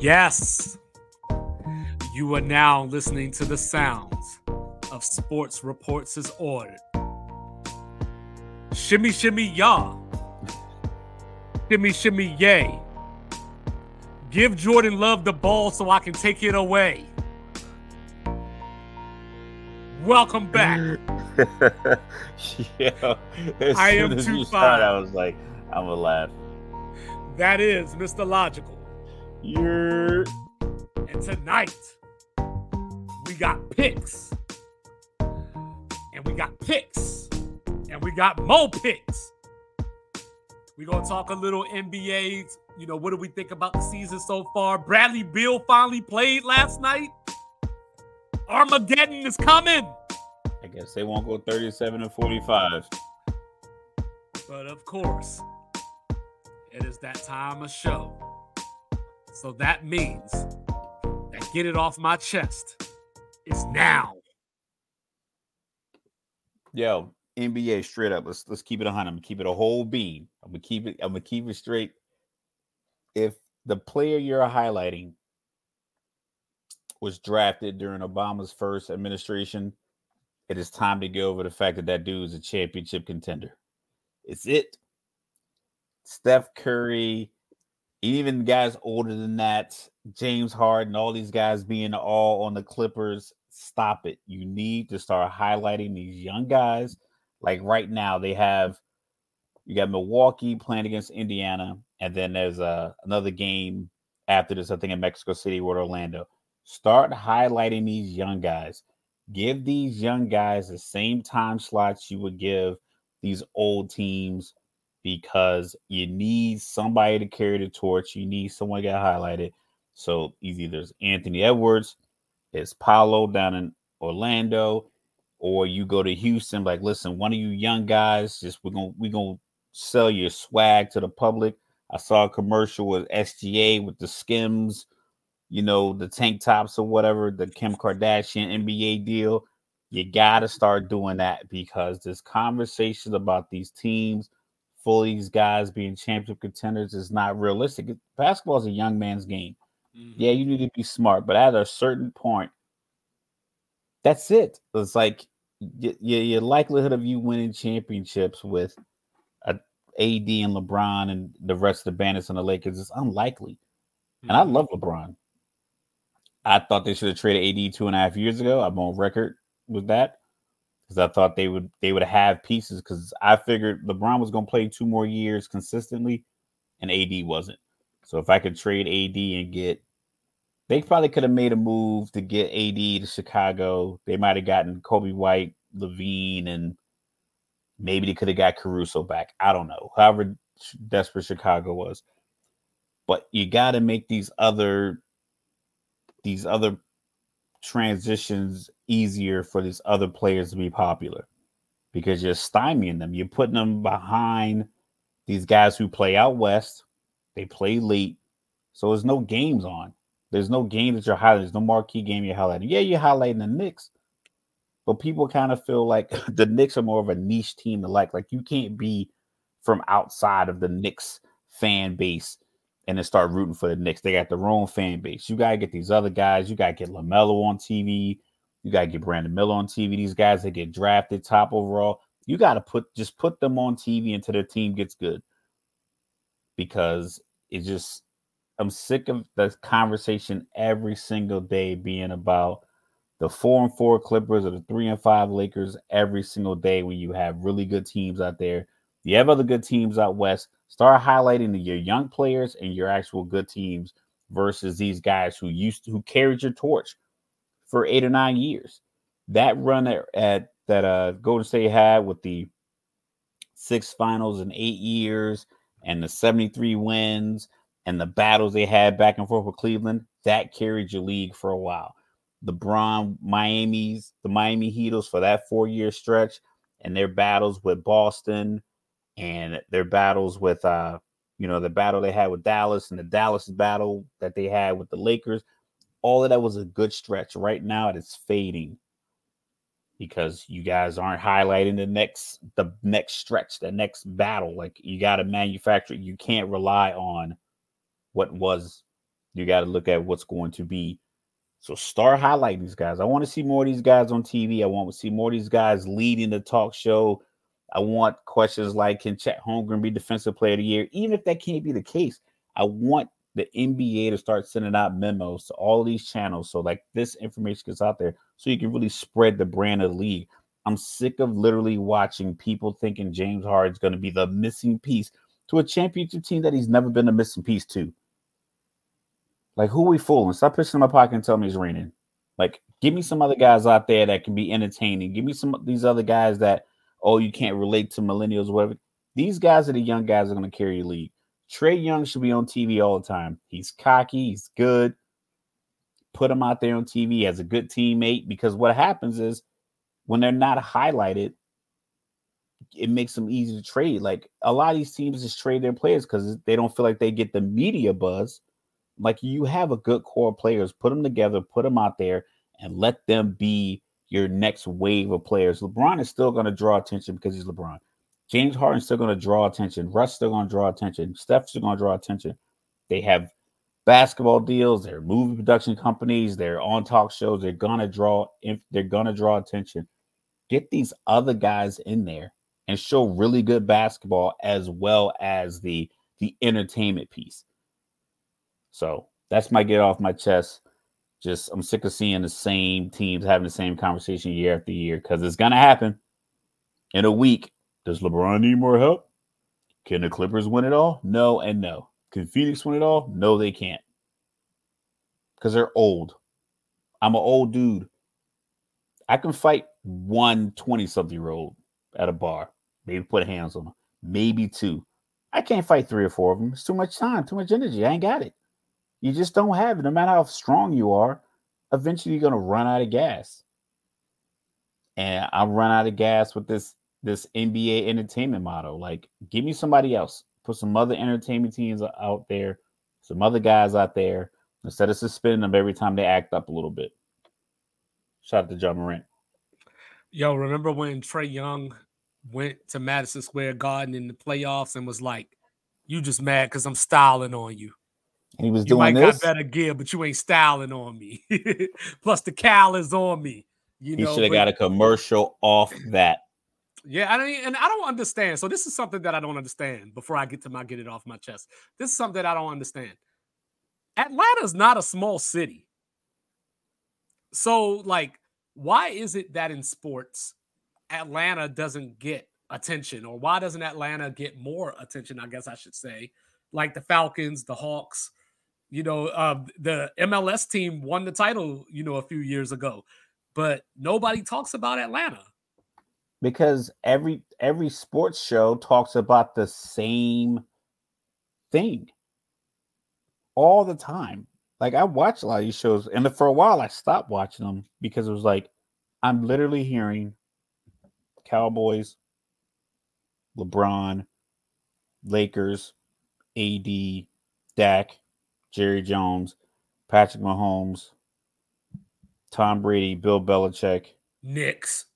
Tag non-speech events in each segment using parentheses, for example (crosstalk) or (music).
Yes, you are now listening to the sounds of Sports Reports as Ordered. Shimmy, shimmy, ya. Shimmy, shimmy, yay. Give Jordan Love the ball so I can take it away. Welcome back. (laughs) yeah, I am too fine. I was like, I'm gonna laugh. That is Mr. Logical. You're And tonight, we got picks. And we got picks. And we got more picks. We're going to talk a little NBA. You know, what do we think about the season so far? Bradley Beal finally played last night. Armageddon is coming. I guess they won't go 37 and 45. But of course, it is that time of show. So that means that get it off my chest is now. Yo, NBA straight up. Let's let's keep it a hundred. I'm gonna keep it a whole beam. I'm gonna keep it. I'm gonna keep it straight. If the player you're highlighting was drafted during Obama's first administration, it is time to go over the fact that that dude is a championship contender. It's it. Steph Curry, even guys older than that, James Harden, all these guys being all on the Clippers. Stop it. You need to start highlighting these young guys. Like right now, they have you got Milwaukee playing against Indiana, and then there's uh, another game after this, I think in Mexico City or Orlando. Start highlighting these young guys. Give these young guys the same time slots you would give these old teams because you need somebody to carry the torch. You need someone to get highlighted. So either there's Anthony Edwards, it's Paolo down in Orlando, or you go to Houston. Like, listen, one of you young guys, just we're gonna we're gonna sell your swag to the public. I saw a commercial with SGA with the Skims, you know, the tank tops or whatever, the Kim Kardashian NBA deal. You got to start doing that because this conversation about these teams, full of these guys being championship contenders, is not realistic. Basketball is a young man's game. Mm-hmm. Yeah, you need to be smart, but at a certain point, that's it. It's like y- your likelihood of you winning championships with a AD and LeBron and the rest of the bandits and the Lakers is unlikely. Mm-hmm. And I mm-hmm. love LeBron. I thought they should have traded AD two and a half years ago. I'm on record with that because I thought they would they would have pieces because I figured LeBron was going to play two more years consistently, and AD wasn't. So if I could trade AD and get, they probably could have made a move to get AD to Chicago. They might have gotten Coby White, LaVine, and maybe they could have got Caruso back. I don't know. However desperate Chicago was, but you got to make these other these other transitions easier for these other players to be popular because you're stymieing them. You're putting them behind these guys who play out west. They play late. So there's no games on. There's no game that you're highlighting. There's no marquee game you're highlighting. Yeah, you're highlighting the Knicks, but people kind of feel like (laughs) the Knicks are more of a niche team to like. Like you can't be from outside of the Knicks fan base and then start rooting for the Knicks. They got their own fan base. You gotta get these other guys. You gotta get LaMelo on TV. You gotta get Brandon Miller on TV. These guys that get drafted top overall. You gotta put just put them on TV until their team gets good. Because it just I'm sick of the conversation every single day being about the four and four Clippers or the three and five Lakers every single day when you have really good teams out there. You have other good teams out west Start highlighting your young players and your actual good teams versus these guys who used to, who carried your torch for eight or nine years. That run at, at that uh, Golden State had with the six finals in eight years and the 73 wins and the battles they had back and forth with Cleveland, that carried your league for a while. LeBron, Miami's, the Miami Heatles for that four year stretch and their battles with Boston and their battles with uh you know the battle they had with Dallas and the Dallas battle that they had with the Lakers all of that was a good stretch right now it's fading because you guys aren't highlighting the next the next stretch the next battle like you got to manufacture you can't rely on what was You got to look at what's going to be. So start highlighting these guys. I want to see more of these guys on TV. I want to see more of these guys leading the talk show. I want questions like Can Chet Holmgren be Defensive Player of the Year? Even if that can't be the case, I want the NBA to start sending out memos to all these channels so like this information gets out there so you can really spread the brand of the league. I'm sick of literally watching people thinking James Harden's going to be the missing piece to a championship team that he's never been a missing piece to. Like, who are we fooling? Stop pissing in my pocket and tell me it's raining. Like, give me some other guys out there that can be entertaining. Give me some of these other guys that, oh, you can't relate to millennials, whatever. These guys are the young guys that are going to carry your league. Trae Young should be on TV all the time. He's cocky, he's good. Put him out there on TV as a good teammate because what happens is when they're not highlighted, it makes them easy to trade. Like a lot of these teams just trade their players because they don't feel like they get the media buzz. Like you have a good core of players, put them together, put them out there, and let them be your next wave of players. LeBron is still going to draw attention because he's LeBron. James Harden's still going to draw attention. Russ still going to draw attention. Steph's still going to draw attention. They have basketball deals. They're movie production companies. They're on talk shows. They're going to draw. They're going to draw attention. Get these other guys in there and show really good basketball as well as the the entertainment piece. So that's my get off my chest. Just I'm sick of seeing the same teams having the same conversation year after year because it's gonna happen in a week. Does LeBron need more help? Can the Clippers win it all? No and no. Can Phoenix win it all? No, they can't. Because they're old. I'm an old dude. I can fight one 20 something year old at a bar, maybe put hands on them, maybe two. I can't fight three or four of them. It's too much time, too much energy. I ain't got it. You just don't have it. No matter how strong you are, eventually you're gonna run out of gas. And I run out of gas with this this NBA entertainment model. Like, give me somebody else. Put some other entertainment teams out there, some other guys out there, instead of suspending them every time they act up a little bit. Shout out to Ja Morant. Yo, remember when Trae Young went to Madison Square Garden in the playoffs and was like, "You just mad because I'm styling on you." And he was you doing might this. got better gear, but you ain't styling on me. (laughs) Plus, the cowl is on me. You know, he should have got a commercial off that. Yeah, I mean, and I don't understand. So this is something that I don't understand. Before I get to my get it off my chest, this is something I don't understand. Atlanta's not a small city. So, like, why is it that in sports, Atlanta doesn't get attention, or why doesn't Atlanta get more attention? I guess I should say, like the Falcons, the Hawks. You know, uh, the MLS team won the title, you know, a few years ago, but nobody talks about Atlanta. Because every every sports show talks about the same thing all the time. Like I watch a lot of these shows, and for a while I stopped watching them because it was like I'm literally hearing Cowboys, LeBron, Lakers, AD, Dak, Jerry Jones, Patrick Mahomes, Tom Brady, Bill Belichick. Knicks.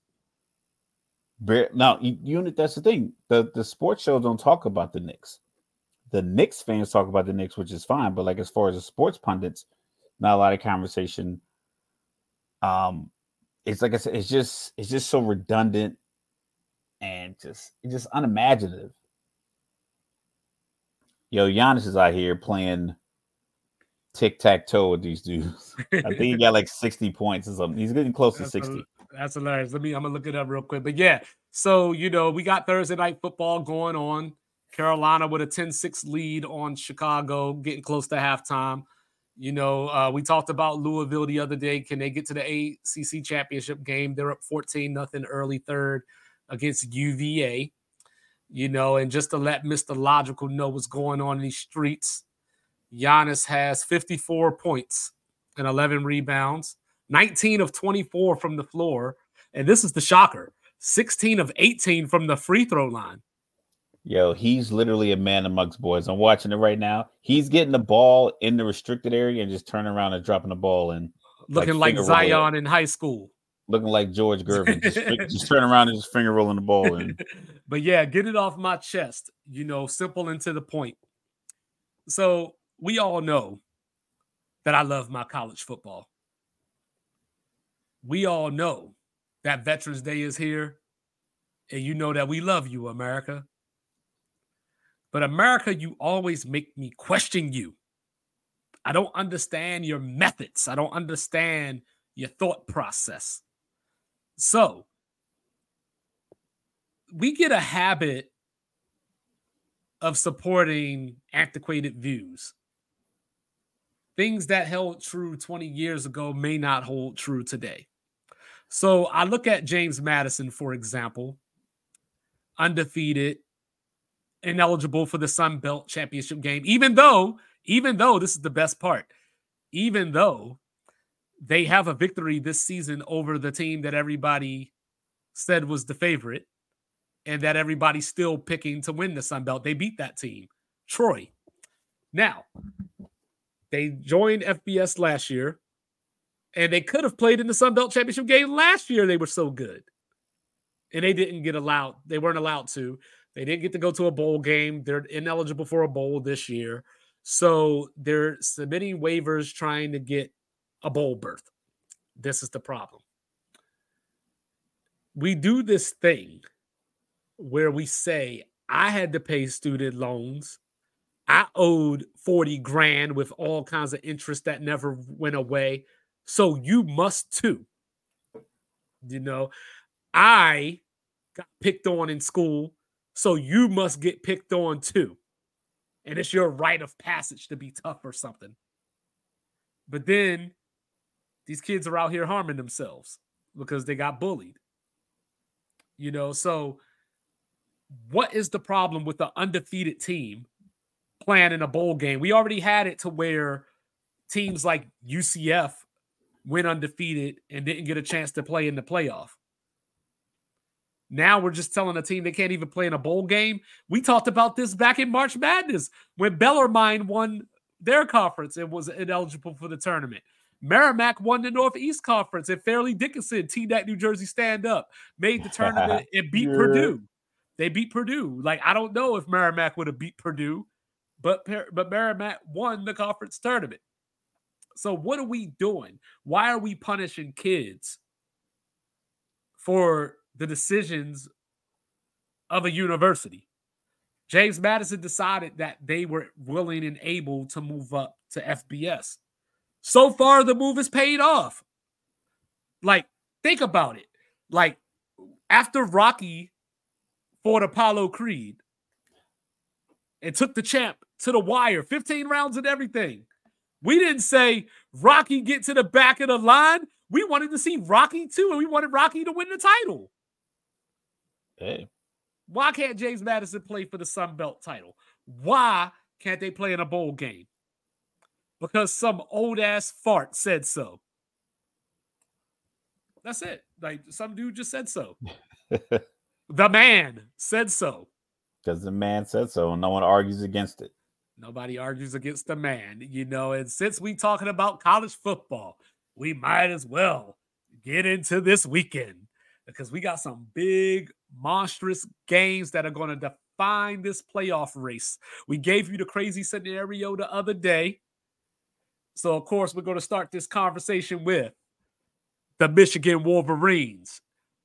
Now, you, you that's the thing. The the sports shows don't talk about the Knicks. The Knicks fans talk about the Knicks, which is fine. But like as far as the sports pundits, not a lot of conversation. Um, it's like I said, it's just it's just so redundant and just it's just unimaginative. Yo, Giannis is out here playing tic tac toe with these dudes. I think he got like (laughs) sixty points or something. He's getting close to sixty. hil- That's hilarious. Let me. I'm gonna look it up real quick. But yeah, so you know, we got Thursday night football going on. Carolina with a 10-6 lead on Chicago, getting close to halftime. You know, uh, we talked about Louisville the other day. Can they get to the ACC championship game? They're up 14 nothing early third against UVA. You know, and just to let Mr. Logical know what's going on in these streets, Giannis has 54 points and 11 rebounds. 19 of 24 from the floor. And this is the shocker 16 of 18 from the free throw line. Yo, he's literally a man amongst boys. I'm watching it right now. He's getting the ball in the restricted area and just turning around and dropping the ball and Looking like, roll. Zion in high school. looking like George Gervin. Just, (laughs) just turning around and just finger rolling the ball in. (laughs) but yeah, get it off my chest. You know, simple and to the point. So we all know that I love my college football. We all know that Veterans Day is here, and you know that we love you, America. But America, you always make me question you. I don't understand your methods. I don't understand your thought process. So, we get a habit of supporting antiquated views. Things that held true 20 years ago may not hold true today. So I look at James Madison, for example, undefeated, ineligible for the Sun Belt championship game, even though, even though this is the best part, even though they have a victory this season over the team that everybody said was the favorite and that everybody's still picking to win the Sun Belt. They beat that team, Troy. Now, they joined FBS last year, and they could have played in the Sun Belt championship game last year. They were so good, and they didn't get allowed. They weren't allowed to. They didn't get to go to a bowl game. They're ineligible for a bowl this year, so they're submitting waivers trying to get a bowl berth. This is the problem. We do this thing where we say, I had to pay student loans. I owed 40 grand with all kinds of interest that never went away. So you must too. You know, I got picked on in school. So you must get picked on too. And it's your rite of passage to be tough or something. But then these kids are out here harming themselves because they got bullied. You know, so what is the problem with the undefeated team playing in a bowl game? We already had it to where teams like UCF went undefeated and didn't get a chance to play in the playoff. Now we're just telling a team they can't even play in a bowl game. We talked about this back in March Madness when Bellarmine won their conference and was ineligible for the tournament. Merrimack won the Northeast Conference and Fairleigh Dickinson, Teaneck, New Jersey, stand up, made the tournament (laughs) and beat yeah. Purdue. They beat Purdue. Like I don't know if Merrimack would have beat Purdue, but but Merrimack won the conference tournament. So what are we doing? Why are we punishing kids for the decisions of a university? James Madison decided that they were willing and able to move up to FBS. So far, the move has paid off. Like, think about it. Like, after Rocky fought Apollo Creed and took the champ to the wire, 15 rounds and everything. We didn't say Rocky get to the back of the line. We wanted to see Rocky too, and we wanted Rocky to win the title. Hey. Why can't James Madison play for the Sun Belt title? Why can't they play in a bowl game? Because some old ass fart said so. That's it. Like some dude just said so. (laughs) The man said so. Because the man said so, and no one argues against it. Nobody argues against the man, you know. And since we talking about college football, we might as well get into this weekend because we got some big, monstrous games that are going to define this playoff race. We gave you the crazy scenario the other day. So, of course, we're going to start this conversation with the Michigan Wolverines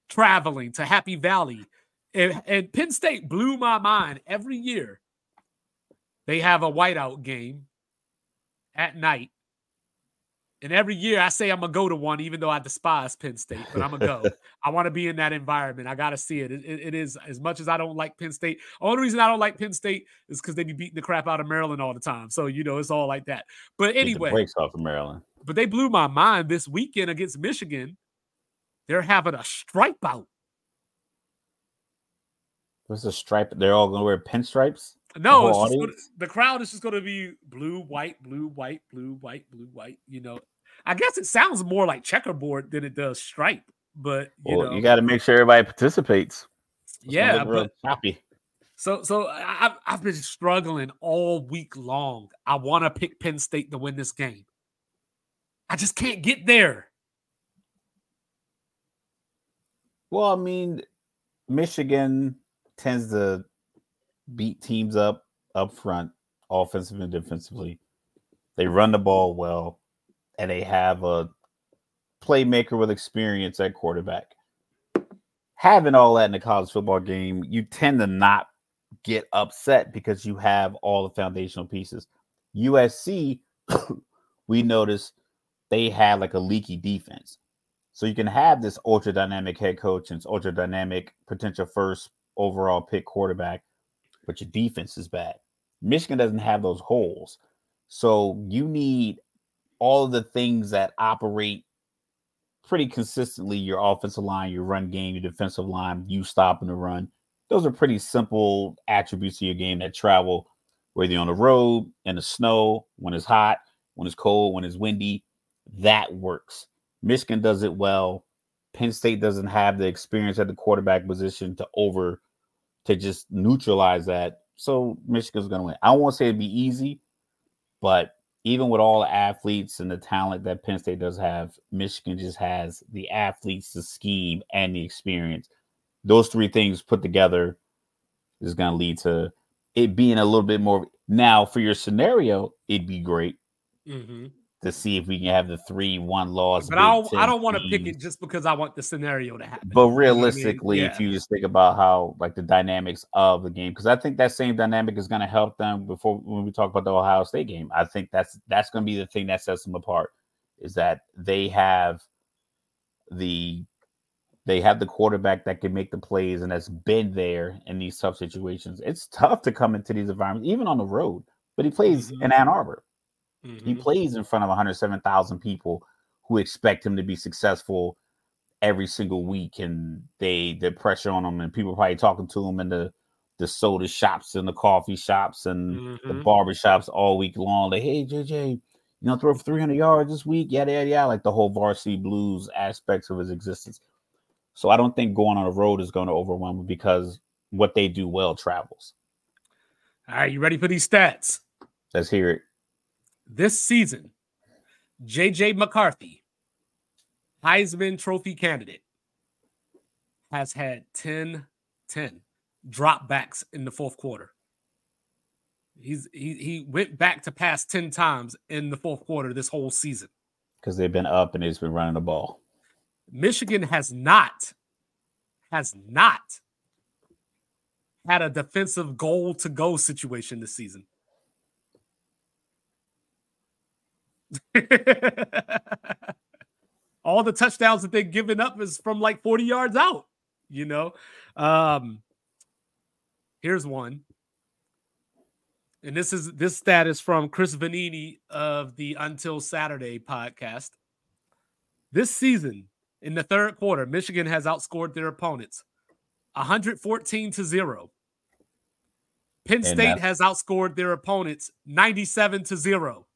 traveling to Happy Valley. And, and Penn State blew my mind every year. They have a whiteout game at night. And every year I say I'm gonna go to one, even though I despise Penn State, but I'm gonna go. (laughs) I want to be in that environment. I gotta see it. It, it. it is as much as I don't like Penn State. Only reason I don't like Penn State is because they be beating the crap out of Maryland all the time. So you know it's all like that. But anyway, breaks off of Maryland. But they blew my mind this weekend against Michigan. They're having a stripe out. What's a stripe? They're all going to wear pinstripes. No, the, gonna, the crowd is just going to be blue, white, blue, white, blue, white, blue, white. You know, I guess it sounds more like checkerboard than it does stripe. But you well, know, you got to make sure everybody participates. Yeah, but happy. So, so I've I've been struggling all week long. I want to pick Penn State to win this game. I just can't get there. Well, I mean, Michigan tends to beat teams up up front, offensively and defensively. They run the ball well. and they have a playmaker with experience at quarterback. Having all that in a college football game, you tend to not get upset because you have all the foundational pieces. USC, (coughs) we noticed they had like a leaky defense. So you can have this ultra dynamic head coach and ultra dynamic potential first overall pick quarterback, but your defense is bad. Michigan doesn't have those holes. So you need all of the things that operate pretty consistently your offensive line, your run game, your defensive line, you stopping the run. Those are pretty simple attributes of your game that travel whether you're on the road, in the snow, when it's hot, when it's cold, when it's windy. That works. Michigan does it well. Penn State doesn't have the experience at the quarterback position to over to just neutralize that. So Michigan's going to win. I won't say it'd be easy, but even with all the athletes and the talent that Penn State does have, Michigan just has the athletes, the scheme, and the experience. Those three things put together is going to lead to it being a little bit more. Now, for your scenario, it'd be great Mhm. To see if we can have the three one loss. But I don't, I don't want to pick it just because I want the scenario to happen. But You know I mean? realistically, if you just think about how like the dynamics of the game, because I think that same dynamic is going to help them before when we talk about the Ohio State game. I think that's that's going to be the thing that sets them apart is that they have the they have the quarterback that can make the plays and that's been there in these tough situations. It's tough to come into these environments, even on the road. But he plays Mhm. in Ann Arbor. He Mhm. plays in front of 107,000 people who expect him to be successful every single week, and they the pressure on him, and people probably talking to him in the the soda shops and the coffee shops and the Mhm. barber shops all week long. Like, hey JJ, you know, throw for 300 yards this week, yada yada yada. Like the whole varsity blues aspects of his existence. So I don't think going on the road is going to overwhelm him because what they do well travels. All right, you ready for these stats? Let's hear it. This season, JJ McCarthy, Heisman Trophy candidate, has had 10 10 dropbacks in the fourth quarter. He's he, he went back to pass 10 times in the fourth quarter this whole season. Because they've been up and they've been running the ball. Michigan has not has not had a defensive goal to go situation this season. (laughs) All the touchdowns that they've given up is from like 40 yards out, you know. Um here's one. And this is this stat is from Chris Vannini of the Until Saturday podcast. This season, in the third quarter, Michigan has outscored their opponents 114 to 0. Penn State has outscored their opponents 97 to 0.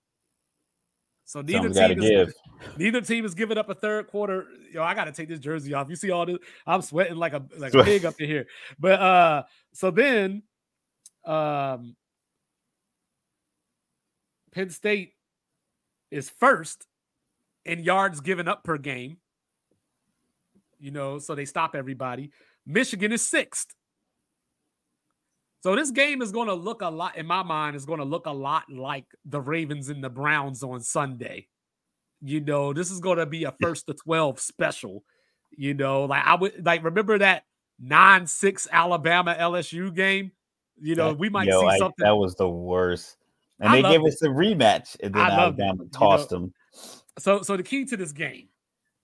So neither Something's got to team, is, give. neither team is giving up a third quarter. Yo, I gotta take this jersey off. You see all this? I'm sweating like a like a pig up in here. But uh so then um Penn State is first in yards given up per game. You know, so they stop everybody. Michigan is sixth. So this game is going to look a lot, in my mind, is going to look a lot like the Ravens and the Browns on Sunday. You know, this is going to be a first to 12 special. You know, like I would like remember that 9-6 Alabama LSU game. You know, That- we might yo, see I- something. that was the worst. And I they gave loved us the rematch, and then I loved it, Alabama you tossed know. them. So, so the key to this game: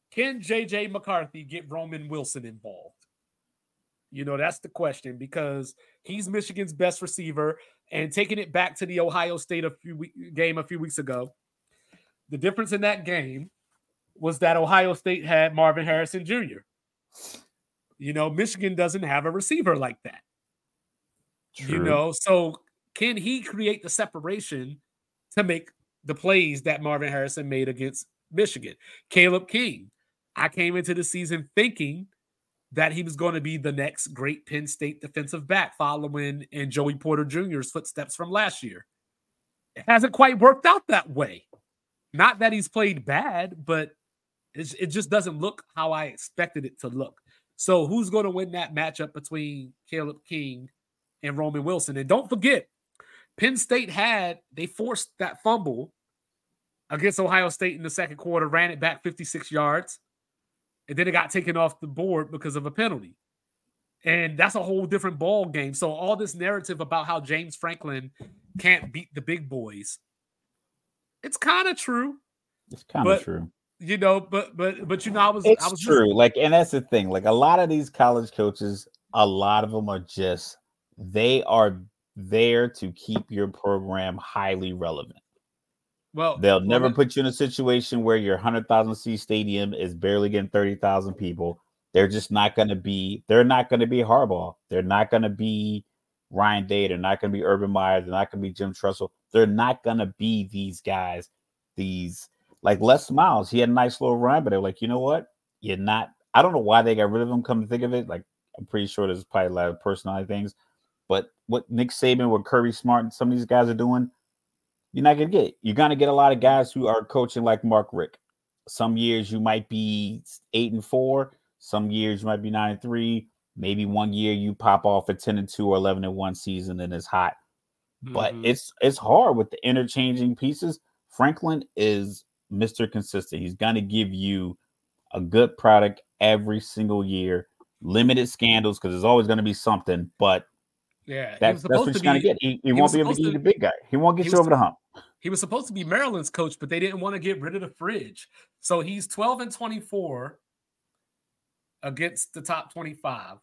Can JJ McCarthy get Roman Wilson involved? You know, that's the question because he's Michigan's best receiver. And taking it back to the Ohio State a few week, game a few weeks ago, the difference in that game was that Ohio State had Marvin Harrison Jr. You know, Michigan doesn't have a receiver like that. You know, so can he create the separation to make the plays that Marvin Harrison made against Michigan? Kalen King, I came into the season thinking that he was going to be the next great Penn State defensive back following in Joey Porter Jr.'s footsteps from last year. It hasn't quite worked out that way. Not that he's played bad, but it just doesn't look how I expected it to look. So who's going to win that matchup between Kalen King and Roman Wilson? And don't forget, Penn State had they forced that fumble against Ohio State in the second quarter, ran it back 56 yards, and then it got taken off the board because of a penalty. And that's a whole different ball game. So all this narrative about how James Franklin can't beat the big boys, it's kind of true. It's kind of true. You know, but but but you know, I was it's I was true. Like, and that's the thing. Like a lot of these college coaches, a lot of them are just they are there to keep your program highly relevant. Well, they'll well, never put you in a situation where your hundred thousand seat stadium is barely getting thirty thousand people. They're just not going to be. They're not going to be Harbaugh. They're not going to be Ryan Day. They're not going to be Urban Meyer. They're not going to be Jim Tressel. They're not going to be these guys. These like Les Miles. He had a nice little run, but they're like, you know what? You're not. I don't know why they got rid of him. Come to think of it, like I'm pretty sure there's probably a lot of personality things. But what Nick Saban, what Kirby Smart, and some of these guys are doing, you're not gonna get. You're gonna get a lot of guys who are coaching like Mark Richt. Some years you might be eight and four. Some years you might be nine and three. Maybe one year you pop off a ten and two or eleven and one season and it's hot. Mm-hmm. But it's it's hard with the interchanging pieces. Franklin is Mr. Consistent. He's gonna give you a good product every single year. Limited scandals because there's always going to be something, but yeah, that's, that's what you're going to get. He, he, he won't be able to be the big guy. He won't get he you over the hump. He was supposed to be Maryland's coach, but they didn't want to get rid of the fridge. So he's 12 and 24 against the top 25,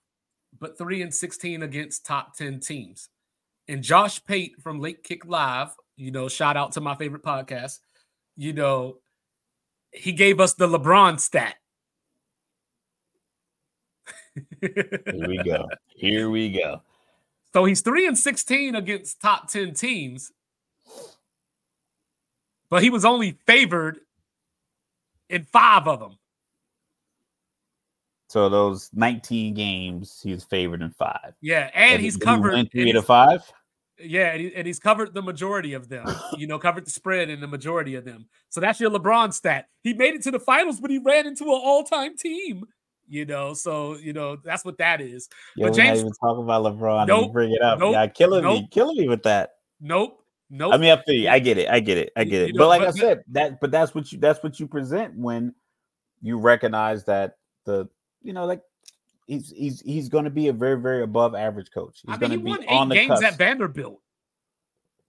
but 3 and 16 against top 10 teams. And Josh Pate from Late Kick Live, you know, shout out to my favorite podcast, you know, he gave us the LeBron stat. Here we go. Here we go. So he's 3 and 16 against top 10 teams. But he was only favored in 5 of them. So those 19 games, he's favored in 5. Yeah, and, and he's covered he 3 to 5. Yeah, and, he, and, he's covered the majority of them. (laughs) you know, covered the spread in the majority of them. So that's your LeBron stat. He made it to the finals, but he ran into an all-time team you know. So you know that's what that is. Yo, but James, not even talk about LeBron. Nope, bring it up. Nope, yeah, killing nope, me, killing me with that. Nope. Nope. I mean, I feel you. I get it. I get it. I get it. You know, but like but, I said, that but that's what you that's what you present when you recognize that the you know like he's he's he's going to be a very very above average coach. He's I mean, going to be on the games cusp. at Vanderbilt.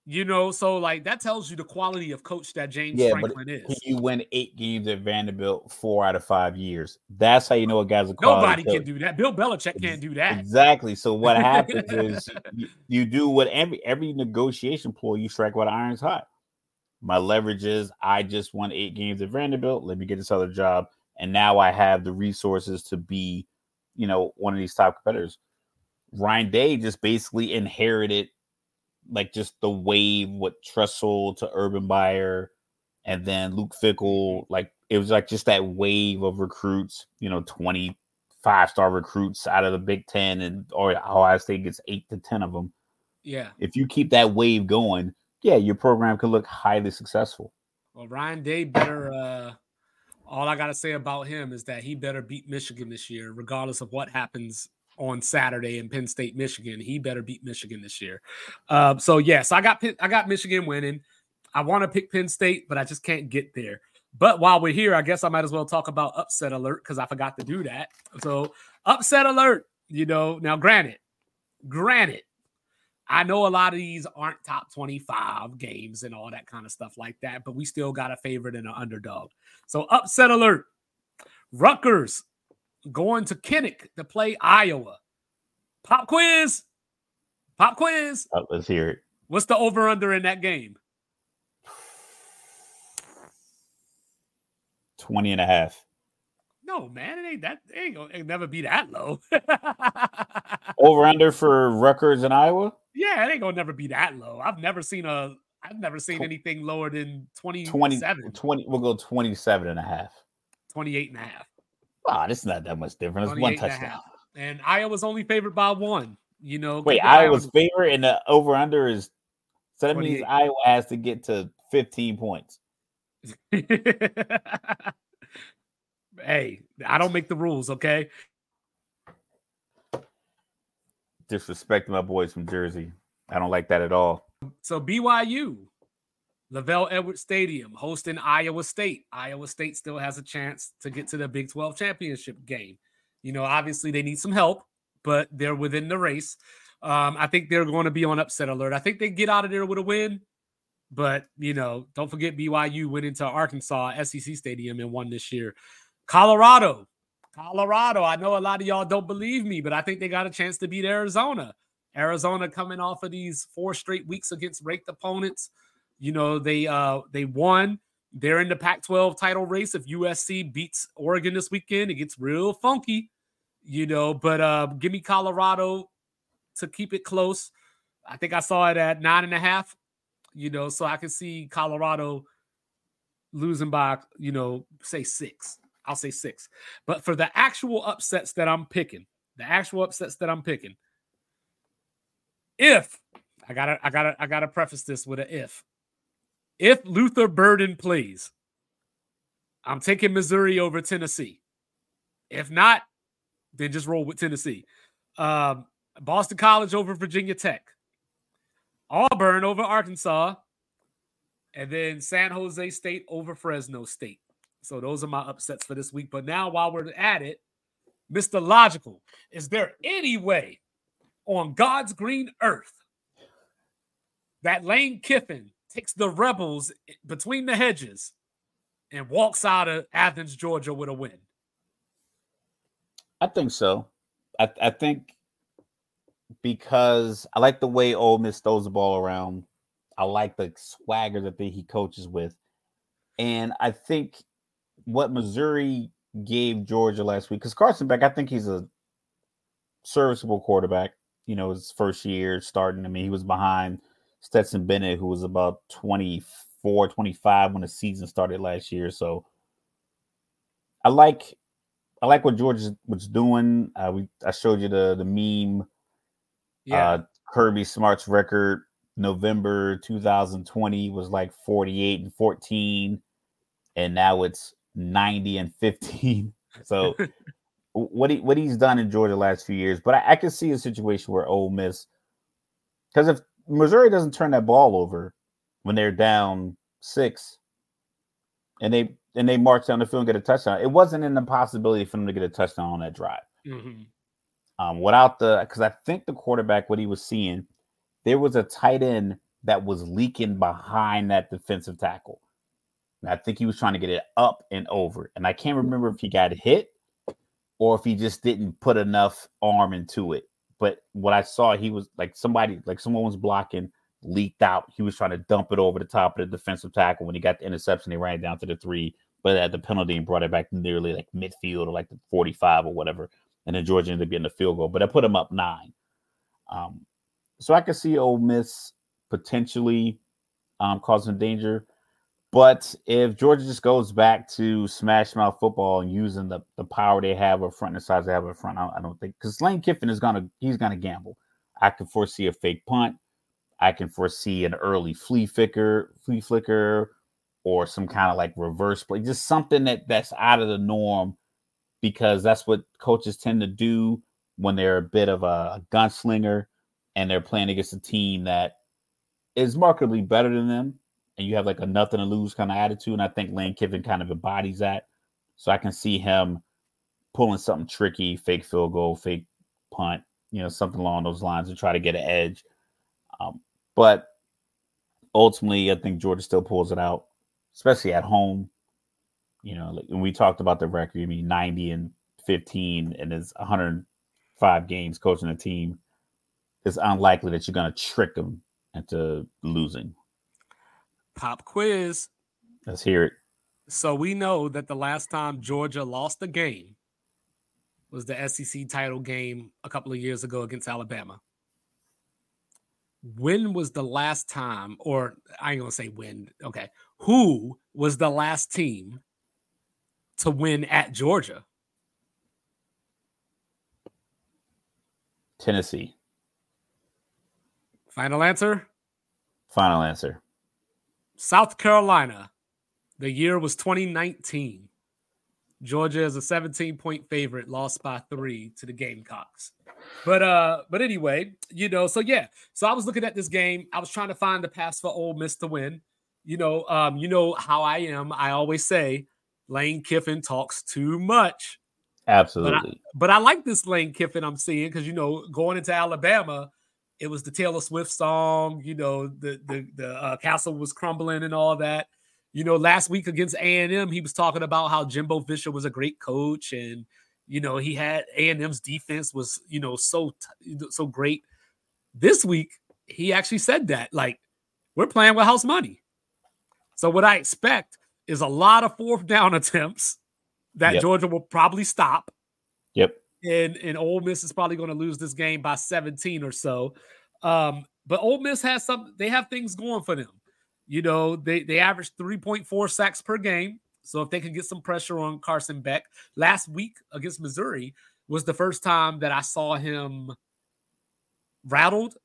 You know, so like that tells you the quality of coach that James yeah, Franklin is. you win eight games at Vanderbilt four out of five years. That's how you know a guy's a Nobody coach. can do that. Bill Belichick can't do that. Exactly. So what happens is (laughs) you, you, do what every every negotiation ploy you strike while the iron's hot. My leverage is I just won eight games at Vanderbilt. Let me get this other job, and now I have the resources to be, you know, one of these top competitors. Ryan Day just basically inherited like just the wave with Tressel to Urban Meyer and then Luke Fickell, Like it was like just that wave of recruits, you know, 25 star recruits out of the Big Ten and or Ohio State gets eight to 10 of them. Yeah. If you keep that wave going, yeah, your program could look highly successful. Well, Ryan Day better uh all I gotta say about him is that he better beat Michigan this year, regardless of what happens on Saturday in Penn State, Michigan. He better beat Michigan this year. Uh, so yes, I got I got Michigan winning. I want to pick Penn State, but I just can't get there. But while we're here, I guess I might as well talk about upset alert because I forgot to do that. So upset alert, you know. Now, granted, granted, I know a lot of these aren't top 25 games and all that kind of stuff like that, but we still got a favorite and an underdog. So upset alert. Rutgers going to Kinnick to play Iowa. Pop quiz. Pop quiz. Oh, let's hear it. What's the over under in that game? 20 and a half. No, man, it ain't that. It ain't gonna it never be that low. (laughs) over under for Rutgers in Iowa? Yeah, it ain't gonna never be that low. I've never seen a I've never seen anything lower than 27. 20, 20 we'll go 27 and a half. 28 and a half. Wow, this is not that much different. It's one touchdown. And, and Iowa's only favored by one. You know, wait, Iowa's favorite and the over under is so that means Iowa has to get to 15 points. (laughs) hey, I don't make the rules, okay? Disrespecting my boys from Jersey. I don't like that at all. So BYU LaVell Edwards Stadium hosting Iowa State. Iowa State still has a chance to get to the Big 12 championship game. You know, obviously they need some help, but they're within the race. Um, I think they're going to be on upset alert. I think they get out of there with a win, but you know, don't forget BYU went into Arkansas SEC Stadium and won this year. Colorado, Colorado. I know a lot of y'all don't believe me, but I think they got a chance to beat Arizona. Arizona coming off of these four straight weeks against ranked opponents. You know, they uh they won. They're in the Pac-12 title race. If USC beats Oregon this weekend, it gets real funky, you know. But uh give me Colorado to keep it close. I think I saw it at nine and a half, you know, so I can see Colorado losing by, you know, say six. I'll say six. But for the actual upsets that I'm picking, the actual upsets that I'm picking, if I gotta, I gotta, I gotta preface this with an if. If Luther Burden plays, I'm taking Missouri over Tennessee. If not, then just roll with Tennessee. Um, Boston College over Virginia Tech, Auburn over Arkansas, and then San Jose State over Fresno State. So those are my upsets for this week. But now, while we're at it, Mr. Logical, is there any way on God's green earth that Lane Kiffin takes the rebels between the hedges and walks out of Athens, Georgia with a win? I think so. I, I think because I like the way Ole Miss throws the ball around. I like the swagger that he coaches with. And I think what Missouri gave Georgia last week, because Carson Beck, I think he's a serviceable quarterback. You know, his first year starting. I mean, he was behind Stetson Bennett, who was about 24, 25 when the season started last year. So I like I like what George was doing. Uh, we I showed you the the meme yeah. Uh, Kirby Smart's record November 2020 was like 48 and 14, and now it's 90 and 15. (laughs) So (laughs) what he what he's done in Georgia the last few years, but I, I can see a situation where Ole Miss, because if Missouri doesn't turn that ball over when they're down six, and they and they march down the field and get a touchdown, it wasn't an impossibility for them to get a touchdown on that drive. Mm-hmm. Um, without the because I think the quarterback, what he was seeing, there was a tight end that was leaking behind that defensive tackle. And I think he was trying to get it up and over. And I can't remember if he got hit or if he just didn't put enough arm into it. But what I saw, he was like somebody, like someone was blocking, leaked out. He was trying to dump it over the top of the defensive tackle. When he got the interception, he ran down to the three, but at the penalty and brought it back nearly like midfield or like the 45 or whatever and then Georgia ended up getting a field goal, but I put him up nine. Um, so I could see Ole Miss potentially um, causing danger. But if Georgia just goes back to smash mouth football and using the, the power they have up front and the size they have up front, I, I don't think because Lane Kiffin is gonna he's gonna gamble. I can foresee a fake punt. I can foresee an early flea flicker, flea flicker, or some kind of like reverse play, just something that that's out of the norm because that's what coaches tend to do when they're a bit of a, gunslinger and they're playing against a team that is markedly better than them and you have like a nothing to lose kind of attitude. And I think Lane Kiffin kind of embodies that. So I can see him pulling something tricky, fake field goal, fake punt, you know, something along those lines to try to get an edge. Um, but ultimately, I think Georgia still pulls it out, especially at home. You know, like, we talked about the record. I mean, 90 and 15 and is 105 games coaching a team. It's unlikely that you're going to trick them into losing. Pop quiz. Let's hear it. So we know that the last time Georgia lost a game was the SEC title game a couple of years ago against Alabama. When was the last time, or I ain't gonna say when, okay, who was the last team to win at Georgia? Tennessee. Final answer? Final answer. South Carolina. The year was 2019. Georgia is a 17 point favorite, lost by three to the Gamecocks. But uh, but anyway, you know, so yeah. So I was looking at this game. I was trying to find the pass for Ole Miss to win. you know, um, you know how I am. I always say Lane Kiffin talks too much. Absolutely. But I, but I like this Lane Kiffin I'm seeing because you know, going into Alabama, it was the Taylor Swift song, you know, the the the uh, castle was crumbling and all that. You know, last week against A&M, he was talking about how Jimbo Fisher was a great coach and you know, he had A&M's defense was, you know, so so great. This week, he actually said that like we're playing with house money. So what I expect is a lot of fourth down (laughs) attempts that yep. Georgia will probably stop. And and Ole Miss is probably going to lose this game by 17 or so. Um, but Ole Miss has some they have things going for them. You know, they they average 3.4 sacks per game. So if they can get some pressure on Carson Beck, last week against Missouri was the first time that I saw him rattled.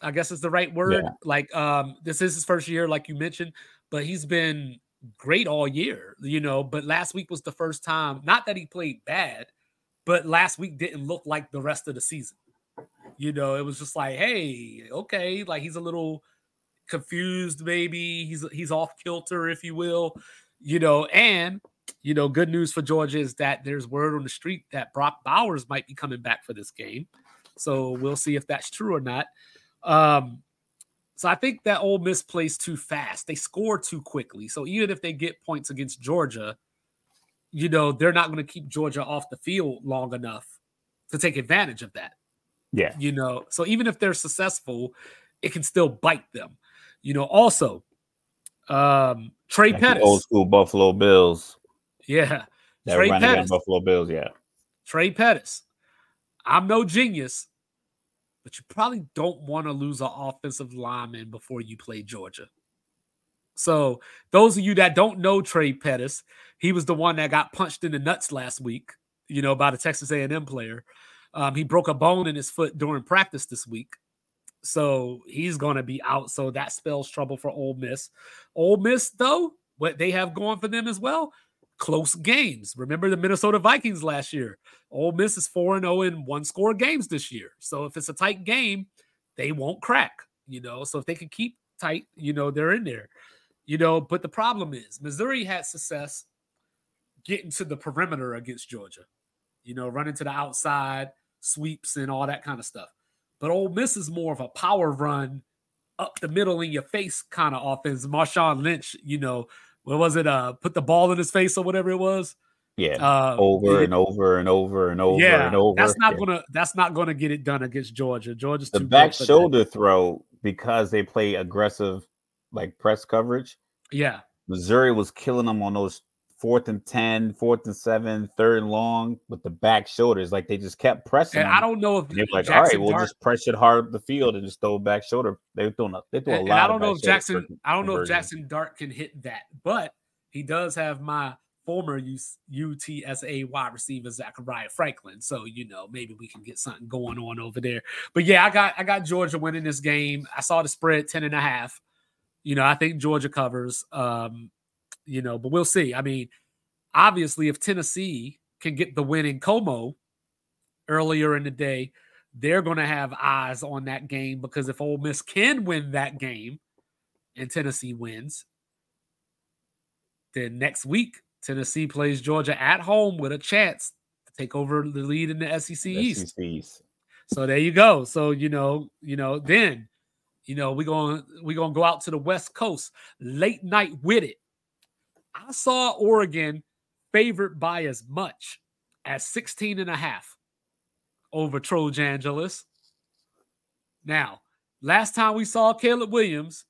I guess is the right word. Yeah. Like um, this is his first year, like you mentioned, but he's been great all year, you know. But last week was the first time, not that he played bad, but last week didn't look like the rest of the season. You know, it was just like, hey, okay, like he's a little confused, maybe he's he's off kilter, if you will you know, and you know, good news for Georgia is that there's word on the street that Brock Bowers might be coming back for this game. So we'll see if that's true or not. Um, so I think that Ole Miss plays too fast. They score too quickly. So even if they get points against Georgia, you know, they're not going to keep Georgia off the field long enough to take advantage of that. Yeah. You know, so even if they're successful, it can still bite them. You know, also, um, Trey like Pettis, old school Buffalo Bills. Yeah, that Trey Pettis, Buffalo Bills. Yeah, Trey Pettis. I'm no genius, but you probably don't want to lose an offensive lineman before you play Georgia. So those of you that don't know Trey Pettis, he was the one that got punched in the nuts last week. You know, by the Texas A&M player. Um, he broke a bone in his foot during practice this week. So he's going to be out. So that spells trouble for Ole Miss. Ole Miss, though, what they have going for them as well, close games. Remember the Minnesota Vikings last year? Ole Miss is 4 0 in one score games this year. So if it's a tight game, they won't crack, you know. So if they can keep tight, you know, they're in there, you know. But the problem is, Missouri had success getting to the perimeter against Georgia, you know, running to the outside, sweeps, and all that kind of stuff. But Ole Miss is more of a power run up the middle in your face kind of offense. Marshawn Lynch, you know, what was it? Uh, put the ball in his face or whatever it was. Yeah, uh, over it, and over and over and over yeah, and over. That's not yeah. gonna. That's not gonna get it done against Georgia. Georgia's the back shoulder that. throw because they play aggressive, like press coverage. Yeah, Missouri was killing them on those fourth and 10, fourth and seven, third and long with the back shoulders. Like they just kept pressing. And I don't know if they're like, Jackson all right, we'll Dart, just press it hard the field and just throw back shoulder. They're doing a they throw a and, lot. And I don't know if Jackson, I don't know if Jackson Dart can hit that, but he does have my former UTSA wide receiver Zachariah Franklin. So you know maybe we can get something going on over there. But yeah, I got I got Georgia winning this game. I saw the spread 10 and a half. You know, I think Georgia covers. Um, you know, but we'll see. I mean, obviously, if Tennessee can get the win in Como earlier in the day, they're going to have eyes on that game because if Ole Miss can win that game and Tennessee wins, then next week Tennessee plays Georgia at home with a chance to take over the lead in the SEC East. East. So there you go. So you know, you know, then you know we're gonna we're going to go out to the West Coast late night with it. I saw Oregon favored by as much as 16 and a half over Trojangelis. Now, last time we saw Caleb Williams,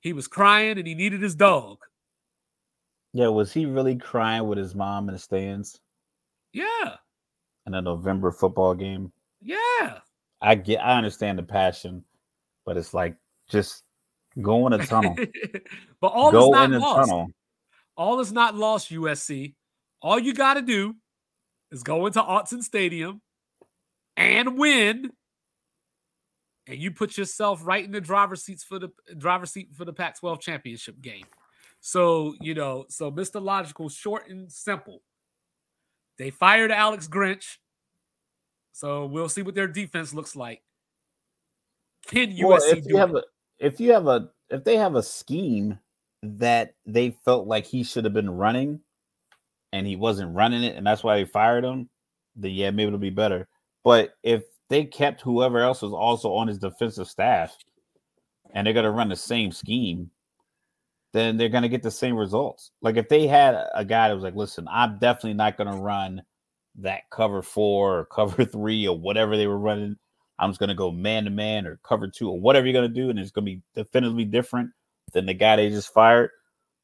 he was crying and he needed his dog. Yeah, was he really crying with his mom in the stands? Yeah. In a November football game? Yeah. I get I understand the passion, but it's like just go in a tunnel. (laughs) but all go is not lost. tunnel. All is not lost, USC. All you got to do is go into Autzen Stadium and win, and you put yourself right in the driver's seats for the driver's seat for the Pac-12 championship game. So you know, so Mr. Logical, short and simple. They fired Alex Grinch, so we'll see what their defense looks like. Can USC well, if you have it? a if you have a if they have a scheme that they felt like he should have been running and he wasn't running it, and that's why they fired him, then yeah, maybe it'll be better. But if they kept whoever else was also on his defensive staff and they're gonna run the same scheme, then they're gonna get the same results. Like if they had a guy that was like, listen, I'm definitely not gonna run that cover four or cover (laughs) three or whatever they were running. I'm just gonna go man to man or cover two or whatever you're gonna do, and it's gonna be definitively different than the guy they just fired.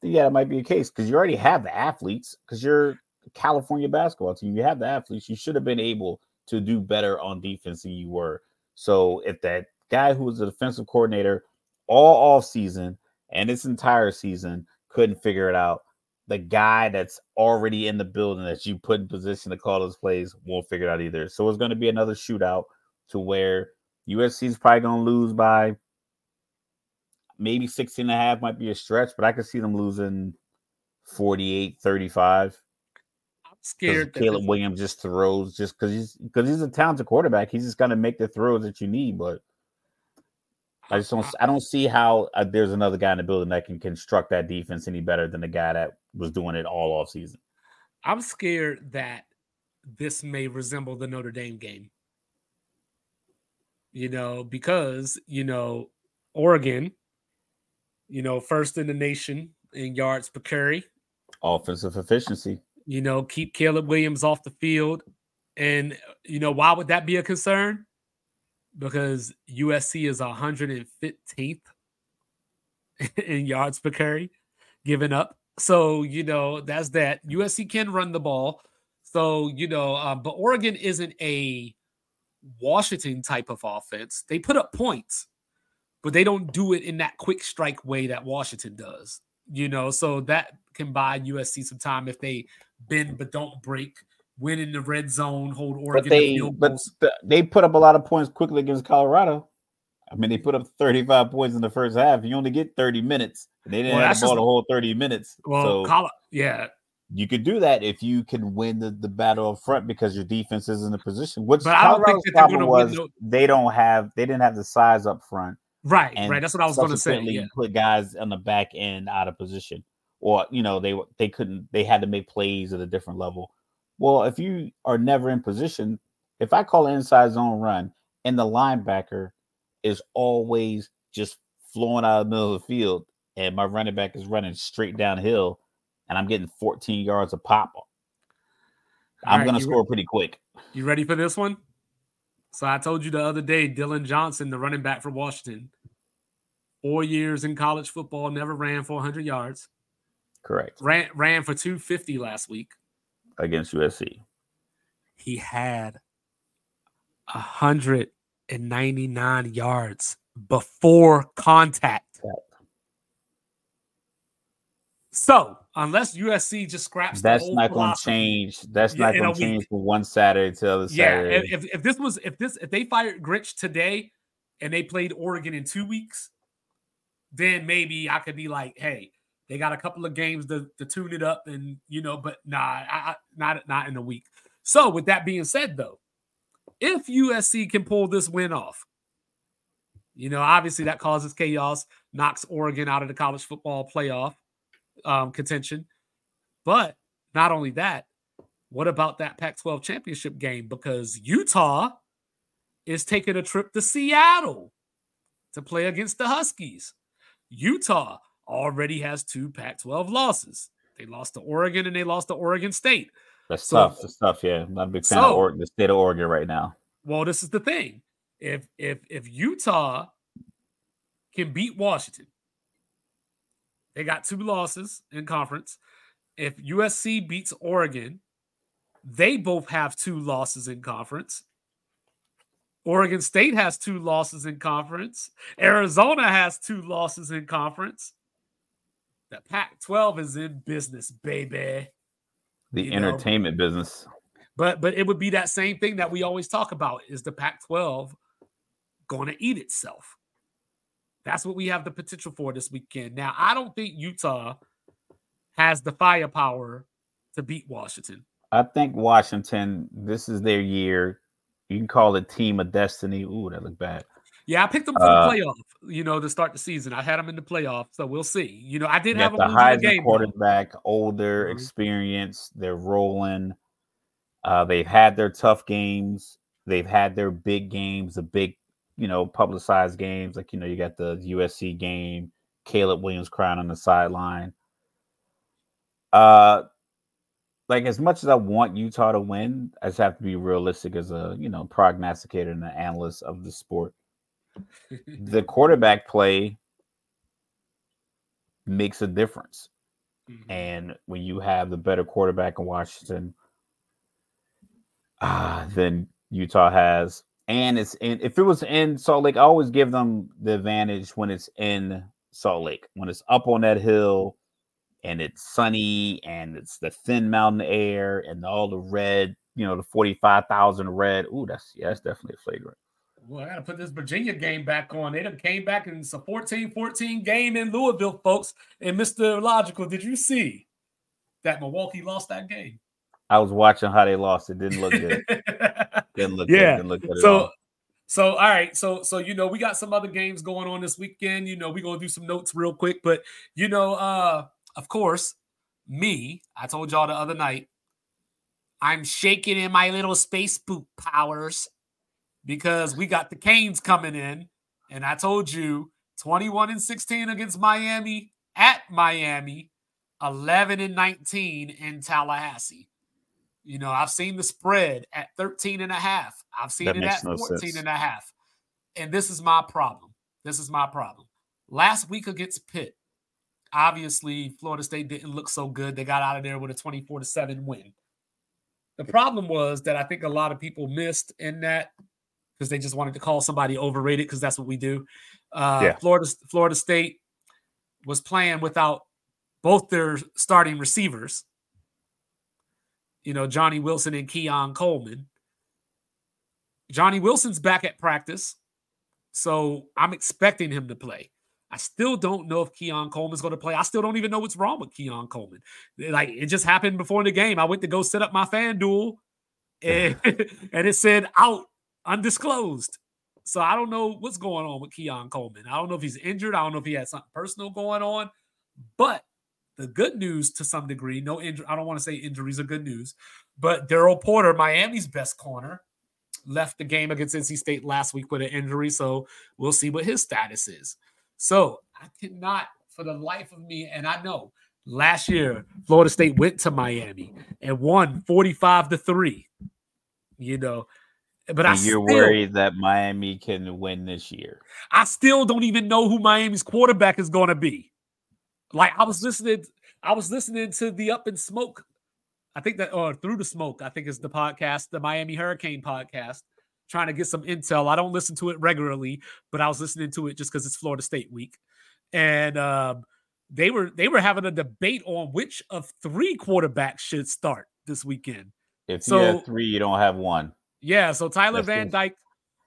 Yeah, it might be a case because you already have the athletes because you're California basketball team. You have the athletes. You should have been able to do better on defense than you were. So if that guy who was the defensive coordinator all off season and this entire season couldn't figure it out, the guy that's already in the building that you put in position to call those plays won't figure it out either. So it's going to be another shootout to where USC is probably going to lose by maybe 16 and a half might be a stretch, but I could see them losing 48 35. I'm scared. Caleb Williams just throws just because he's because he's a talented quarterback. He's just gonna make the throws that you need, but I just don't. I don't see how uh, there's another guy in the building that can construct that defense any better than the guy that was doing it all off season. I'm scared that this may resemble the Notre Dame game. You know, because you know Oregon, you know, first in the nation in yards per carry, offensive efficiency. You know, keep Caleb Williams off the field, and you know why would that be a concern? because USC is 115th (laughs) in yards per carry given up. So, you know, that's that. USC can run the ball. So, you know, um, but Oregon isn't a Washington type of offense. They put up points, but they don't do it in that quick strike way that Washington does. You know, so that can buy USC some time if they bend but don't break win in the red zone, hold Oregon. But they, but they put up a lot of points quickly against Colorado. I mean, they put up 35 points in the first half. You only get 30 minutes. They didn't well, have the ball the whole 30 minutes. Well, so yeah. You could do that if you can win the, the battle up front because your defense is in a position. Which but Colorado's problem was no- they don't have they didn't have the size up front. Right, right. That's what I was going to say. Yeah. Put guys on the back end out of position, or you know they they couldn't. They had to make plays at a different level. Well, if you are never in position, if I call an inside zone run and the linebacker is always just flowing out of the middle of the field and my running back is running straight downhill and I'm getting 14 yards of pop, I'm right, going to score re- pretty quick. You ready for this one? So I told you the other day, Dillon Johnson, the running back for Washington, four years in college football, never ran for 100 yards. Correct. Ran ran for 250 last week against USC. He had 199 yards before contact. So, unless USC just scraps, that's not going to change. That's not going to change from one Saturday to the other Saturday. Yeah, if, if this was if this if they fired Grinch today and they played Oregon in two weeks, then maybe I could be like, hey, they got a couple of games to, to tune it up, and you know, but nah, I, not not in a week. So, with that being said, though, if USC can pull this win off, you know, obviously that causes chaos, knocks Oregon out of the college football playoff um, contention. But not only that, what about that Pac 12 championship game? Because Utah is taking a trip to Seattle to play against the Huskies. Utah already has two Pac 12 losses. They lost to Oregon and they lost to Oregon State. That's so, tough. That's tough. Yeah. I'm not a big fan so, of Oregon, the state of Oregon right now. Well, this is the thing. If if if Utah can beat Washington, they got two losses in conference. If USC beats Oregon, they both have two losses in conference. Oregon State has two losses in conference. Arizona has two losses in conference. The Pac 12 is in business, baby. The you entertainment know? business. But but it would be that same thing that we always talk about is the Pac 12 going to eat itself? That's what we have the potential for this weekend. Now, I don't think Utah has the firepower to beat Washington. I think Washington, this is their year. You can call it team of destiny. Ooh, that looked bad. Yeah, I picked them for uh, the playoff. You know, to start the season, I had them in the playoff, so we'll see. You know, I did have the Heisman game quarterback, though. older, mm-hmm. experienced. They're rolling. Uh, they've had their tough games. They've had their big games, the big, you know, publicized games. Like you know, you got the USC game, Caleb Williams crying on the sideline. Uh, like as much as I want Utah to win, I just have to be realistic as a you know prognosticator and an analyst of the sport. (laughs) the quarterback play makes a difference. Mm-hmm. And when you have the better quarterback in Washington uh, than Utah has, and it's in if it was in Salt Lake, I always give them the advantage when it's in Salt Lake. When it's up on that hill and it's sunny and it's the thin mountain air and all the red, you know, the 45,000 red. Ooh, that's yeah, that's definitely a flagrant. Well, I got to put this Virginia game back on. They done came back and it's a 14 14 game in Louisville, folks. And Mr. Logical, did you see that Milwaukee lost that game? I was watching how they lost. It didn't look good. (laughs) didn't look yeah. good. Didn't look so, so all right, so so you know we got some other games going on this weekend. You know we're gonna do some notes real quick, but you know, uh, of course, me. I told y'all the other night. I'm shaking in my little space boot powers because we got the Canes coming in, and I told you 21 and 16 against Miami at Miami, 11 and 19 in Tallahassee. You know, I've seen the spread at 13 and a half. I've seen that it at no 14 sense. and a half. And this is my problem. This is my problem. Last week against Pitt, obviously Florida State didn't look so good. They got out of there with a 24 to 7 win. The problem was that I think a lot of people missed in that because they just wanted to call somebody overrated because that's what we do. Uh, yeah. Florida Florida State was playing without both their starting receivers. You know, Johnny Wilson and Keon Coleman. Johnny Wilson's back at practice, so I'm expecting him to play. I still don't know if Keon Coleman's going to play. I still don't even know what's wrong with Keon Coleman. Like it just happened before the game. I went to go set up my FanDuel, and, (laughs) and it said out undisclosed. So I don't know what's going on with Keon Coleman. I don't know if he's injured. I don't know if he had something personal going on. But the good news to some degree, no injury. I don't want to say injuries are good news, but Daryl Porter, Miami's best corner, left the game against NC State last week with an injury. So we'll see what his status is. So I cannot, for the life of me, and I know last year Florida State went to Miami and won 45 to 3. You know, but and I you're still, worried that Miami can win this year. I still don't even know who Miami's quarterback is going to be. Like I was listening, I was listening to the Up in Smoke. I think that or through the smoke, I think is the podcast, the Miami Hurricane podcast, trying to get some intel. I don't listen to it regularly, but I was listening to it just because it's Florida State week. And um, they were they were having a debate on which of three quarterbacks should start this weekend. If so, you have three, you don't have one. Yeah, so Tyler That's Van Dyke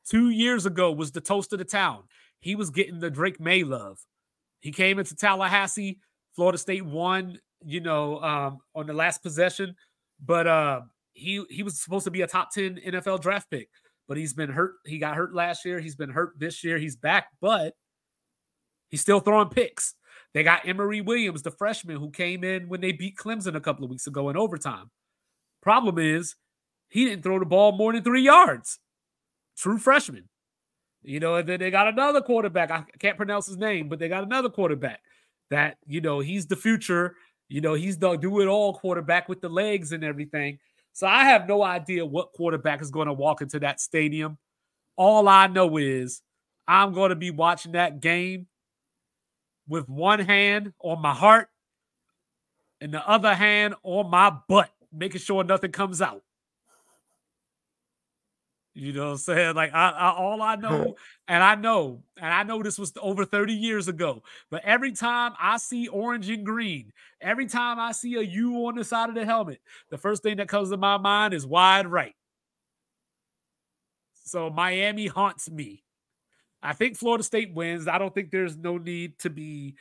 two years ago was the toast of the town. He was getting the Drake Maye love. He came into Tallahassee. Florida State won, you know, um, on the last possession, but uh, he he was supposed to be a top 10 NFL draft pick, but he's been hurt. He got hurt last year. He's been hurt this year. He's back, but he's still throwing picks. They got Emory Williams, the freshman who came in when they beat Clemson a couple of weeks ago in overtime. Problem is, he didn't throw the ball more than three yards. True freshman. You know, and then they got another quarterback. I can't pronounce his name, but they got another quarterback that, you know, he's the future. You know, he's the do it all quarterback with the legs and everything. So I have no idea what quarterback is going to walk into that stadium. All I know is I'm going to be watching that game with one hand on my heart and the other hand on my butt, making sure nothing comes out. You know what I'm saying? Like I, I, all I know, (laughs) and I know, and I know this was over 30 years ago, but every time I see orange and green, every time I see a U on the side of the helmet, the first thing that comes to my mind is wide right. So Miami haunts me. I think Florida State wins. I don't think there's no need to be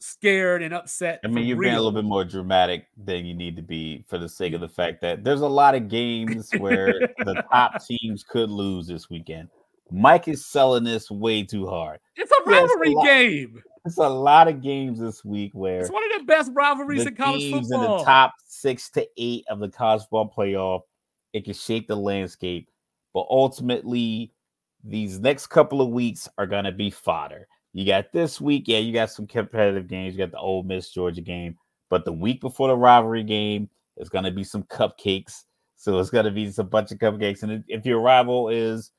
scared and upset. I mean, you've real. been a little bit more dramatic than you need to be for the sake of the fact that there's a lot of games where the top (laughs) teams could lose this weekend. Mike is selling this way too hard. It's a rivalry lot, game. It's a lot of games this week where it's one of the best rivalries the in college football. in the top six to eight of the college football playoff. It can shape the landscape, but ultimately, these next couple of weeks are going to be fodder. You got this week, yeah, you got some competitive games. You got the Ole Miss Georgia game, but the week before the rivalry game is going to be some cupcakes. So it's going to be just a bunch of cupcakes. And if your rival is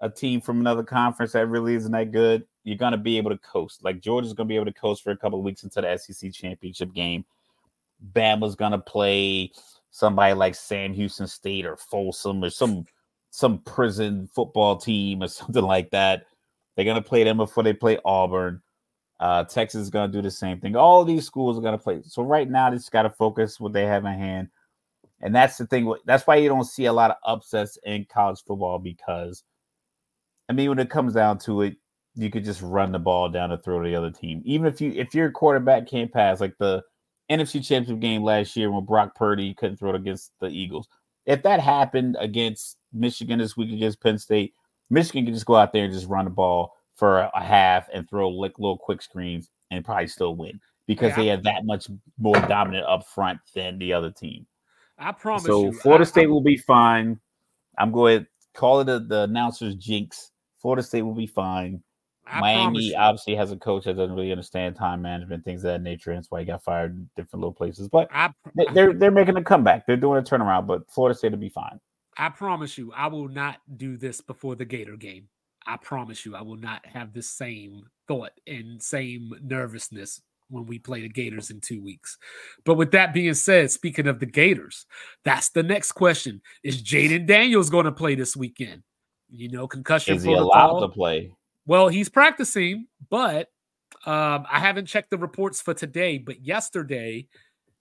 a team from another conference that really isn't that good, you're going to be able to coast. Like Georgia's going to be able to coast for a couple of weeks into the SEC championship game. Bama's going to play somebody like Sam Houston State or Folsom or some some prison football team or (laughs) something like that. They're going to play them before they play Auburn. Uh, Texas is going to do the same thing. All these schools are going to play. So right now, they just got to focus what they have in hand. And that's the thing. That's why you don't see a lot of upsets in college football because, I mean, when it comes down to it, you could just run the ball down the throat of the other team. Even if you if your quarterback can't pass, like the NFC Championship game last year when Brock Purdy couldn't throw it against the Eagles. If that happened against Michigan this week against Penn State, Michigan can just go out there and just run the ball for a half and throw like little quick screens and probably still win because yeah. they have that much more dominant up front than the other team. I promise so you. Florida I, State I, will be fine. I'm going to call it a, the announcer's jinx. Florida State will be fine. I Miami obviously has a coach that doesn't really understand time management, things of that nature. and That's why he got fired in different little places. But I, they're they're making a comeback. They're doing a turnaround. But Florida State will be fine. I promise you, I will not do this before the Gator game. I promise you, I will not have the same thought and same nervousness when we play the Gators in two weeks. But with that being said, speaking of the Gators, that's the next question: Is Jayden Daniels going to play this weekend? You know, concussion. Is he allowed to play? Well, he's practicing, but um, I haven't checked the reports for today. But yesterday,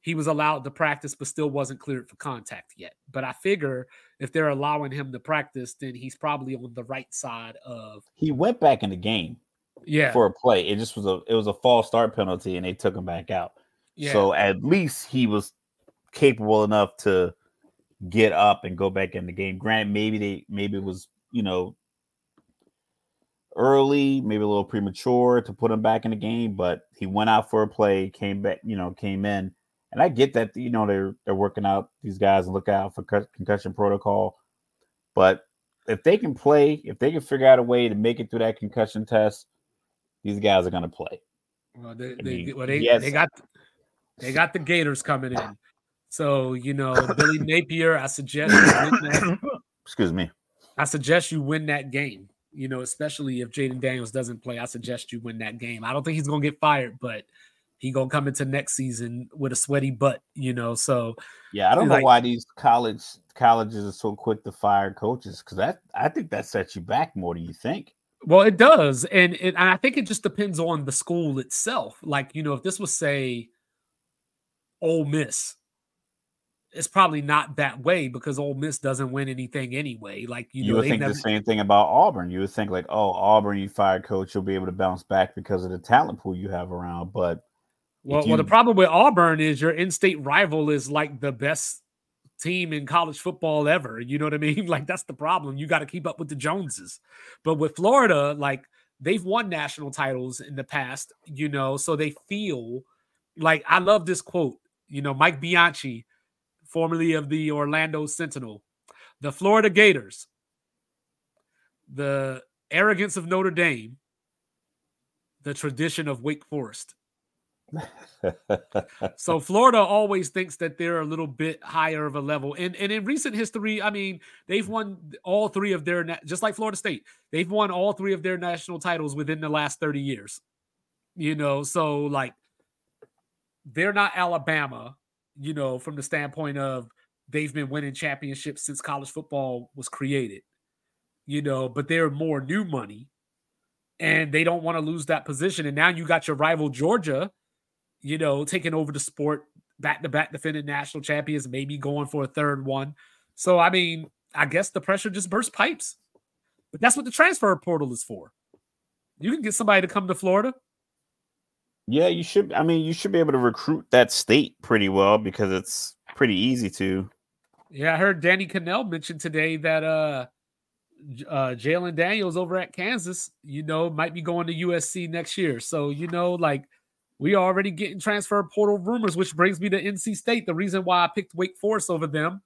he was allowed to practice, but still wasn't cleared for contact yet. But I figure if they're allowing him to practice, then he's probably on the right side of. He went back in the game, yeah, for a play. It just was a it was a false start penalty, and they took him back out. Yeah. So at least he was capable enough to get up and go back in the game. Grant, maybe they maybe it was you know early, maybe a little premature to put him back in the game, but he went out for a play, came back, you know, came in. And I get that, you know, they're they're working out these guys and look out for concussion protocol. But if they can play, if they can figure out a way to make it through that concussion test, these guys are going to play. Well, they, they, well, they, yes. they got they got the Gators coming in. So, you know, Billy Napier, I suggest (coughs) Excuse me. I suggest you win that game you know, especially if Jayden Daniels doesn't play, I suggest you win that game. I don't think he's gonna get fired, but he gonna come into next season with a sweaty butt, you know. So yeah, I don't know like, why these college colleges are so quick to fire coaches because that I think that sets you back more than you think. Well, it does, and, it, and I think it just depends on the school itself. Like you know, if this was say Ole Miss, it's probably not that way because Ole Miss doesn't win anything anyway. Like you, you know, would think never... the same thing about Auburn. You would think like, oh, Auburn, you fired coach, you'll be able to bounce back because of the talent pool you have around. But well, you... well, the problem with Auburn is your in-state rival is like the best team in college football ever. You know what I mean? (laughs) Like that's the problem. You got to keep up with the Joneses. But with Florida, like they've won national titles in the past. You know, so they feel like I love this quote. You know, Mike Bianchi formerly of the Orlando Sentinel, the Florida Gators, the arrogance of Notre Dame, the tradition of Wake Forest. So Florida always thinks that they're a little bit higher of a level. And and in recent history, I mean, they've won all three of their just like Florida State. They've won all three of their national titles within the last 30 years. You know, so like they're not Alabama you know, from the standpoint of they've been winning championships since college football was created, you know, but they're more new money and they don't want to lose that position. And now you got your rival Georgia, you know, taking over the sport back to back defending national champions, maybe going for a third one. So, I mean, I guess the pressure just burst pipes. But that's what the transfer portal is for. You can get somebody to come to Florida yeah, you should. I mean, you should be able to recruit that state pretty well because it's pretty easy to. Yeah, I heard Danny Kanell mention today that uh uh, Jalon Daniels over at Kansas, you know, might be going to USC next year. So, you know, like we are already getting transfer portal rumors, which brings me to NC State. The reason why I picked Wake Forest over them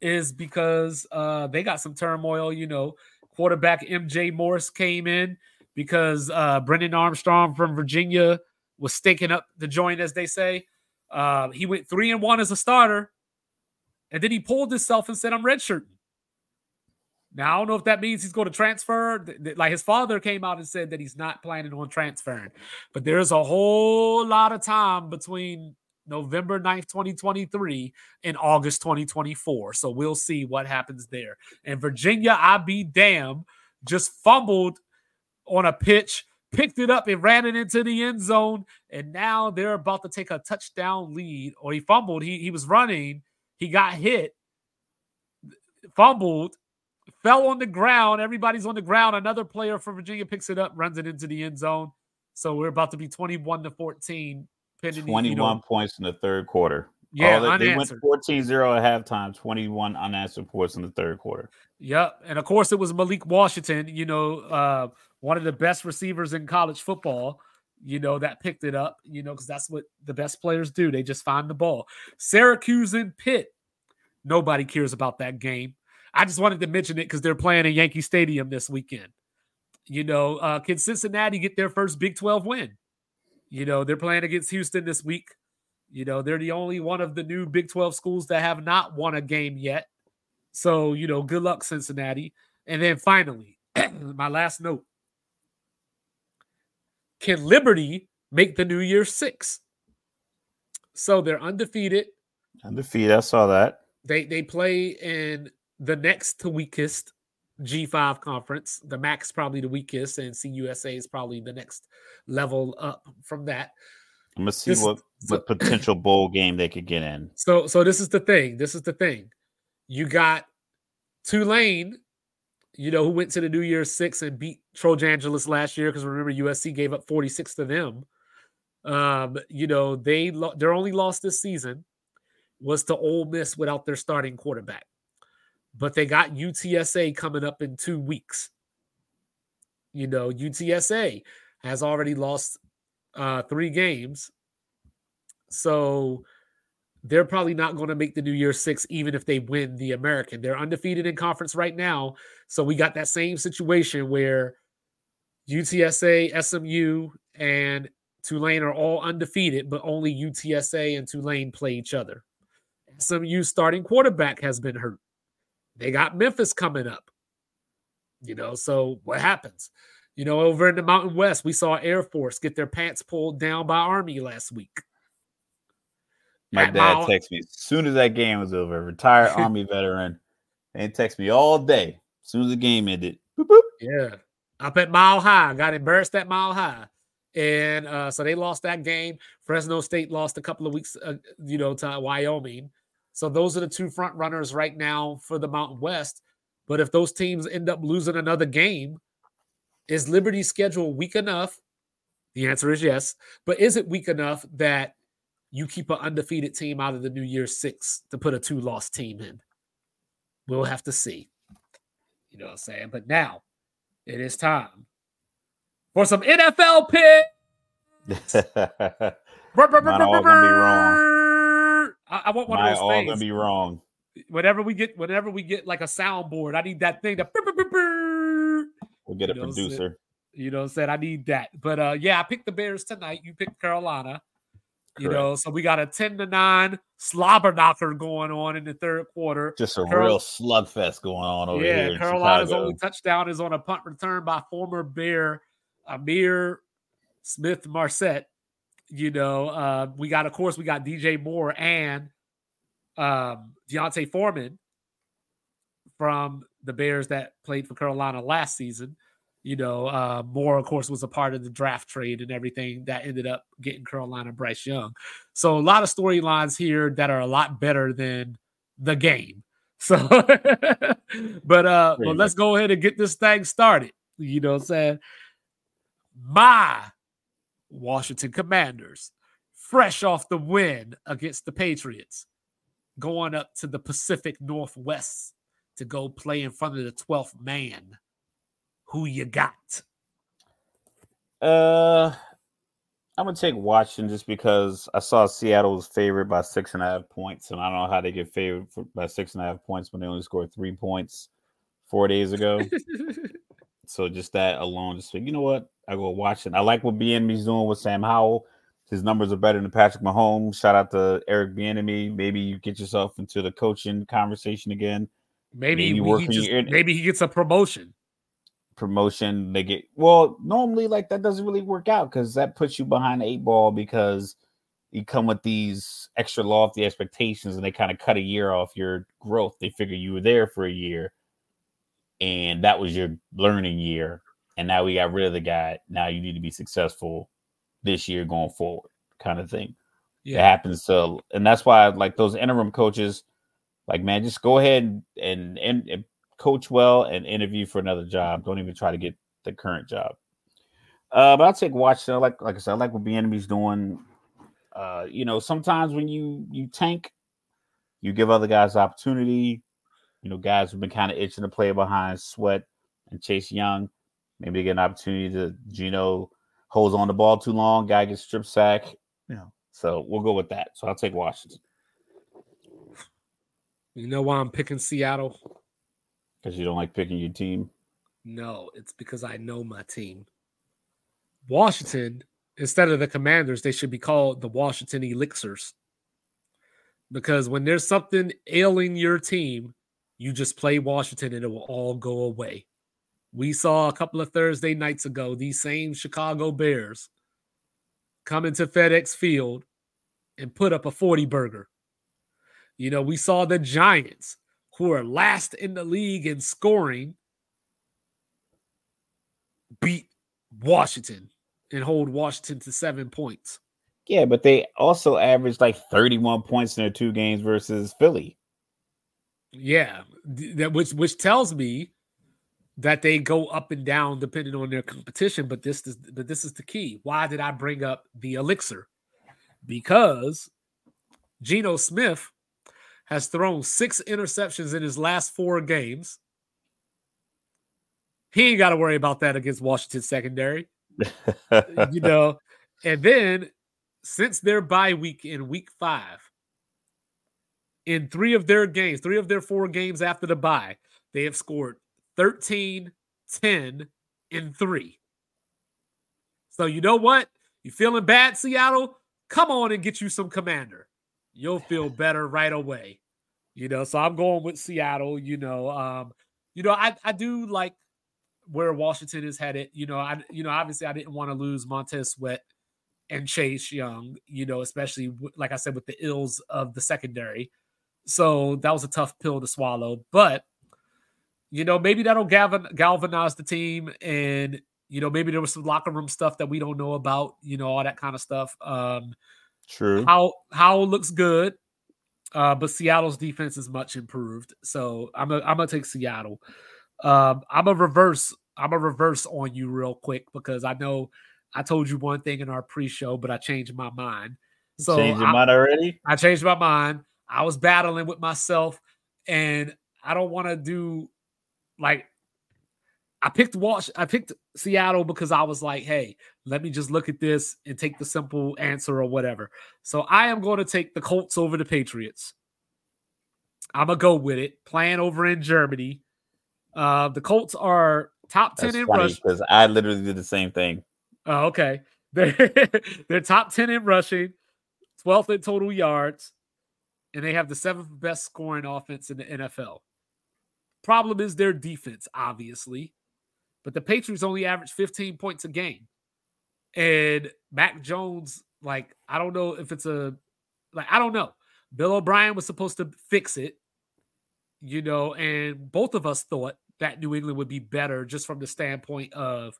is because uh, they got some turmoil. You know, quarterback MJ Morris came in because uh, Brennan Armstrong from Virginia was stinking up the joint, as they say. Uh, he went three and one as a starter, and then he pulled himself and said, "I'm redshirting." Now I don't know if that means he's going to transfer. Like his father came out and said that he's not planning on transferring, but there's a whole lot of time between November 9th, 2023 and August 2024. So we'll see what happens there. And Virginia, I be damn, just fumbled on a pitch, picked it up and ran it into the end zone. And now they're about to take a touchdown lead. Or he fumbled. He, he was running. He got hit, fumbled, fell on the ground. Everybody's on the ground. Another player from Virginia picks it up, runs it into the end zone. So we're about to be 21 to 14. 21 you know, points in the third quarter. Yeah, the, they went 14 0 at halftime, 21 unanswered points in the third quarter. Yep. And of course, it was Malik Washington, you know, uh, one of the best receivers in college football, you know, that picked it up, you know, because that's what the best players do. They just find the ball. Syracuse and Pitt. Nobody cares about that game. I just wanted to mention it because they're playing at Yankee Stadium this weekend. You know, uh, can Cincinnati get their first Big 12 win? You know, they're playing against Houston this week. You know, they're the only one of the new Big 12 schools that have not won a game yet. So, you know, good luck, Cincinnati. And then finally, (clears throat) my last note Can Liberty make the New Year six? So they're undefeated. Undefeated. I saw that. They they play in the next to weakest G5 conference. The MAC is probably the weakest, and CUSA is probably the next level up from that. I'm gonna see this, what what so, potential (laughs) bowl game they could get in. So so this is the thing. This is the thing. You got Tulane, you know, who went to the New Year's Six and beat Trojangelis last year because remember USC gave up 46 to them. Um, you know, they their only loss this season was to Ole Miss without their starting quarterback but they got UTSA coming up in two weeks. You know, UTSA has already lost uh, three games. So they're probably not going to make the New Year Six, even if they win the American. They're undefeated in conference right now. So we got that same situation where UTSA, SMU, and Tulane are all undefeated, but only UTSA and Tulane play each other. SMU starting quarterback has been hurt. They got Memphis coming up. You know, so what happens? You know, over in the Mountain West, we saw Air Force get their pants pulled down by Army last week. My At dad texted me as soon as that game was over. Retired (laughs) Army veteran, and text me all day as soon as the game ended. Boop, boop. Yeah, up at Mile High, got embarrassed at Mile High, and uh, so they lost that game. Fresno State lost a couple of weeks, uh, you know, to Wyoming. So those are the two front runners right now for the Mountain West. But if those teams end up losing another game, is Liberty's schedule weak enough? The answer is yes. But is it weak enough that you keep an undefeated team out of the New Year Six to put a two loss team in? We'll have to see. You know what I'm saying? But now it is time for some NFL picks. (laughs) Mine all gonna be wrong. I, I want one My of those all things. gonna be wrong. Whenever we get, whenever we get like a soundboard, I need that thing to. We'll get a you know producer. You know, said I need that. But uh, yeah, I picked the Bears tonight. You picked Carolina. You know, so we got a 10 to 9 slobber knocker going on in the third quarter. Just a Carol- real slugfest going on over yeah, here. Yeah, Carolina's only touchdown is on a punt return by former Bear Ihmir Smith Marsette. You know, uh, we got, of course, we got DJ Moore and um, D'Onta Foreman from the Bears that played for Carolina last season. You know, uh, Moore, of course, was a part of the draft trade and everything that ended up getting Carolina Bryce Young. So a lot of storylines here that are a lot better than the game. (laughs) So, but uh, well, let's go ahead and get this thing started. You know what I'm saying? My Washington Commanders, fresh off the win against the Patriots, going up to the Pacific Northwest to go play in front of the 12th man, who you got? Uh, I'm gonna take Washington just because I saw Seattle was favored by six and a half points, and I don't know how they get favored for, by six and a half points when they only scored three points four days ago. (laughs) so just that alone, just like, you know what, I go watch it. I like what Bieniemy's doing with Sam Howell. His numbers are better than Patrick Mahomes. Shout out to Eric Bieniemy. Maybe you get yourself into the coaching conversation again. Maybe maybe he, just, maybe he gets a promotion. Promotion. They get well. Normally, like that doesn't really work out because that puts you behind the eight ball because you come with these extra lofty expectations and they kind of cut a year off your growth. They figure you were there for a year and that was your learning year. And now we got rid of the guy. Now you need to be successful this year going forward, kind of thing. Yeah. It happens to, and that's why like those interim coaches, like man, just go ahead and, and, and coach well and interview for another job. Don't even try to get the current job. Uh, but I'll take Washington. Like like I said, I like what Bieniemy's doing. Uh, you know, sometimes when you you tank, you give other guys opportunity. You know, guys who've been kind of itching to play behind Sweat and Chase Young. Maybe they get an opportunity to Geno holds on the ball too long, guy gets strip sack. You know, so we'll go with that. So I'll take Washington. You know why I'm picking Seattle? Because you don't like picking your team. No, it's because I know my team. Washington, instead of the Commanders, they should be called the Washington Elixirs. Because when there's something ailing your team, you just play Washington and it will all go away. We saw a couple of Thursday nights ago these same Chicago Bears come into FedEx Field and put up a 40 burger. You know, we saw the Giants, who are last in the league in scoring, beat Washington and hold Washington to seven points. Yeah, but they also averaged like 31 points in their two games versus Philly. Yeah, that which which tells me that they go up and down depending on their competition. But this is but this is the key. Why did I bring up the elixir? Because Geno Smith has thrown six interceptions in his last four games. He ain't got to worry about that against Washington secondary. (laughs) you know, and then since their bye week in week five, in three of their games, three of their four games after the bye, they have scored 13, 10, and three. So you know what? You feeling bad, Seattle? Come on and get you some commander. You'll feel (laughs) better right away. You know, so I'm going with Seattle. You know, um, you know, I, I do like where Washington is headed. You know, I you know, obviously I didn't want to lose Montez Sweat and Chase Young, you know, especially like I said with the ills of the secondary. So that was a tough pill to swallow. But, you know, maybe that'll galvanize the team. And, you know, maybe there was some locker room stuff that we don't know about, you know, all that kind of stuff. Um, True. How how looks good. Uh, but Seattle's defense is much improved. So I'm a, I'm gonna take Seattle. Um, I'm a reverse. I'm a reverse on you real quick because I know I told you one thing in our pre-show, but I changed my mind. So changed your mind already? I changed my mind. I was battling with myself, and I don't want to do like I picked Wash. I picked Seattle because I was like, hey, let me just look at this and take the simple answer or whatever. So I am going to take the Colts over the Patriots. I'm gonna go with it. Playing over in Germany. Uh, the Colts are top ten That's in rushing because I literally did the same thing. Oh, okay. (laughs) They're, (laughs) they're top ten in rushing, 12th in total yards and they have the seventh best scoring offense in the NFL. Problem is their defense, obviously, but the Patriots only average 15 points a game. And Mac Jones, like, I don't know if it's a, like, I don't know. Bill O'Brien was supposed to fix it, you know, and both of us thought that New England would be better just from the standpoint of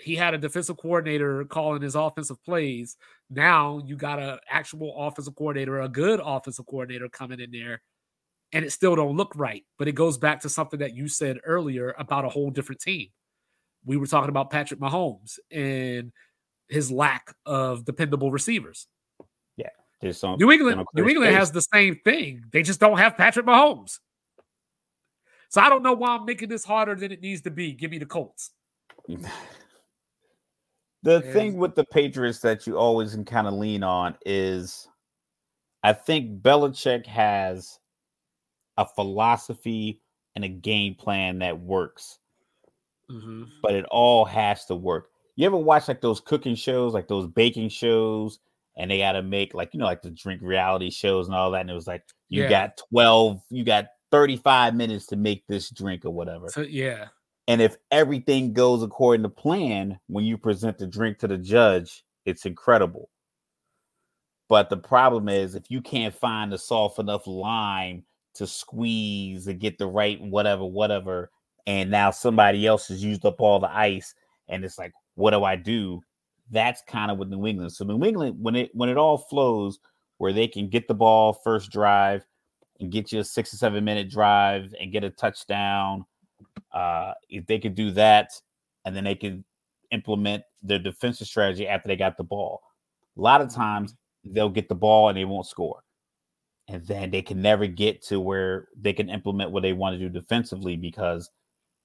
he had a defensive coordinator calling his offensive plays. Now you got an actual offensive coordinator, a good offensive coordinator coming in there, and it still don't look right. But it goes back to something that you said earlier about a whole different team. We were talking about Patrick Mahomes and his lack of dependable receivers. Yeah, New England. New England has the same thing. They just don't have Patrick Mahomes. So I don't know why I'm making this harder than it needs to be. Give me the Colts. (laughs) the thing with the Patriots that you always can kind of lean on is I think Belichick has a philosophy and a game plan that works. Mm-hmm. But it all has to work. You ever watch like those cooking shows, like those baking shows, and they got to make like, you know, like the drink reality shows and all that. And it was like, you yeah. got 12, you got 35 minutes to make this drink or whatever. So, yeah. And if everything goes according to plan, when you present the drink to the judge, it's incredible. But the problem is, if you can't find a soft enough lime to squeeze and get the right whatever, whatever, and now somebody else has used up all the ice, and it's like, what do I do? That's kind of with New England. So New England, when it when it all flows, where they can get the ball first drive and get you a six or seven minute drive and get a touchdown, uh, if they could do that, and then they could implement their defensive strategy after they got the ball. A lot of times they'll get the ball and they won't score. And then they can never get to where they can implement what they want to do defensively because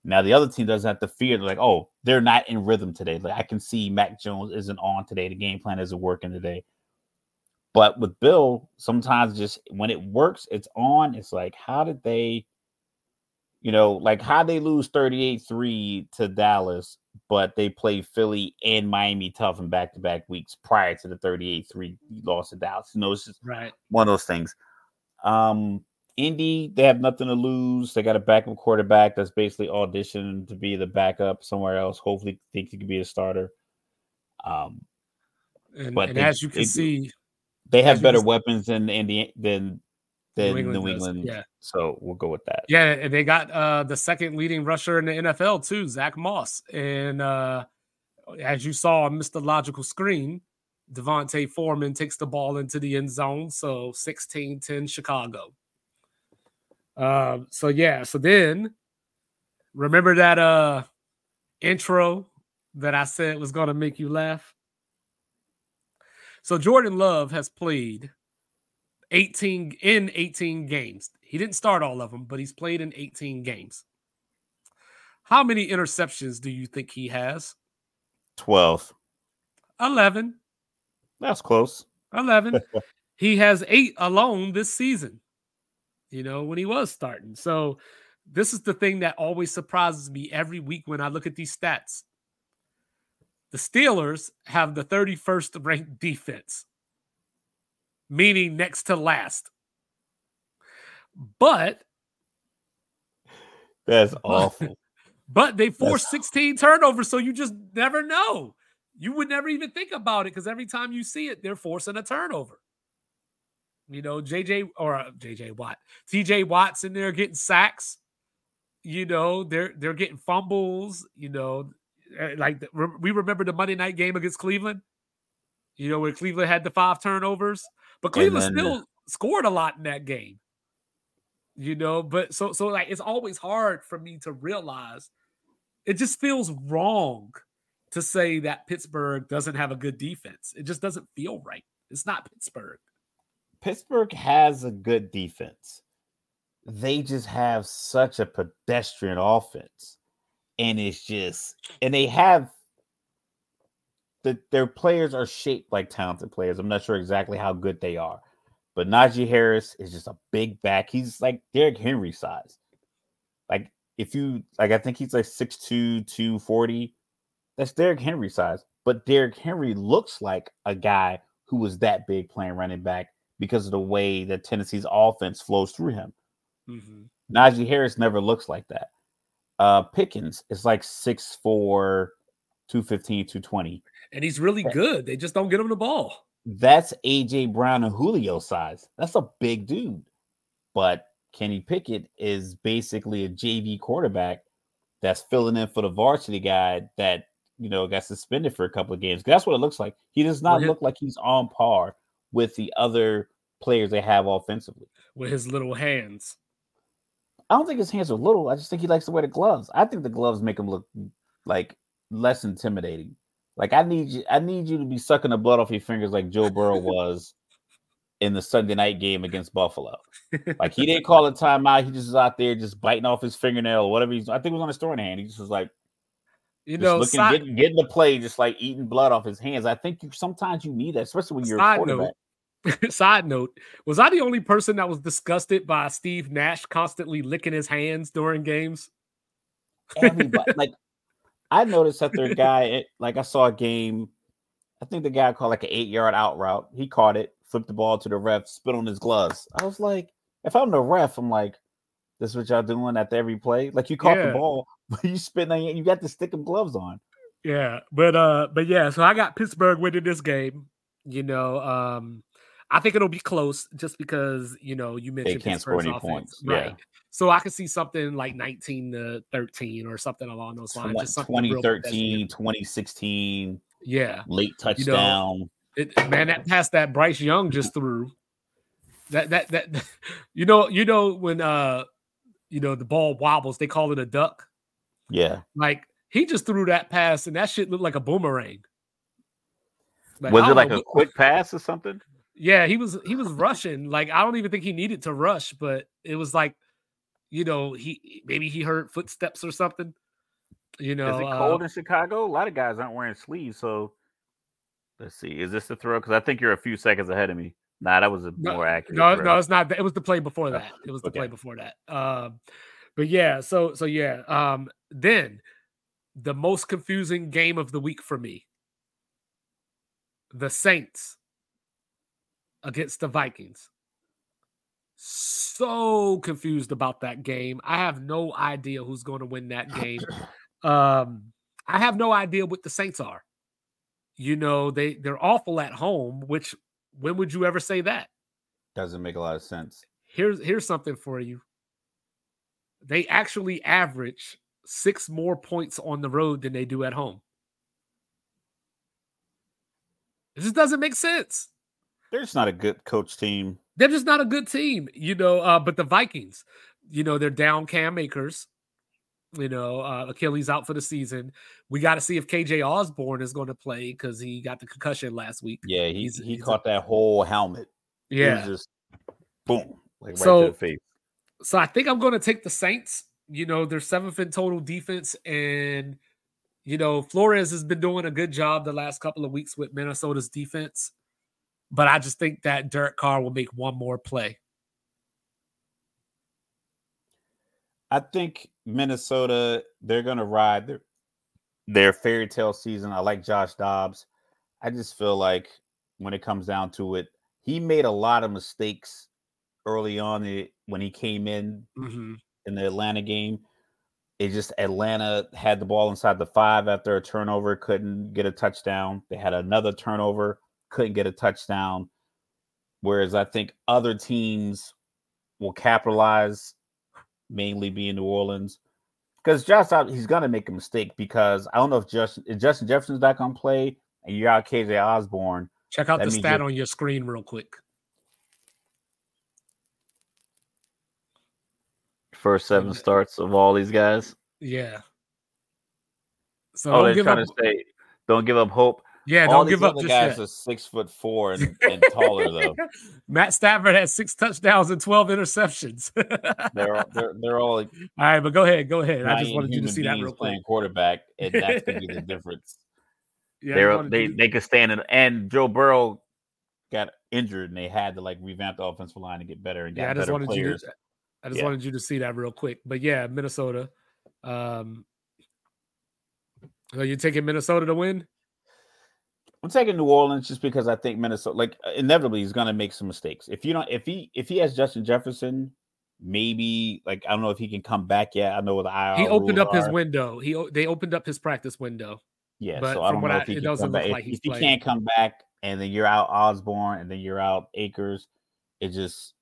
now the other team doesn't have to fear. They're like, oh, they're not in rhythm today. Like I can see Mac Jones isn't on today. The game plan isn't working today. But with Bill, sometimes just when it works, it's on. It's like, how did they, you know, like how they lose 38 3 to Dallas but they play Philly and Miami tough in back to back weeks prior to the 38 3 loss to Dallas. You know, it's just right. one of those things. Um, Indy, they have nothing to lose. They got a backup quarterback that's basically auditioned to be the backup somewhere else. Hopefully, thinks he could be a starter. Um, and, but and they, as you can they, see, they have better weapons than Indy than than New England. New England yeah. So we'll go with that. Yeah, and they got uh, the second leading rusher in the NFL too, Zach Moss. And uh, as you saw on Mr. Logical Screen, D'Onta Foreman takes the ball into the end zone. So 16-10 Chicago. Uh, so yeah, so then remember that uh intro that I said was gonna make you laugh. So Jordan Love has played 18 in 18 games. He didn't start all of them, but he's played in 18 games. How many interceptions do you think he has? 12. 11. That's close. 11. (laughs) he has 8 alone this season. You know, when he was starting. So this is the thing that always surprises me every week when I look at these stats. The Steelers have the 31st ranked defense meaning next to last. But that's (laughs) awful. But they forced 16 turnovers, so you just never know. You would never even think about it because every time you see it, they're forcing a turnover. You know, JJ or uh, JJ Watt, TJ Watts in there getting sacks. You know, they're they're getting fumbles. You know, eh, like the, we remember the Monday night game against Cleveland. You know, where Cleveland had the five turnovers. But Cleveland then, still scored a lot in that game. You know, but so so like it's always hard for me to realize it just feels wrong to say that Pittsburgh doesn't have a good defense. It just doesn't feel right. It's not Pittsburgh. Pittsburgh has a good defense. They just have such a pedestrian offense. And it's just, and they have the, their players are shaped like talented players. I'm not sure exactly how good they are, but Najee Harris is just a big back. He's like Derrick Henry size. Like if you like, I think he's like 6'2, 240. That's Derrick Henry size. But Derrick Henry looks like a guy who was that big playing running back because of the way that Tennessee's offense flows through him. Mm-hmm. Najee Harris never looks like that. Uh Pickens is like 6'4, 215, 220 and he's really good. They just don't get him the ball. That's AJ Brown and Julio size. That's a big dude. But Kenny Pickett is basically a JV quarterback that's filling in for the varsity guy that you know got suspended for a couple of games. That's what it looks like. He does not look like he's on par with the other players they have offensively. With his little hands. I don't think his hands are little. I just think he likes to wear the gloves. I think the gloves make him look like less intimidating. Like I need you, I need you to be sucking the blood off your fingers like Joe Burrow was in the Sunday night game against Buffalo. like he didn't call a timeout. He just was out there just biting off his fingernail or whatever he's I think it was on his throwing hand. He just was like you know, looking, side, getting, getting the play, just like eating blood off his hands. I think you, sometimes you need that, especially when you're a quarterback. Note, (laughs) side note: Was I the only person that was disgusted by Steve Nash constantly licking his hands during games? Everybody, like I noticed that their guy, like I saw a game. I think the guy called like an eight yard out route. He caught it, flipped the ball to the ref, spit on his gloves. I was like, if I'm the ref, I'm like, this is what y'all doing at every play. Like you caught yeah. the ball, (laughs) but you spit on you got to stick them gloves on. Yeah, but uh, but yeah, so I got Pittsburgh winning this game. You know, um, I think it'll be close just because you know you mentioned they can't score any offense, points, right? Yeah. So I could see something like 19 to 13 or something along those lines. Like 2013, 2016. Yeah. Late touchdown. You know, it, man, that pass that Bryce Young just threw. That that that (laughs) you know, you know when uh you know, the ball wobbles, they call it a duck. Yeah. Like he just threw that pass and that shit looked like a boomerang. Like, was it like know, a quick pass or something? Yeah, he was he was rushing. Like I don't even think he needed to rush, but it was like, you know, he maybe he heard footsteps or something. You know, is it cold uh, in Chicago? A lot of guys aren't wearing sleeves, so let's see. Is this the throw? Because I think you're a few seconds ahead of me. Nah, that was a no, more accurate. No, throw. no, it's not. It was the play before that. It was the okay. play before that. Um, but yeah, so so yeah. Um, then the most confusing game of the week for me. The Saints against the Vikings. So confused about that game. I have no idea who's going to win that game. (clears throat) Um, I have no idea what the Saints are. You know, they they're awful at home, which when would you ever say that? Doesn't make a lot of sense. Here's here's something for you. They actually average six more points on the road than they do at home. It just doesn't make sense. They're just not a good coach team. They're just not a good team, you know. Uh, but the Vikings, you know, they're down Cam Akers. You know, uh, Achilles out for the season. We got to see if KJ Osborn is going to play because he got the concussion last week. Yeah, he he's, he he's caught a, that whole helmet. Yeah, just boom, like right so, to the face. So I think I'm going to take the Saints. You know, they're seventh in total defense, and you know Flores has been doing a good job the last couple of weeks with Minnesota's defense. But I just think that Derek Carr will make one more play. I think Minnesota, they're going to ride their, their fairy tale season. I like Josh Dobbs. I just feel like when it comes down to it, he made a lot of mistakes early on when he came in mm-hmm. in the Atlanta game. It just Atlanta had the ball inside the five after a turnover, couldn't get a touchdown. They had another turnover, couldn't get a touchdown. Whereas I think other teams will capitalize mainly be in New Orleans. Because Josh, he's gonna make a mistake because I don't know if Justin if Justin Jefferson's back on play and you're got KJ Osborn. Check out the stat on your screen real quick. First seven starts of all these guys. Yeah. So oh, they're trying up, to say, don't give up hope. Yeah, All don't give up. The guys yet. are six foot four and, (laughs) and taller though. Matt Stafford has six touchdowns and twelve interceptions. they're, they're they're all like, (laughs) all right, but go ahead, go ahead. I just wanted you to see that real quick. Playing quarterback, and that's gonna be the (laughs) difference. Yeah, they're, they they could stand in, and Joe Burrow got injured, and they had to like revamp the offensive line to get better and get yeah, I just wanted players. You to, I just yeah. wanted you to see that real quick. But yeah, Minnesota. Um, are you taking Minnesota to win? I'm taking New Orleans just because I think Minnesota, like uh, inevitably, he's gonna make some mistakes. If you don't, if he if he has Justin Jefferson, maybe like I don't know if he can come back yet. I know the IR he opened up are. his window. He they opened up his practice window. Yeah, but so I don't know I, if he can come back. Like if, if he can't come back, and then you're out Osborn, and then you're out Akers, it just.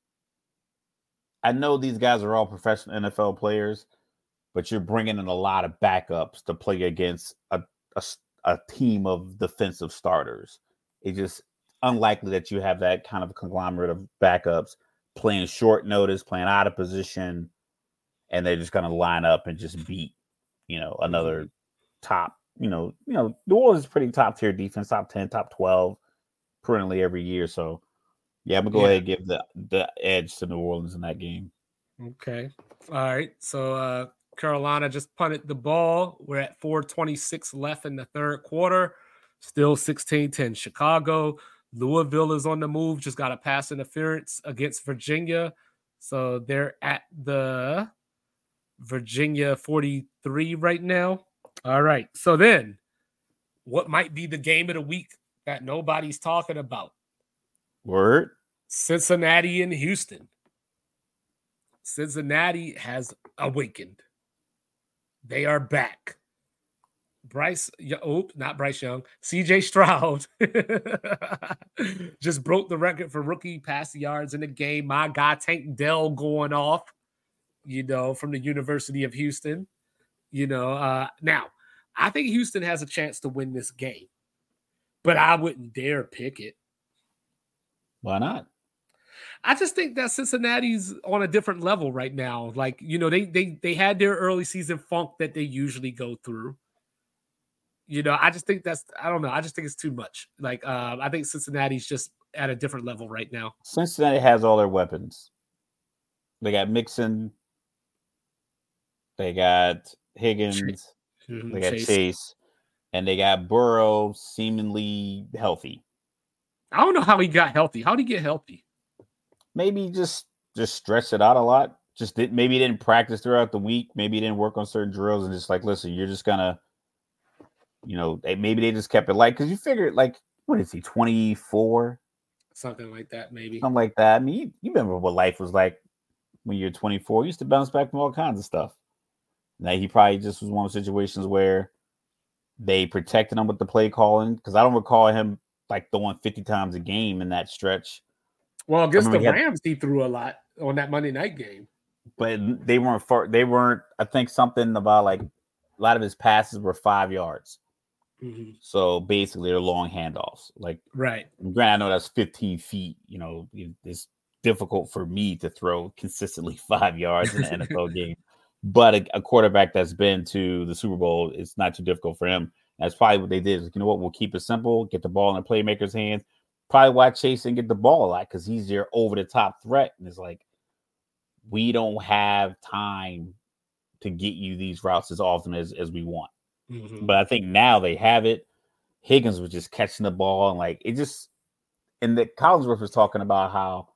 I know these guys are all professional NFL players, but you're bringing in a lot of backups to play against a, a a team of defensive starters. It's just unlikely that you have that kind of conglomerate of backups playing short notice, playing out of position, and they're just going to line up and just beat, you know, another mm-hmm. top, you know, you know, New Orleans is pretty top tier defense, top 10, top 12 currently every year. So Yeah, I'm gonna go Yeah. ahead and give the the edge to New Orleans in that game. Okay. All right. So uh Carolina just punted the ball. We're at 426 left in the third quarter. Still 16-10 Chicago. Louisville is on the move. Just got a pass interference against Virginia. So they're at the Virginia 43 right now. All right. So then what might be the game of the week that nobody's talking about? Word. Cincinnati and Houston. Cincinnati has awakened. They are back. Bryce, oh, not Bryce Young, CJ Stroud (laughs) just broke the record for rookie pass yards in the game. My guy, Tank Dell, going off, you know, from the University of Houston. You know, uh, now I think Houston has a chance to win this game, but I wouldn't dare pick it. Why not? I just think that Cincinnati's on a different level right now. Like, you know, they they they had their early season funk that they usually go through. You know, I just think that's I don't know. I just think it's too much. Like, uh, I think Cincinnati's just at a different level right now. Cincinnati has all their weapons. They got Mixon. They got Higgins. They got Chase. Chase. And they got Burrow seemingly healthy. I don't know how he got healthy. How did he get healthy? Maybe just just stretch it out a lot. Just did maybe didn't practice throughout the week. Maybe didn't work on certain drills and just like, listen, you're just gonna, you know, they, maybe they just kept it light because you figure like what is he, 24? Something like that, maybe. Something like that. I mean, you, you remember what life was like when you're 24. You used to bounce back from all kinds of stuff. Now he probably just was one of those situations where they protected him with the play calling because I don't recall him like throwing 50 times a game in that stretch. Well, against the he had- Rams, he threw a lot on that Monday night game. But they weren't far, they weren't, I think something about like a lot of his passes were five yards. Mhm. So basically they're long handoffs. Like Right. granted, I know that's 15 feet. You know, it's difficult for me to throw consistently (laughs) five yards in an (laughs) NFL game. But a, a quarterback that's been to the Super Bowl, it's not too difficult for him. That's probably what they did. Is, you know what? We'll keep it simple, get the ball in the playmaker's hands. Probably why Chase didn't get the ball a lot because he's their over the top threat. And it's like, we don't have time to get you these routes as often as, as we want. Mhm. But I think now they have it. Higgins was just catching the ball and like it just and the Collinsworth was talking about how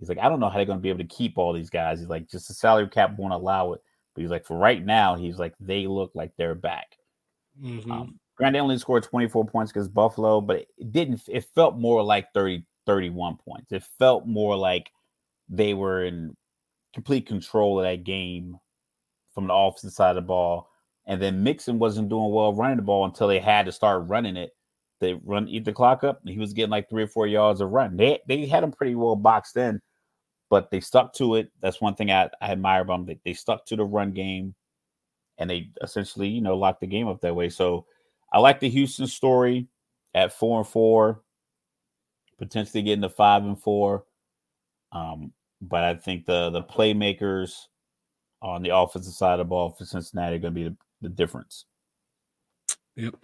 he's like, I don't know how they're gonna be able to keep all these guys. He's like, just the salary cap won't allow it. But he's like, for right now, he's like, they look like they're back. Mhm. Um, granted, they only scored 24 points against Buffalo, but it didn't it felt more like 30, 31 points. It felt more like they were in complete control of that game from the offensive side of the ball. And then Mixon wasn't doing well running the ball until they had to start running it. They run eat the clock up, he was getting like three or four yards of run. They they had him pretty well boxed in, but they stuck to it. That's one thing I, I admire about them. They, they stuck to the run game, and they essentially you know locked the game up that way. So I like the Houston story at four and four, potentially getting to five and four. Um, but I think the the playmakers on the offensive side of the ball for Cincinnati are going to be the, the difference. Yep.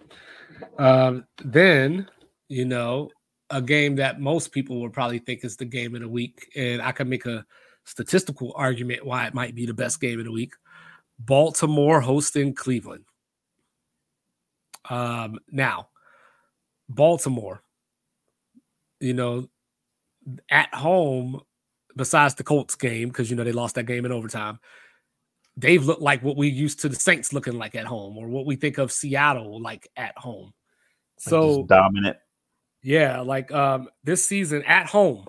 Um, then, you know, a game that most people would probably think is the game of the week, and I can make a statistical argument why it might be the best game of the week. Baltimore hosting Cleveland. Um, now, Baltimore, you know, at home, besides the Colts game, because you know they lost that game in overtime, they've looked like what we used to the Saints looking like at home, or what we think of Seattle like at home. So dominant. yeah, like um this season at home,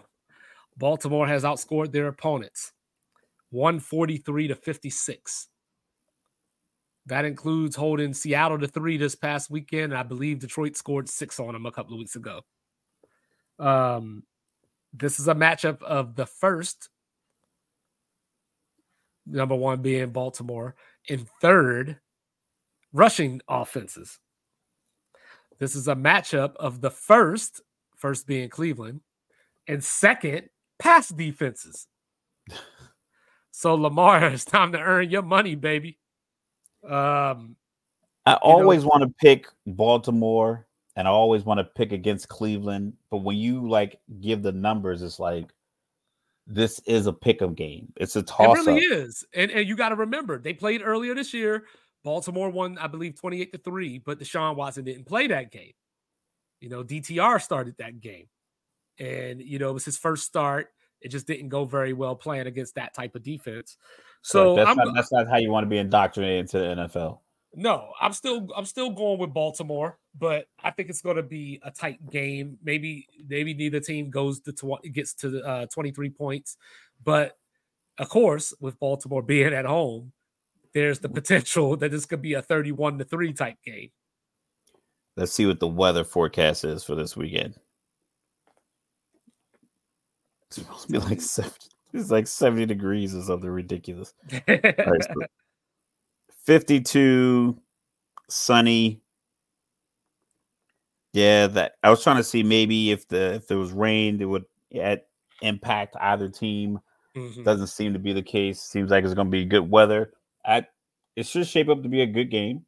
Baltimore has outscored their opponents 143 to 56. That includes holding Seattle to three this past weekend. I believe Detroit scored six on them a couple of weeks ago. Um, this is a matchup of the first, number one being Baltimore, and third, rushing offenses. This is a matchup of the first, first being Cleveland, and second, pass defenses. (laughs) so Lamar, it's time to earn your money, baby. Um, I know- always want to pick Baltimore and I always want to pick against Cleveland. But when you like give the numbers, it's like this is a pickup game. It's a toss. It really is, and and you got to remember they played earlier this year. Baltimore won, I believe, twenty eight to three, but Deshaun Watson didn't play that game. You know, DTR started that game, and you know it was his first start. It just didn't go very well playing against that type of defense. So that's not, that's not how you want to be indoctrinated into the NFL. No, I'm still I'm still going with Baltimore, but I think it's going to be a tight game. Maybe maybe neither team goes to tw- gets to uh, 23 points, but of course, with Baltimore (laughs) being at home, there's the potential that this could be a 31 to 3 type game. Let's see what the weather forecast is for this weekend. It's supposed to be like 70, it's like 70 degrees or something ridiculous. right, so (laughs) 52 sunny. Yeah, that I was trying to see maybe if the if there was rain, it would at, impact either team. Mm-hmm. Doesn't seem to be the case. Seems like it's going to be good weather. I, it should shape up to be a good game.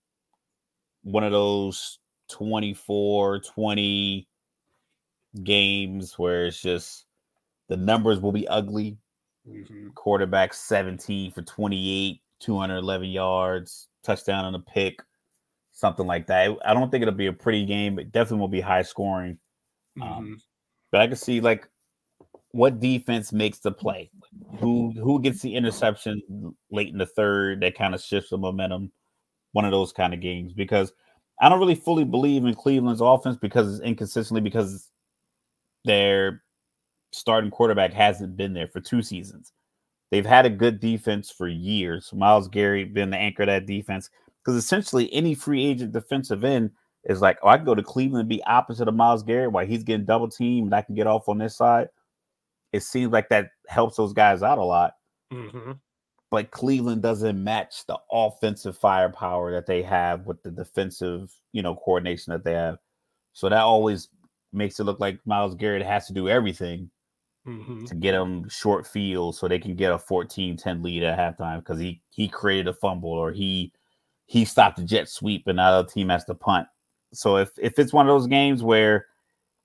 One of those 24 20 games where it's just the numbers will be ugly. Mm-hmm. Quarterback 17 for 28, 211 yards, touchdown on a pick, something like that. I don't think it'll be a pretty game, but definitely will be high scoring. Um, mm-hmm. Um, but I can see like what defense makes the play, who who gets the interception late in the third that kind of shifts the momentum. One of those kind of games because I don't really fully believe in Cleveland's offense because it's inconsistently because their starting quarterback hasn't been there for two seasons. They've had a good defense for years. Myles Garrett been the anchor of that defense because essentially any free agent defensive end is like, oh, I can go to Cleveland and be opposite of Myles Garrett while he's getting double teamed and I can get off on this side. It seems like that helps those guys out a lot. Mm-hmm. But Cleveland doesn't match the offensive firepower that they have with the defensive, you know, coordination that they have. So that always makes it look like Myles Garrett has to do everything mm-hmm. to get them short field so they can get a 14-10 lead at halftime because he he created a fumble or he he stopped the jet sweep and now the team has to punt. So if if it's one of those games where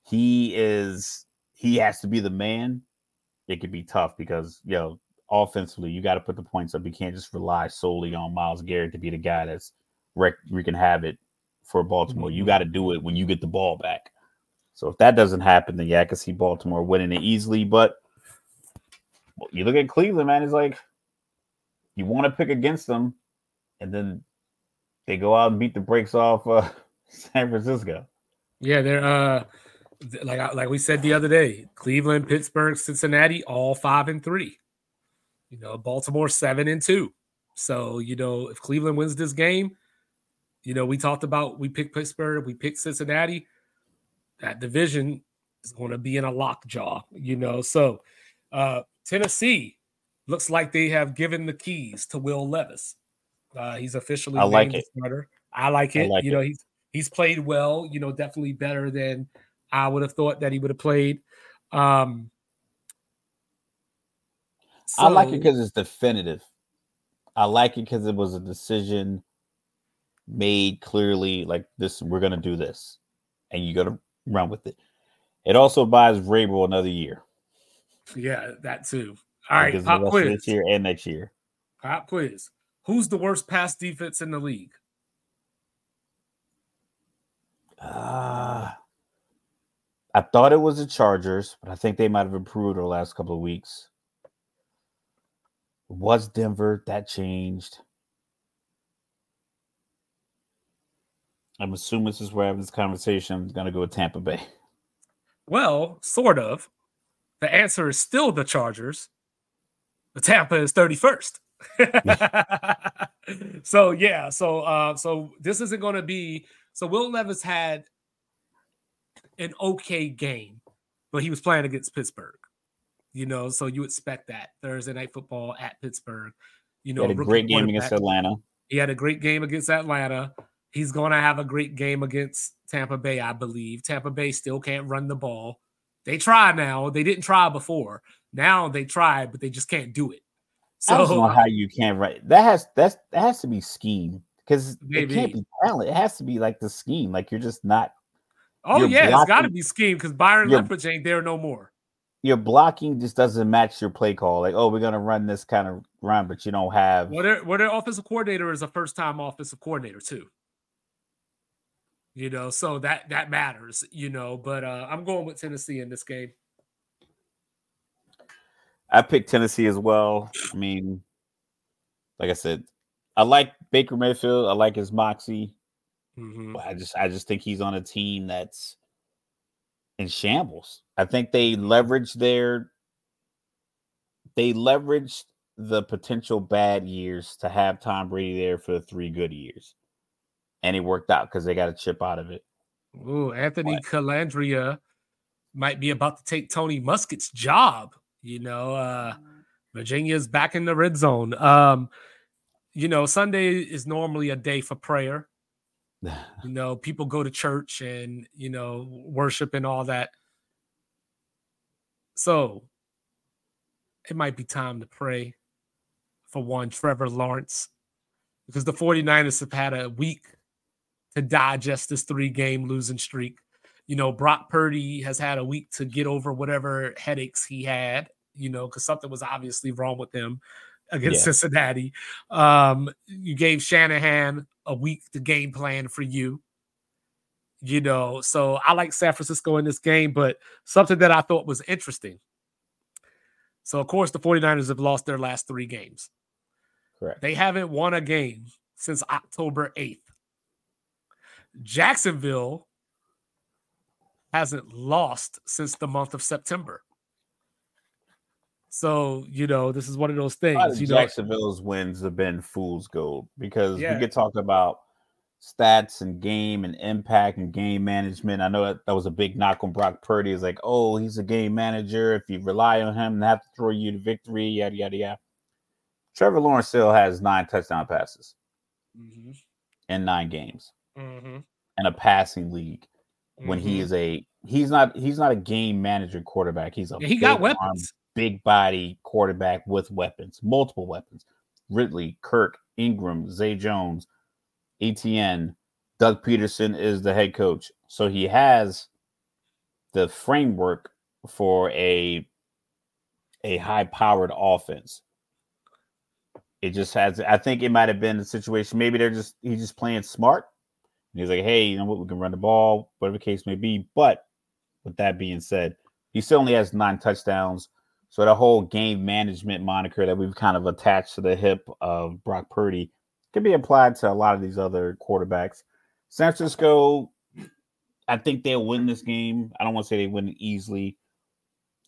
he is he has to be the man, it could be tough because you know offensively you got to put the points up. You can't just rely solely on Myles Garrett to be the guy that's wreck wreaking havoc for Baltimore. Mm-hmm. You got to do it when you get the ball back. So if that doesn't happen, then yeah, I can see Baltimore winning it easily. But you look at Cleveland, man, it's like you want to pick against them, and then they go out and beat the brakes off uh, (laughs) San Francisco. Yeah, they're uh like like we said the other day, Cleveland, Pittsburgh, Cincinnati, all five and three. You know, Baltimore seven and two. So you know, if Cleveland wins this game, you know, we talked about we picked Pittsburgh, we picked Cincinnati that division is going to be in a lockjaw, you know. So uh, Tennessee looks like they have given the keys to Will Levis. Uh, he's officially I like it. starter. I like it. I like you it. know, he's he's played well. You know, definitely better than I would have thought that he would have played. Um, so, I like it because it's definitive. I like it because it was a decision made clearly. Like this, we're gonna do this, and you got to run with it. It also buys Vrabel another year. Yeah, that too. All right, pop quiz. This year and next year. Pop quiz. Who's the worst pass defense in the league? Uh, I thought it was the Chargers, but I think they might have improved over the last couple of weeks. was Denver. That changed. I'm assuming this is where this conversation I'm going to go with Tampa Bay. Well, sort of. The answer is still the Chargers. The Tampa is 31st. (laughs) so yeah, so uh so this isn't going to be so Will Levis had an okay game, but he was playing against Pittsburgh. You know, so you expect that Thursday night football at Pittsburgh. You know, he had a great game against Atlanta. He had a great game against Atlanta. He's going to have a great game against Tampa Bay, I believe. Tampa Bay still can't run the ball. They try now. They didn't try before. Now they tried, but they just can't do it. So I don't know how you can't write that has that's that has to be scheme because it can't be talent. It has to be like the scheme. Like you're just not Oh yeah, blocking, it's got to be scheme because Byron Leftwich ain't there no more. Your blocking just doesn't match your play call. Like, oh, we're gonna run this kind of run, but you don't have. Well, their, well, their offensive coordinator is a first time offensive coordinator too. You know, so that that matters. You know, but uh I'm going with Tennessee in this game. I picked Tennessee as well. I mean, like I said, I like Baker Mayfield. I like his moxie. Mm-hmm. I just I just think he's on a team that's in shambles. I think they leveraged their they leveraged the potential bad years to have Tom Brady there for the three good years. And it worked out because they got a chip out of it. Ooh, Anthony but, Colandrea might be about to take Tony Muskett's job. You know, uh Virginia's back in the red zone. Um, you know, Sunday is normally a day for prayer. (laughs) you know, people go to church and, you know, worship and all that. So it might be time to pray for one Trevor Lawrence because the 49ers have had a week to digest this three game losing streak. You know, Brock Purdy has had a week to get over whatever headaches he had, you know, because something was obviously wrong with him against yeah. Cincinnati. Um, you gave Shanahan a week to game plan for you. You know, so I like San Francisco in this game, but something that I thought was interesting. So, of course, the 49ers have lost their last three games. Correct. They haven't won a game since October 8th. Jacksonville hasn't lost since the month of September. So you know, this is one of those things. You know, Jacksonville's wins have been fool's gold because yeah. we could talk about stats and game and impact and game management. I know that, that was a big knock on Brock Purdy. Is like, oh, he's a game manager. If you rely on him, they have to throw you to victory. Yada yada yada. Trevor Lawrence still has nine touchdown passes mm-hmm. in nine games mm-hmm. in a passing league. When mm-hmm. he is a he's not he's not a game manager quarterback. He's a yeah, he got weapons big body quarterback with weapons, multiple weapons. Ridley, Kirk, Ingram, Zay Jones, ETN, Doug Pederson is the head coach. So he has the framework for a a high powered offense. It just has I think it might have been a situation. Maybe they're just he's just playing smart. And he's like, hey, you know what, we can run the ball, whatever the case may be. But with that being said, he still only has nine touchdowns. So the whole game management moniker that we've kind of attached to the hip of Brock Purdy can be applied to a lot of these other quarterbacks. San Francisco, I think they'll win this game. I don't want to say they win it easily.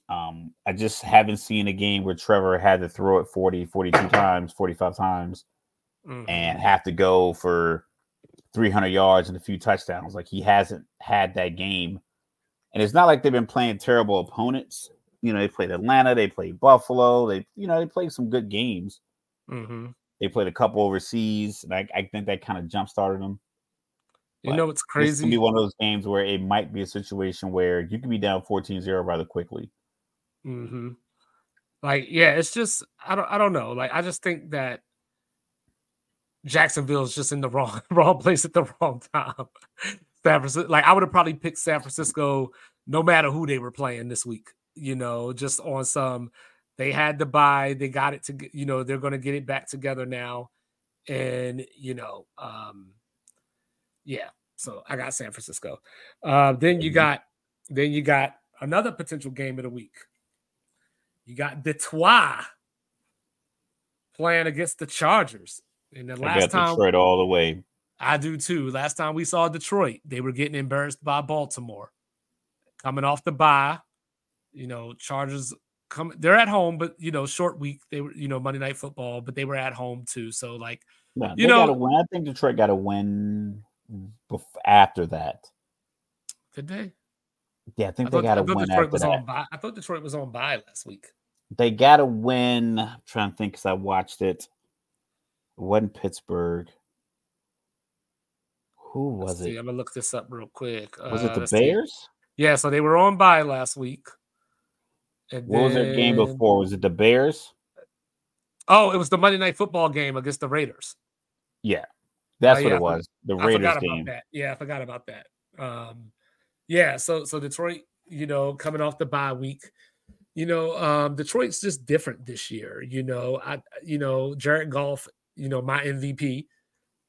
Um, I just haven't seen a game where Trevor had to throw it 40, 42 times, 45 times, mm-hmm. and have to go for 300 yards and a few touchdowns. Like he hasn't had that game. And it's not like they've been playing terrible opponents you know, they played Atlanta, they played Buffalo, they you know, they played some good games. Mm-hmm. They played a couple overseas, and I, I think that kind of jump started them. You but know, it's crazy. Can be one of those games where it might be a situation where you can be down 14-0 rather quickly. Mm-hmm. Like, yeah, it's just I don't I don't know. Like, I just think that Jacksonville is just in the wrong (laughs) wrong place at the wrong time. San Francisco, like I would have probably picked San Francisco no matter who they were playing this week you know, just on some they had to buy, they got it to you know, they're going to get it back together now and you know, um yeah. So I got San Francisco. Uh, then you mm-hmm. got then you got another potential game of the week. You got Detroit playing against the Chargers. And the last time Detroit all the way. I do too. Last time we saw Detroit, they were getting embarrassed by Baltimore. Coming off the bye, you know, Chargers come they're at home, but you know, short week. They were, you know, Monday night football, but they were at home too. So like yeah, you know, win. I think Detroit got to win after that. Did they? Yeah, I think I they got to win Detroit was that. On bye. I thought Detroit was on bye last week. They got to win. I'm trying to think because I watched it. Wasn't Pittsburgh. Who was Let's it? See, I'm gonna look this up real quick. Was uh, it the Bears? See. Yeah, so they were on bye last week. And what then... was their game before? Was it the Bears? Oh, it was the Monday Night Football game against the Raiders. Yeah, that's uh, what yeah, it was. The Raiders game. Yeah, I forgot about that. Um, Yeah, so so Detroit, you know, coming off the bye week, you know, um, Detroit's just different this year. You know, I you know, Jared Goff, you know, my MVP,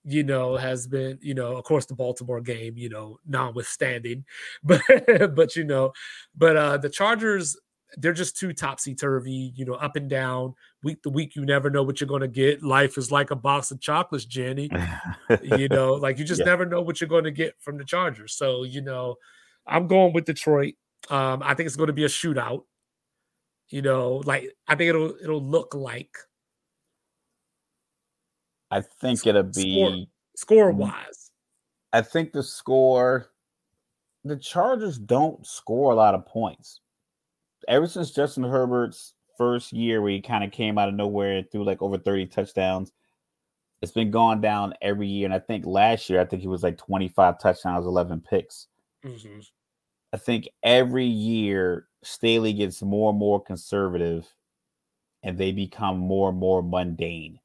you know, has been, you know, of course the Baltimore game, you know, notwithstanding, (laughs) but but you know, but uh the Chargers, they're just too topsy turvy, you know, up and down, week to week. You never know what you're going to get. Life is like a box of chocolates, Jenny. you (laughs) know, like you just yeah. never know what you're going to get from the Chargers. So, you know, I'm going with Detroit. Um, I think it's going to be a shootout. You know, like I think it'll it'll look like. I think it'll be score wise. I think the score. The Chargers don't score a lot of points. Ever since Justin Herbert's first year, where he kind of came out of nowhere and threw like over thirty touchdowns, it's been going down every year. And I think last year, I think he was like twenty five touchdowns, eleven picks. Mm-hmm. I think every year Staley gets more and more conservative and they become more and more mundane.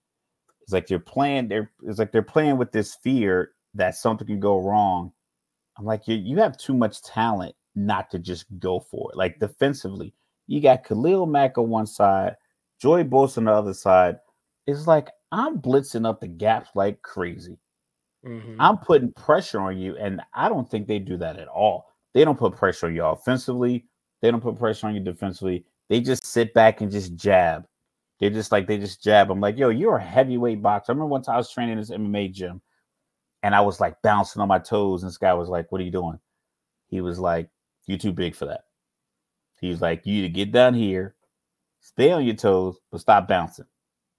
It's like they're playing, they're it's like they're playing with this fear that something can go wrong. I'm like, you you have too much talent not to just go for it. Like defensively, you got Khalil Mack on one side, Joey Bosa on the other side. It's like I'm blitzing up the gaps like crazy. Mm-hmm. I'm putting pressure on you, and I don't think they do that at all. They don't put pressure on you offensively. They don't put pressure on you defensively. They just sit back and just jab. They're just like they just jab. I'm like, yo, you're a heavyweight boxer. I remember once I was training in this MMA gym, and I was like bouncing on my toes, and this guy was like, "What are you doing?" He was like, "You're too big for that." He's like, "You need to get down here, stay on your toes, but stop bouncing."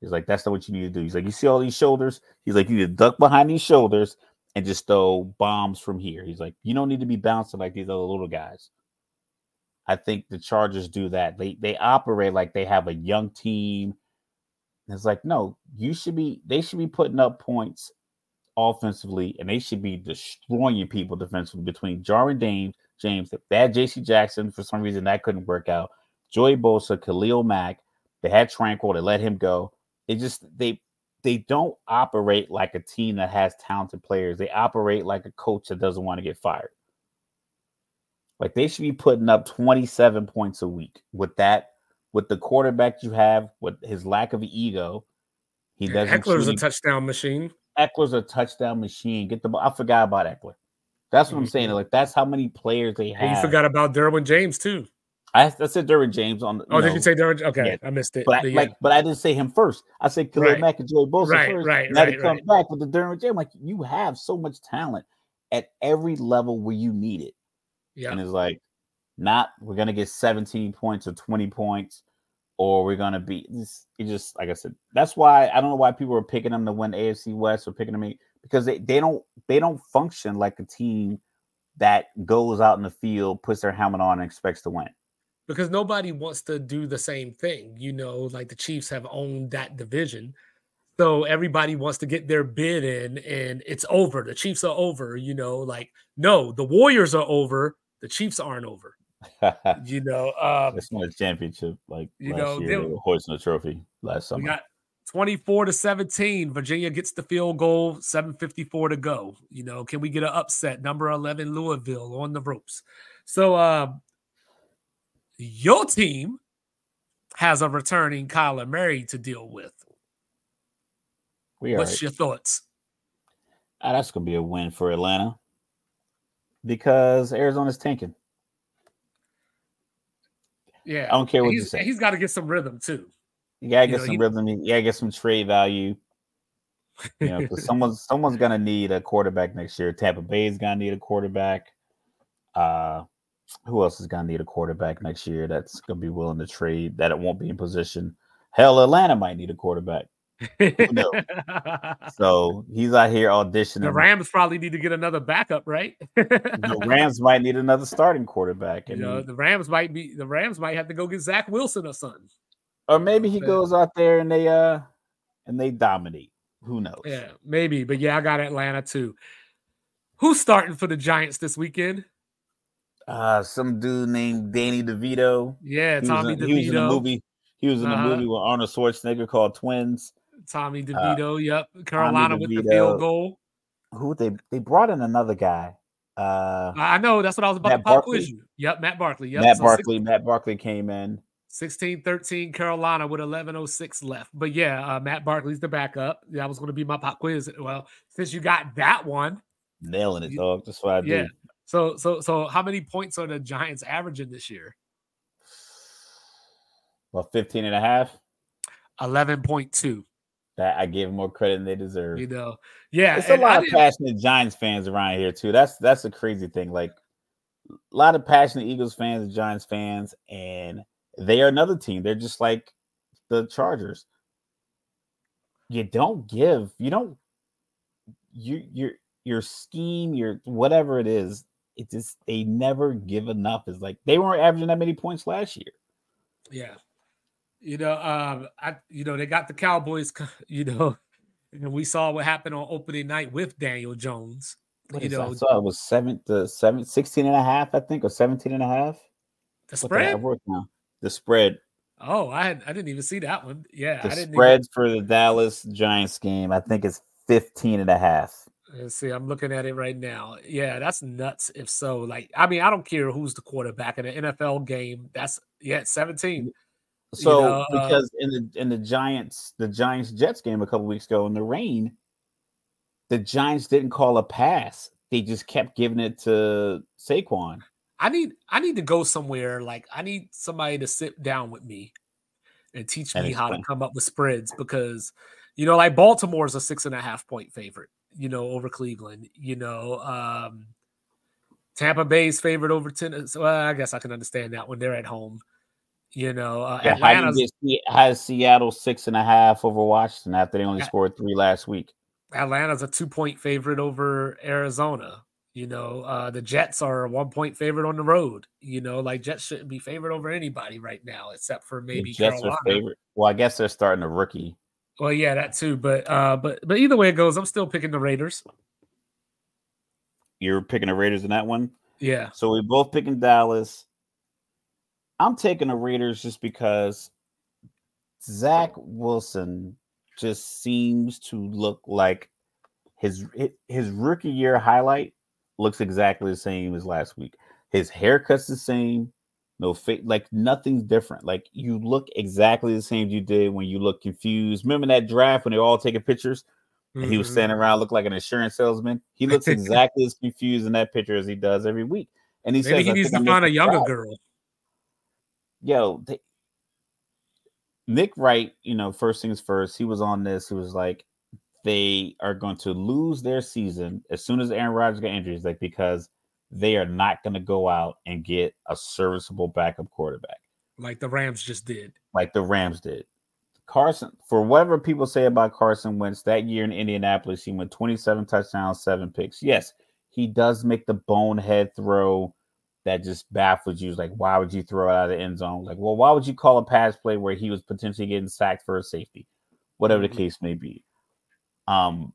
He's like, that's not what you need to do. He's like, you see all these shoulders? He's like, you need to duck behind these shoulders and just throw bombs from here. He's like, you don't need to be bouncing like these other little guys. I think the Chargers do that. They they operate like they have a young team. it's like, no, you should be. They should be putting up points offensively, and they should be destroying people defensively. Between Jarwin Dame, James, that J.C. Jackson for some reason that couldn't work out. Joey Bosa, Khalil Mack, they had Tranquill, They let him go. It just they they don't operate like a team that has talented players. They operate like a coach that doesn't want to get fired. Like they should be putting up 27 points a week with that, with the quarterback you have, with his lack of ego. He doesn't. Ekeler's a touchdown machine. Ekeler's a touchdown machine. Get the ball. I forgot about Ekeler. That's what mm-hmm. I'm saying. Like that's how many players they have. And you forgot about Derwin James too. I, I said Derwin James on. The, Oh, know, did you say Derwin? Okay, yeah. I missed it. But, I, like, but I didn't say him first. I said Khalil right. Mack and Joey Bosa right, first. Right, now right, to come right. back with the Derwin James, like you have so much talent at every level where you need it. Yeah, and it's like, not we're gonna get 17 points or 20 points, or we're gonna be. It's, it just like I said. That's why I don't know why people are picking them to win AFC West or picking them because they they don't they don't function like a team that goes out in the field, puts their helmet on, and expects to win because nobody wants to do the same thing. You know, like the Chiefs have owned that division. So everybody wants to get their bid in and it's over. The Chiefs are over, you know, like no, the Warriors are over, the Chiefs aren't over. (laughs) you know, um it's not a championship like you know, year, they were hoisting a trophy last summer. We got 24 to 17. Virginia gets the field goal, 754 to go. You know, can we get an upset? Number 11 Louisville on the ropes. So uh your team has a returning Kyler Murray to deal with. We are. What's your thoughts? Ah, that's going to be a win for Atlanta because Arizona's tanking. Yeah, I don't care what he's, you say. He's got to get some rhythm too. You gotta get know, some rhythm. You gotta get some trade value. (laughs) You know, because someone's someone's gonna need a quarterback next year. Tampa Bay's gonna need a quarterback. Uh, who else is to need a quarterback next year that's going to be willing to trade that it won't be in position? Hell, Atlanta might need a quarterback. (laughs) so he's out here auditioning. The Rams probably need to get another backup, right? the (laughs) Rams might need another starting quarterback. And you know, the Rams might be the Rams might have to go get Zach Wilson or something. Or maybe he goes out there and they uh and they dominate. Who knows? Yeah, maybe. But yeah, I got Atlanta too. Who's starting for the Giants this weekend? uh some dude named Danny DeVito. Yeah, he Tommy in, DeVito. He was in a movie. He was in uh-huh. a movie with Arnold Schwarzenegger called Twins. Tommy uh, DeVito. Uh, yep, Carolina with the field goal. Who they they brought in another guy. Uh, I know that's what I was about Matt to pop Barkley? quiz you. Yep, Matt Barkley. Yep. Matt So Barkley. Matt Barkley came in. 16 13 Carolina with 1106 left. But yeah, uh, Matt Barkley's the backup. That was going to be my pop quiz. Well, since you got that one, Nailing it, You- dog. That's what I do. yeah. So so so how many points are the Giants averaging this year? Well, 15 and a half. 11.2. That I gave them more credit than they deserve. You know. Yeah. It's a and I lot of didn't- passionate Giants fans around here too. That's that's a crazy thing. Like a lot of passionate Eagles fans and Giants fans, and they are another team. They're just like the Chargers. You don't give. You don't. You your your scheme, your whatever it is. It just they never give enough. It's like they weren't averaging that many points last year. Yeah. You know, um, I you know, they got the Cowboys, (laughs) you know, and we saw what happened on opening night with Daniel Jones. What you is that? I know, saw it was seven to seven, 16 and a half, I think, or 17 and a half. the the? Spread. it down. The spread. Oh, I had, I didn't even see that one. Yeah, The I didn't spreads for the Dallas Giants game, I think it's 15 and a half. let's see. I'm looking at it right now. Yeah, that's nuts. If so, like, I mean, I don't care who's the quarterback in an NFL game. That's yeah, 17. So know, uh, because in the in the Giants, the Giants Jets game a couple weeks ago in the rain, the Giants didn't call a pass. They just kept giving it to Saquon. I need I need to go somewhere. Like I need somebody to sit down with me and teach me how to come up with spreads because you know, like Baltimore's a six and a half point favorite, you know, over Cleveland. You know, um Tampa Bay's favorite over ten. So uh, I guess I can understand that when they're at home. You know, uh, Yeah, how do you get Seattle six and a half over Washington after they only Yeah. scored three last week? Atlanta's a two point favorite over Arizona. You know, uh, the Jets are a one point favorite on the road. You know, like Jets shouldn't be favored over anybody right now, except for The maybe Jets Carolina. are favorite. Well, I guess they're starting a rookie. Well, yeah, that too. But uh, but but either way it goes, I'm still picking the Raiders. You're picking the Raiders in that one. Yeah, So we both picking Dallas. I'm taking the Raiders just because Zach Wilson just seems to look like his his rookie year highlight looks exactly the same as last week. His haircut's the same, no fit, like nothing's different. Like you look exactly the same you did when you look confused. Remember that draft when they were all taking pictures and he was Mhm. standing around looked like an insurance salesman? He looks (laughs) exactly as confused in that picture as he does every week. And he Maybe says, he "I needs to find a younger crowd." girl. Yo, they, Nick Wright, you know, first things first, he was on this. He was like, they are going to lose their season as soon as Aaron Rodgers got injuries, like because they are not going to go out and get a serviceable backup quarterback like the Rams just did. like the Rams did. Carson, for whatever people say about Carson Wentz, that year in Indianapolis, he went 27 touchdowns, seven picks. Yes, he does make the bonehead throw that just baffles you. Like, why would you throw it out of the end zone? Like, well, why would you call a pass play where he was potentially getting sacked for a safety? Whatever the Mhm. case may be. Um,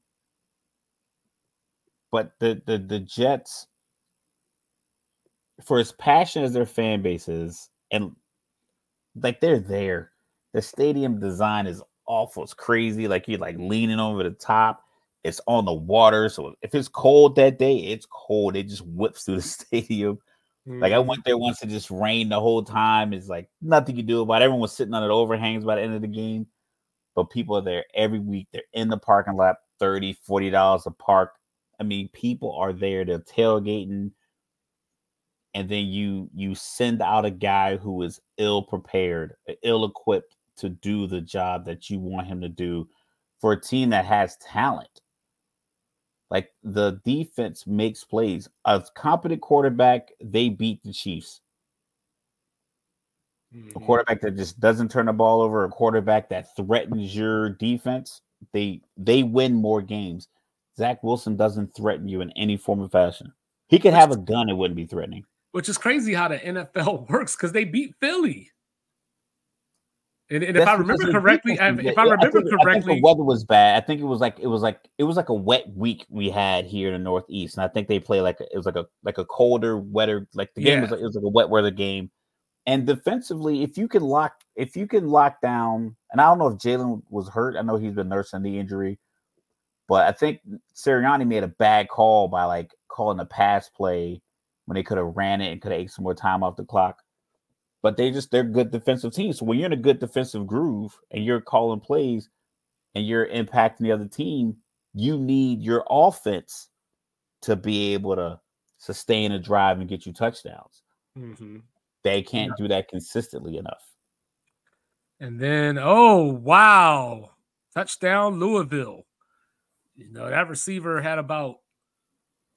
but the the the Jets, for as passionate as their fan base is, and like they're there, the stadium design is awful. It's crazy. Like you're like leaning over the top. It's on the water, so if it's cold that day, it's cold. It just whips through the (laughs) stadium. Like I Mhm. went there once, it just rained the whole time. It's like nothing you do about. it. Everyone was sitting on the overhangs by the end of the game, but people are there every week. They're in the parking lot, 30 dollars a park. I mean, people are there. They're tailgating, and then you you send out a guy who is ill prepared, ill equipped to do the job that you want him to do for a team that has talent. Like the defense makes plays. A competent quarterback, they beat the Chiefs. A Mhm. quarterback that just doesn't turn the ball over, a quarterback that threatens your defense, they they win more games. Zach Wilson doesn't threaten you in any form or fashion. He could have a gun, it wouldn't be threatening. Which is crazy how the NFL (laughs) works because they beat Philly. And, and if I remember correctly, defense if, I remember I think correctly, the weather was bad. I think it was like it was like it was like a wet week we had here in the Northeast, and I think they play like it was like a like a colder, wetter like the game was like, it was like a wet weather game. And defensively, if you can lock if you can lock down, and I don't know if Jalen was hurt. I know he's been nursing the injury, but I think Sirianni made a bad call by like calling a pass play when they could have ran it and could have ate some more time off the clock. But they just they're good defensive teams. So when you're in a good defensive groove and you're calling plays and you're impacting the other team, you need your offense to be able to sustain a drive and get you touchdowns. Mm-hmm. They can't do that consistently enough. And then, oh wow, touchdown Louisville. You know that receiver had about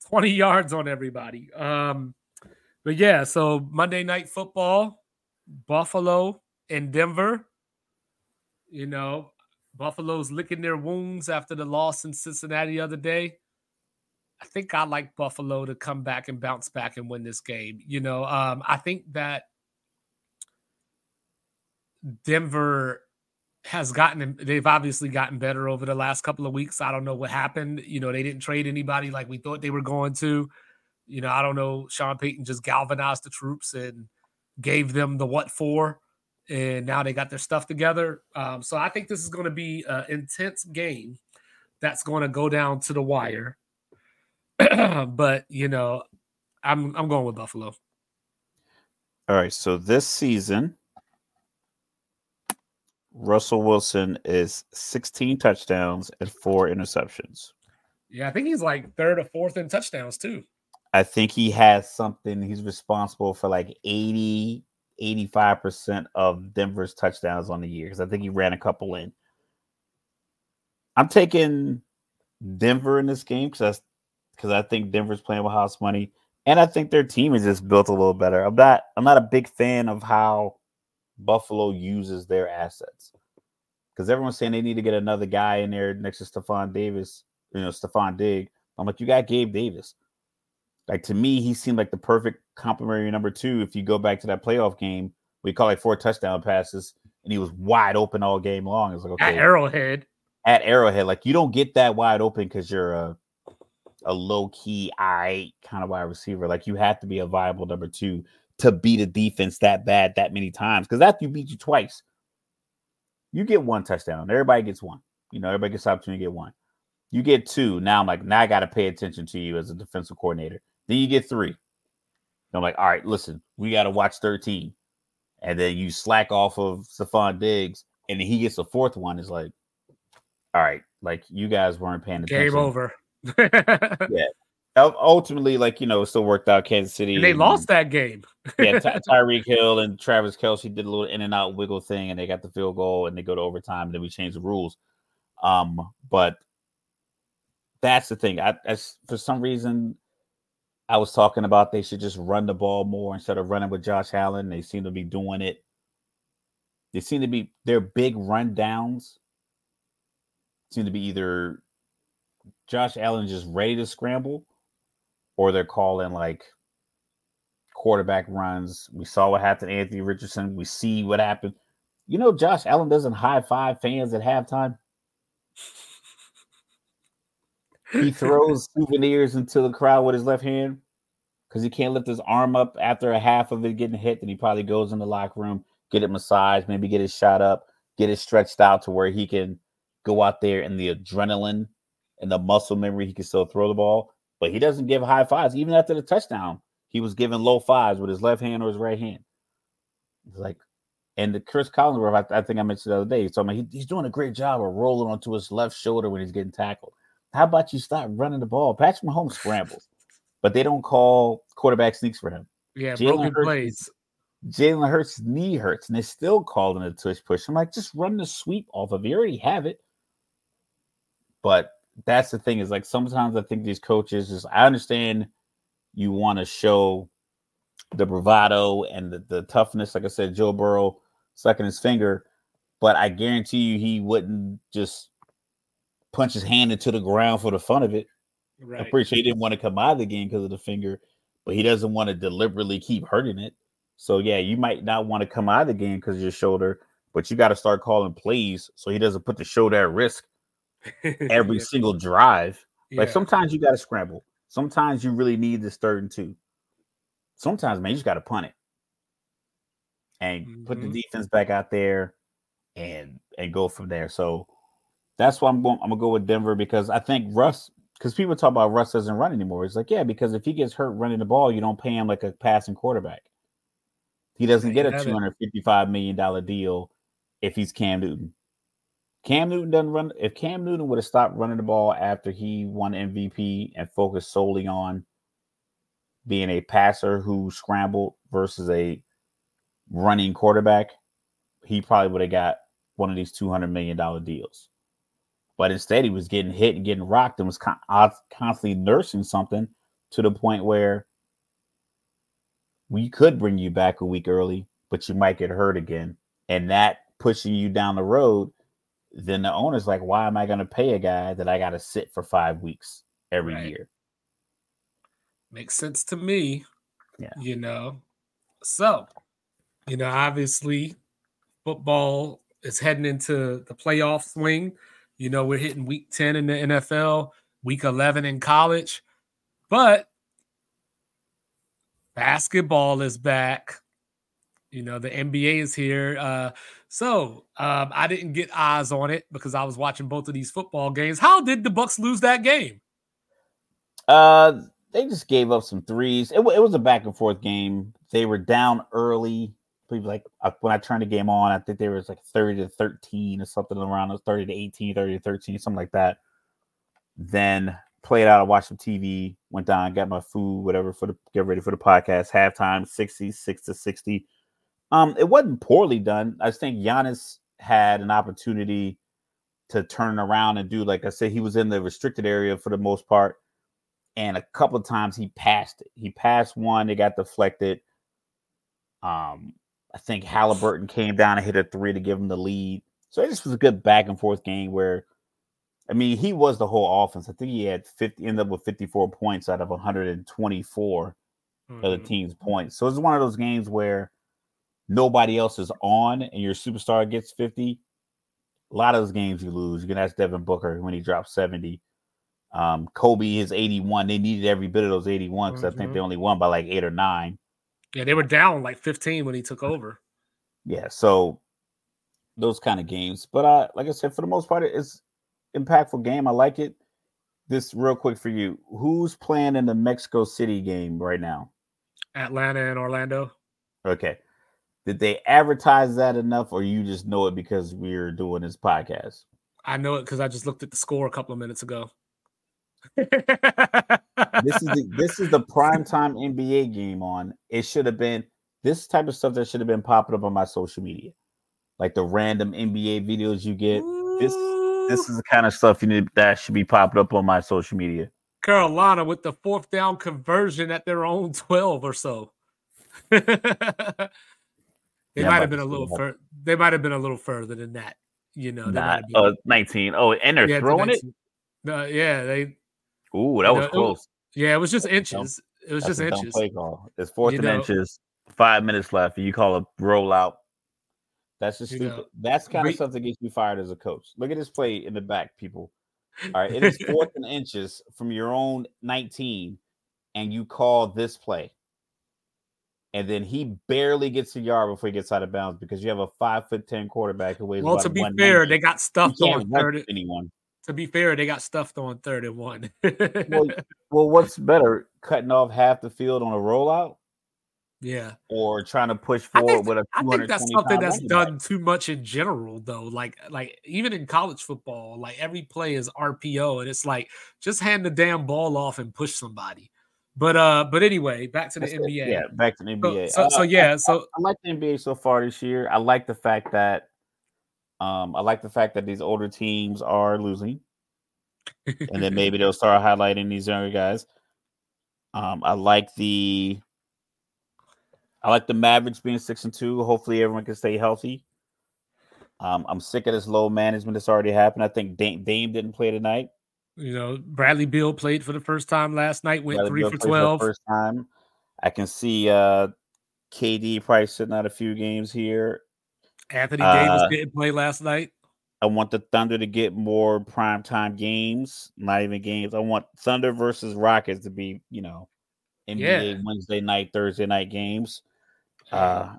20 yards on everybody. Um, but yeah, so Monday night football, Buffalo and Denver. You know, Buffalo's licking their wounds after the loss in Cincinnati the other day. I think I like Buffalo to come back and bounce back and win this game. You know, um, I think that Denver has gotten they've obviously gotten better over the last couple of weeks. I don't know what happened. You know, they didn't trade anybody like we thought they were going to. You know, I don't know. Sean Payton just galvanized the troops and gave them the what for, and now they got their stuff together. Um, so I think this is going to be an intense game that's going to go down to the wire. (clears throat) but you know, I'm I'm going with Buffalo. All right, so this season, Russell Wilson is 16 touchdowns and four interceptions. Yeah, I think he's like third or fourth in touchdowns too. I think he has something. He's responsible for like 80, 85% of Denver's touchdowns on the year because I think he ran a couple in. I'm taking Denver in this game because because I think Denver's playing with house money, and I think their team is just built a little better. I'm not I'm not a big fan of how Buffalo uses their assets because everyone's saying they need to get another guy in there next to Stefon Davis, you know, Stefon Dig. I'm like, you got Gabe Davis. Like to me, he seemed like the perfect complementary number two. If you go back to that playoff game, we call it four touchdown passes, and he was wide open all game long. It's like okay, at Arrowhead, at Arrowhead, like you don't get that wide open because you're a a low key I kind of wide receiver. Like you have to be a viable number two to beat a defense that bad that many times. Because after you beat you twice, you get one touchdown. Everybody gets one. You know, everybody gets the opportunity to get one. You get two. Now I'm like, now I got to pay attention to you as a defensive coordinator. Then you get three. I'm like, all right, listen, we got to watch 13. And then you slack off of Stefon Diggs, and he gets the fourth one. Is like, all right, like you guys weren't paying attention. Game over. (laughs) yeah. (laughs) Ultimately, like you know, it still worked out. Kansas City. And they and, lost that game. (laughs) yeah, Ty- Tyreek Hill and Travis Kelce did a little in and out wiggle thing, and they got the field goal, and they go to overtime. And then we changed the rules. Um, but that's the thing. I, I for some reason I was talking about they should just run the ball more instead of running with Josh Allen. They seem to be doing it. They seem to be their big run downs seem to be either Josh Allen just ready to scramble or they're calling like quarterback runs. We saw what happened to Anthony Richardson. We see what happened. You know, Josh Allen doesn't high five fans at halftime. He throws (laughs) souvenirs into the crowd with his left hand because he can't lift his arm up after a half of it getting hit. Then he probably goes in the locker room, get it massaged, maybe get it shot up, get it stretched out to where he can go out there in the adrenaline and the muscle memory. He can still throw the ball, but he doesn't give high fives. Even after the touchdown, he was giving low fives with his left hand or his right hand. It's like, and the Chris Collinsworth, I, I think I mentioned the other day, he's talking about he, he's doing a great job of rolling onto his left shoulder when he's getting tackled. How about you stop running the ball? Patrick Mahomes scrambles, but they don't call quarterback sneaks for him. Yeah, Jalen broken Hurts, plays. Jalen Hurts' knee hurts, and they still called him a tush push. I'm like, just run the sweep off of. You already have it. But that's the thing is like sometimes I think these coaches just I understand you want to show the bravado and the, the toughness. Like I said, Joe Burrow sucking his finger, but I guarantee you he wouldn't just punch his hand into the ground for the fun of it. Right. I'm pretty sure he didn't want to come out of the game because of the finger, but he doesn't want to deliberately keep hurting it. So yeah, you might not want to come out of the game because of your shoulder, but you got to start calling plays so he doesn't put the shoulder at risk (laughs) every yeah. single drive. Yeah. Like sometimes you got to scramble. Sometimes you really need this third and two. Sometimes, man, you just got to punt it and mm-hmm. put the mm-hmm. defense back out there and and go from there. So that's why I'm going. I'm gonna go with Denver because I think Russ because people talk about Russ doesn't run anymore. It's like, yeah, because if he gets hurt running the ball, you don't pay him like a passing quarterback. He doesn't get a two hundred fifty-five million dollar deal if he's Cam Newton. Cam Newton doesn't run. If Cam Newton would have stopped running the ball after he won MVP and focused solely on being a passer who scrambled versus a running quarterback, he probably would have got one of these two hundred million dollar deals. But instead, he was getting hit and getting rocked and was con- uh, constantly nursing something to the point where we could bring you back a week early, but you might get hurt again. And that pushing you down the road, then the owner's like, why am I going to pay a guy that I got to sit for five weeks every right. year? Makes sense to me. Yeah. You know, so, you know, obviously football is heading into the playoff swing. You know, we're hitting week 10 in the NFL, week 11 in college, but basketball is back. You know, the NBA is here. Uh, so um, I didn't get eyes on it because I was watching both of these football games. How did the Bucks lose that game? Uh, they just gave up some threes. It, it was a back and forth game. They were down early like uh, when I turned the game on, I think there was like 30 to 13 or something around those 30 to 18, 30 to 13, something like that. Then played out, I watched some TV, went down, got my food, whatever, for the get ready for the podcast. Halftime, 66 to 60. Um, it wasn't poorly done. I think Giannis had an opportunity to turn around and do, like I said, he was in the restricted area for the most part. And a couple of times he passed it. He passed one, it got deflected. Um, I think Halliburton came down and hit a three to give him the lead. So it just was a good back and forth game where, I mean, he was the whole offense. I think he had 50, ended up with 54 points out of 124 mm-hmm. of the mm-hmm. team's points. So it's one of those games where nobody else is on and your superstar gets 50. A lot of those games you lose. You can ask Devin Booker when he dropped 70. Um, Kobe is 81. They needed every bit of those 81 because mm-hmm. I think they mm-hmm. only won by like eight or nine. Yeah, they were down like 15 when he took over. Yeah, so those kind of games. But uh, like I said, for the most part, it's impactful game. I like it. This real quick for you. Who's playing in the Mexico City game right now? Atlanta and Orlando. Okay. Did they advertise that enough, or you just know it because we're doing this podcast? I know it because I just looked at the score a couple of minutes ago this is the, (laughs) this is the prime time NBA game on. It should have been this type of stuff that should have been popping up on my social media, like the random NBA videos you get. This this is the kind of stuff you need that should be popping up on my social media. Carolina with the fourth down conversion at their own twelve or so. (laughs) they yeah, might have been a little further. They might have been a little further than that. You know, not uh, nineteen. Oh, and they're yeah, throwing it. Uh, yeah, they Ooh, that was close. It, yeah, it was just inches. It was just inches. Play call. It's fourth you and know, inches. Five minutes left, and you call a rollout. That's just stupid. Know, That's kind of stuff that gets you fired as a coach. Look at this play in the back, people. All right, it is (laughs) fourth and inches from your own 19, and you call this play. And then he barely gets a yard before he gets out of bounds because you have a five foot ten quarterback who weighs. Well, to be fair, they got stuffed on third. Anyone to be fair, they got stuffed on third and one. well, (laughs) well, what's better, cutting off half the field on a rollout? Yeah. Or trying to push forward think, with a I think that's something that's done too much in general, though. Like, like even in college football, like every play is RPO, and it's like just hand the damn ball off and push somebody. But uh, but anyway, back to the that's NBA. It. Yeah, back to the NBA. So, so, so yeah, so I, I like the NBA so far this year. I like the fact that um, I like the fact that these older teams are losing, and then (laughs) maybe they'll start highlighting these younger guys. Um, I like the I like the Mavericks being six and two. Hopefully, everyone can stay healthy. Um, I'm sick of this load management that's already happened. I think Dame, Dame didn't play tonight. You know, Bradley Beal played for the first time last night. Went Bradley three Bill for twelve. For first time. I can see uh, KD probably sitting out a few games here. Anthony Davis uh, didn't play last night. I want the Thunder to get more primetime games, not even games. I want Thunder versus Rockets to be, you know, NBA yeah. Wednesday night, Thursday night games. Uh,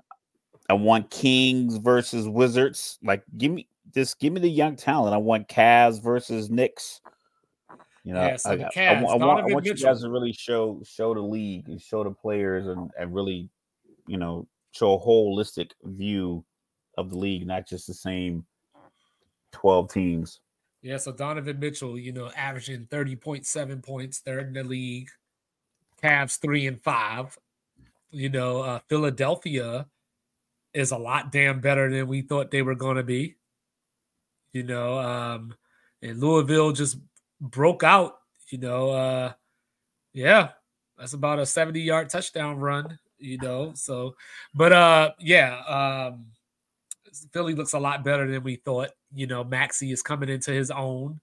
I want Kings versus Wizards. Like, give me just give me the young talent. I want Cavs versus Knicks. You know, Yeah, so I, the I- I I, want, I want you guys to really show show the league and show the players and, and really, you know, show a holistic view of the league, not just the same twelve teams. Yeah, so Donovan Mitchell, you know, averaging 30.7 points, third in the league. Cavs three and five. You know, uh, Philadelphia is a lot damn better than we thought they were going to be. You know, um, and Louisville just broke out. You know, uh, yeah, that's about a 70 yard touchdown run. You know, so, but uh, yeah, um, Philly looks a lot better than we thought. You know, Maxey is coming into his own.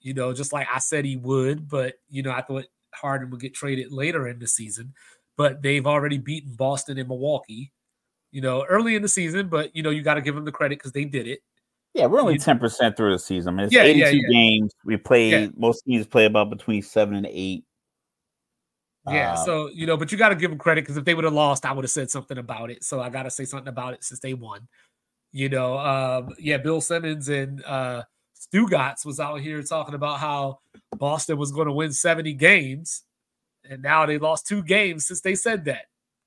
You know, just like I said he would, but you know, I thought Harden would get traded later in the season. But they've already beaten Boston and Milwaukee. You know, early in the season, but you know, you got to give them the credit because they did it. Yeah, we're only ten percent through the season. I mean, it's Yeah, yeah, eighty-two yeah. games. We play Yeah. most teams play about between seven and eight. Yeah, Uh, so you know, but you got to give them credit because if they would have lost, I would have said something about it. So I got to say something about it since they won. You know, um, yeah, Bill Simmons and uh, Stugatz was out here talking about how Boston was going to win seventy games, and now they lost two games since they said that.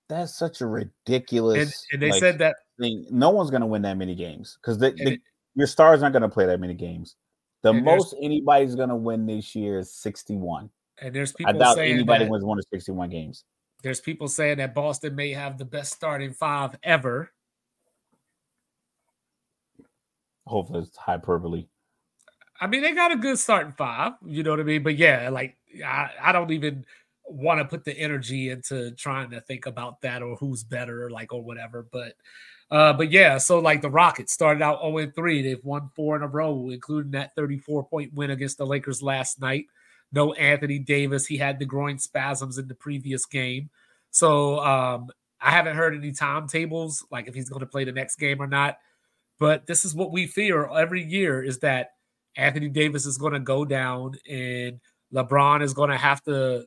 that's such a ridiculous. And, and they like, said that thing. No one's going to win that many games because your stars aren't going to play that many games. The most anybody's going to win this year is sixty-one. and there's people. I doubt saying anybody that, wins one of sixty-one games. there's people saying that Boston may have the best starting five ever. Hopefully, it's hyperbole. I mean, they got a good starting five, you know what I mean? But yeah, like I, I don't even want to put the energy into trying to think about that or who's better, like or whatever. But uh, but yeah, so like the Rockets started out 0 3. They've won four in a row, including that 34 point win against the Lakers last night. No Anthony Davis. He had the groin spasms in the previous game. So um, I haven't heard any timetables, like if he's going to play the next game or not. But this is what we fear every year is that Anthony Davis is going to go down and LeBron is going to have to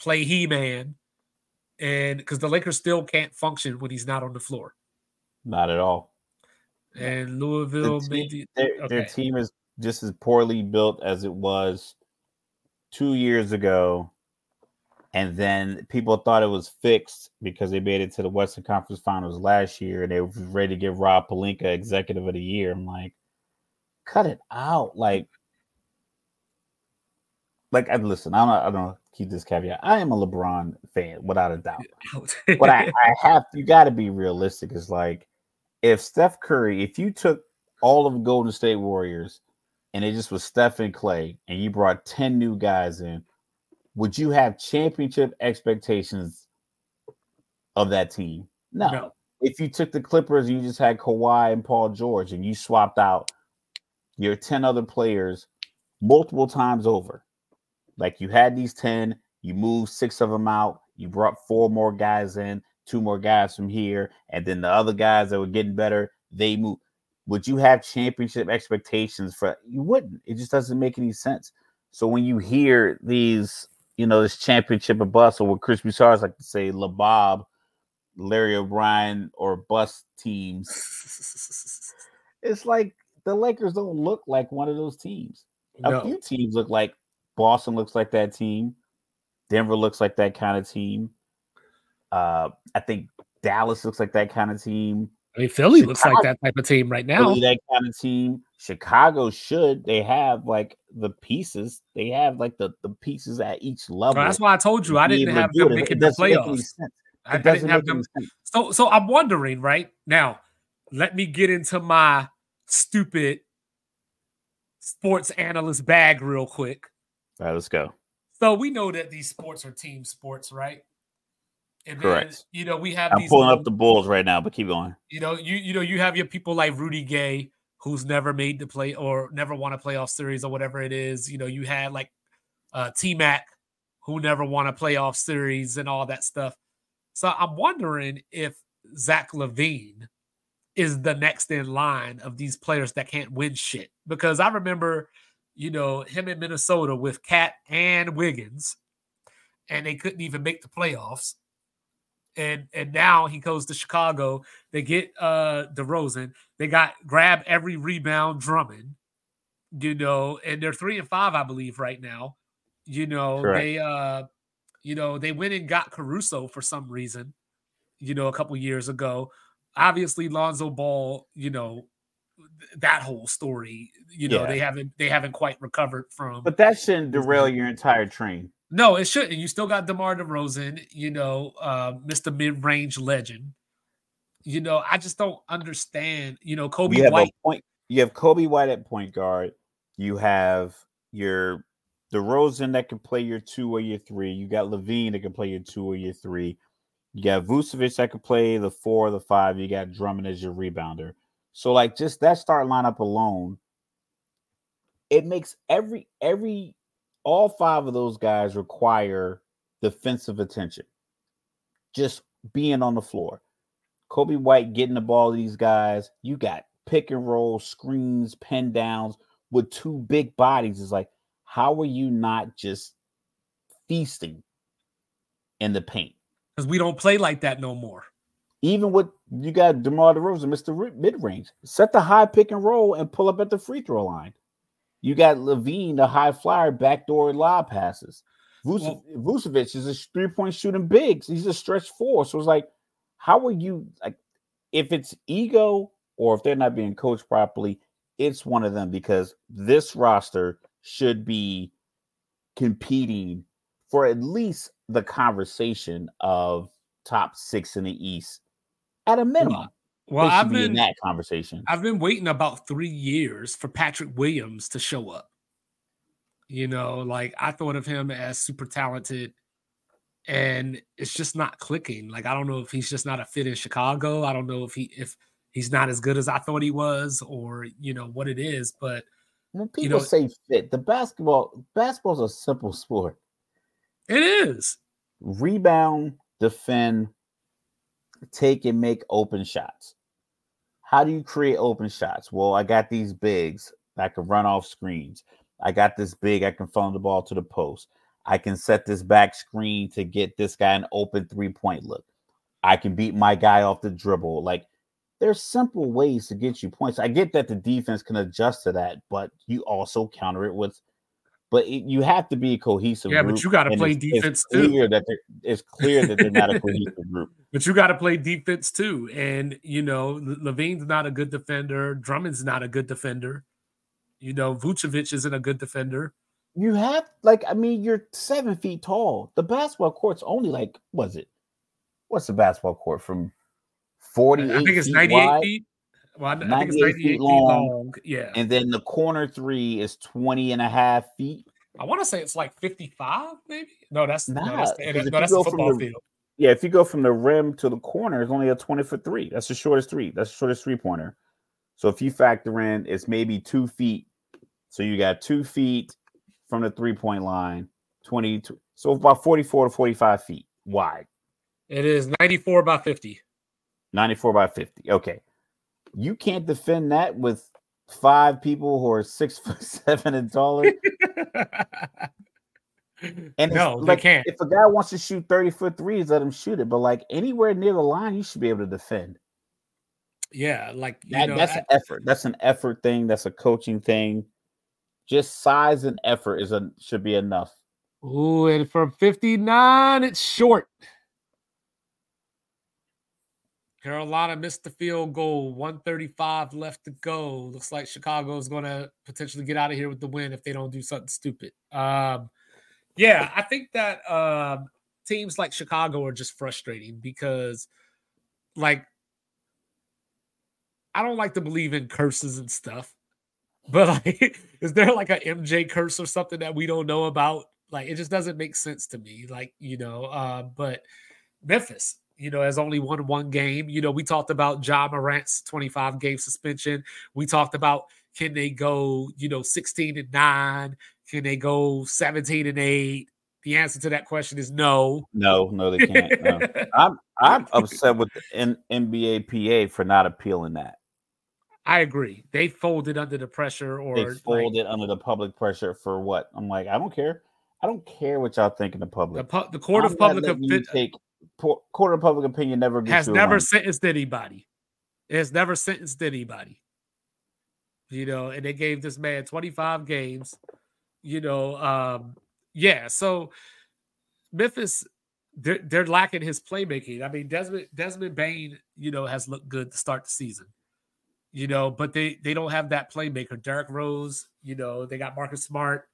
play He Man. And because the Lakers still can't function when he's not on the floor. Not at all. And The Louisville team- made the, their, their team is just as poorly built as it was two years ago. And then people thought it was fixed because they made it to the Western Conference Finals last year and they were ready to give Rob Pelinka Executive of the Year. I'm like, cut it out. Like, like I listen, I don't I don't keep this caveat. I am a LeBron fan without a doubt. (laughs) But I, I have you gotta be realistic. It's like if Steph Curry, if you took all of Golden State Warriors and it just was Steph and Clay, and you brought 10 new guys in, would you have championship expectations of that team? No. no. If you took the Clippers and you just had Kawhi and Paul George and you swapped out your 10 other players multiple times over, like you had these 10, you moved six of them out, you brought four more guys in, two more guys from here, and then the other guys that were getting better, they moved. Would you have championship expectations for you wouldn't? It just doesn't make any sense. So when you hear these, you know, this championship of bust, or what Chris Broussard's like to say, LeBob, Larry O'Brien, or bust teams, (laughs) it's like the Lakers don't look like one of those teams. A few teams look like Boston looks like that team. Denver looks like that kind of team. Uh, I think Dallas looks like that kind of team. I mean, Philly looks like that type of team right now. Philly, that kind of team. Chicago should. They have like the pieces. They have like the, the pieces at each level. That's why I told you I didn't have them making the playoffs. I, I didn't have them. So, so I'm wondering right now. Let me get into my stupid sports analyst bag real quick. All right, let's go. So we know that these sports are team sports, right? And then, Correct. you know, we have I'm these pulling little- up the Bulls right now, but keep going. you know, you you know, you have your people like Rudy Gay, who's never made the play or never won a playoff series or whatever it is. You know, you had like uh T Mac, who never won a playoff series and all that stuff. So I'm wondering if Zach LaVine is the next in line of these players that can't win shit. Because I remember, you know, him in Minnesota with KAT and Wiggins, and they couldn't even make the playoffs and and now he goes to Chicago. They get uh DeRozan. They got grab every rebound Drummond. you know, and they're three and five, I believe, right now. You know, Correct. they uh, you know, they went and got Caruso for some reason, you know, a couple years ago. Obviously, Lonzo Ball, you know, that whole story, you know, yeah. they haven't they haven't quite recovered from. But that shouldn't derail your entire train. No, it shouldn't. You still got DeMar DeRozan, you know, uh, Mr. Mid Range legend. You know, I just don't understand. You know, Coby you White. point, you have Coby White at point guard. You have your DeRozan that can play your two or your three. You got LaVine that can play your two or your three. You got Vucevic that can play the four or the five. You got Drummond as your rebounder. So like just that start lineup alone, it makes every every all five of those guys require defensive attention. Just being on the floor. Coby White getting the ball to these guys. You got pick and roll, screens, pen downs with two big bodies. Is like, how are you not just feasting in the paint? Because we don't play like that no more. Even with you got DeMar DeRozan, Mr. Mid range, set the high pick and roll and pull up at the free throw line. You got LaVine, the high flyer, backdoor lob passes. Vucevic, is a three point shooting big. He's a stretch four. So it's like, how are you like? If it's ego or if they're not being coached properly, it's one of them because this roster should be competing for at least the conversation of top six in the East at a minimum. Well, I've been in that conversation. I've been waiting about three years for Patrick Williams to show up. You know, like I thought of him as super talented, and it's just not clicking. Like I don't know if he's just not a fit in Chicago. I don't know if he if he's not as good as I thought he was, or you know what it is. But when people you know, say fit, the basketball basketball's a simple sport. It is rebound, defend, take and make open shots. How do you create open shots? Well, I got these bigs that can run off screens. I got this big, I can funnel the ball to the post. I can set this back screen to get this guy an open three point look. I can beat my guy off the dribble. Like there's simple ways to get you points. I get that the defense can adjust to that, but you also counter it with but it, you have to be a cohesive. Yeah, but you got to play it's, defense it's too. Clear that it's clear that they're not a (laughs) cohesive group. But you got to play defense too, and you know LaVine's not a good defender. Drummond's not a good defender. You know Vucevic isn't a good defender. You have like I mean you're seven feet tall. The basketball court's only like was it? What's the basketball court from forty? I think it's ninety eight feet. Well, I, I think it's 98 feet, long, long, Yeah. And then the corner three is 20 and a half feet. I want to say it's like 55, maybe. No, that's nah, no, that's, no, that's the football the, field. Yeah, if you go from the rim to the corner, it's only a 20 foot three. That's the shortest three. That's the shortest three pointer. So if you factor in, it's maybe two feet. So you got two feet from the three point line, 20. So about 44 to 45 feet wide. It is 94 by 50. 94 by 50. Okay you can't defend that with five people who are six (laughs) foot seven and taller. (laughs) and no, like, can't. If a guy wants to shoot 30 foot threes, let him shoot it. But like anywhere near the line, you should be able to defend. Yeah, like that, know, that's I, an effort. That's an effort thing. That's a coaching thing. Just size and effort is a should be enough. Ooh, and from 59, it's short. Carolina missed the field goal. 135 left to go. Looks like Chicago is going to potentially get out of here with the win if they don't do something stupid. Um, yeah, I think that um, teams like Chicago are just frustrating because, like, I don't like to believe in curses and stuff, (laughs) but like, is there like a MJ curse or something that we don't know about? Like, it just doesn't make sense to me. Like, you know, uh, but Memphis, you know, has only won one game. You know, we talked about Ja Morant's 25 game suspension. We talked about can they go, you know, 16 and 9? Can they go 17 and 8? The answer to that question is no. No, no, they can't. No. (laughs) I'm I'm upset with the N- NBA PA for not appealing that. I agree. They folded under the pressure, or they folded like, under the public pressure for what? I'm like, I don't care. I don't care what y'all think in the public. The, pu- the court I'm of public opinion take court of public opinion never has never sentenced anybody. It has never sentenced anybody. you know, and they gave this man 25 games, you know. Um, yeah, so Memphis, they're, they're lacking his playmaking. I mean, Desmond Desmond Bane, you know, has looked good to start the season, you know, but they they don't have that playmaker. Derrick Rose, you know, they got Marcus Smart,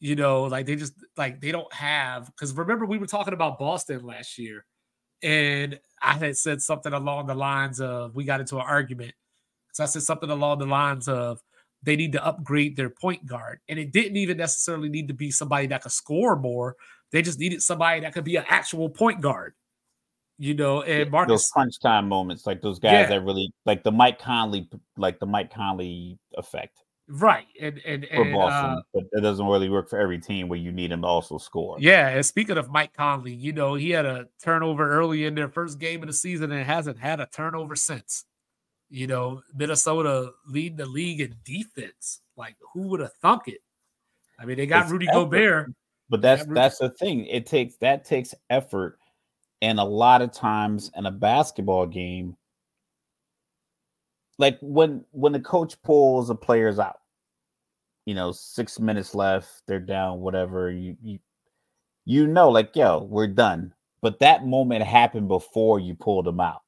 you know, like they just like they don't have because remember we were talking about Boston last year, and I had said something along the lines of we got into an argument. So I said something along the lines of they need to upgrade their point guard. And it didn't even necessarily need to be somebody that could score more. They just needed somebody that could be an actual point guard. You know, and Marcus those punch time moments, like those guys yeah. that really like the Mike Conley, like the Mike Conley effect. Right. And and, for and, Boston, uh, but it doesn't really work for every team where you need him to also score. Yeah. And speaking of Mike Conley, you know, he had a turnover early in their first game of the season and hasn't had a turnover since. You know, Minnesota leading the league in defense. Like, who would have thunk it? I mean, they got it's Rudy effort. Gobert. But that's that's the thing. It takes that takes effort. And a lot of times in a basketball game, like when when the coach pulls the players out, you know, six minutes left, they're down, whatever. You you you know, like, yo, we're done. But that moment happened before you pulled them out.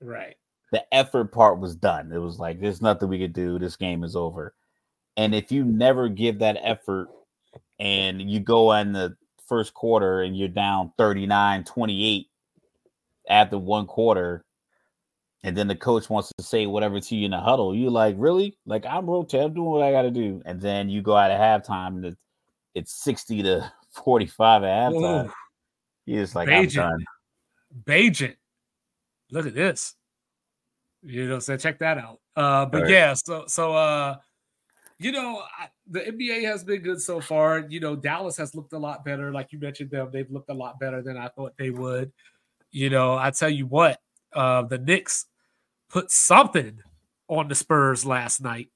Right the effort part was done. It was like there's nothing we could do. This game is over. And if you never give that effort and you go in the first quarter and you're down 39 28 after one quarter, and then the coach wants to say whatever to you in the huddle, you're like, really? Like I'm rotating, I'm doing what I got to do. And then you go out at halftime and it's, it's 60 to (laughs) 45 at halftime. Ooh. You're just like, Bagent. I'm done. Look at this. You know, so check that out. Uh, but right. yeah, so so uh, you know, I, the NBA has been good so far. You know, Dallas has looked a lot better. Like you mentioned them, they've looked a lot better than I thought they would. You know, I tell you what, uh, the Knicks put something on the Spurs last night.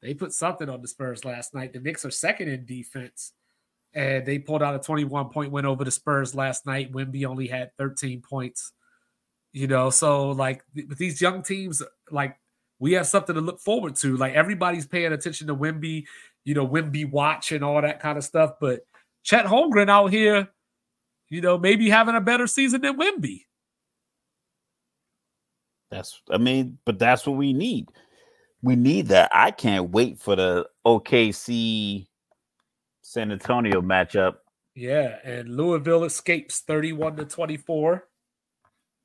They put something on the Spurs last night. The Knicks are second in defense, and they pulled out a 21 point win over the Spurs last night. Wemby only had 13 points. You know, so like with these young teams, like we have something to look forward to. Like everybody's paying attention to Wemby, you know, Wemby watch and all that kind of stuff. But Chet Holmgren out here, you know, maybe having a better season than Wemby. That's, I mean, but that's what we need. We need that. I can't wait for the OKC San Antonio matchup. Yeah, and Louisville escapes 31 to 24.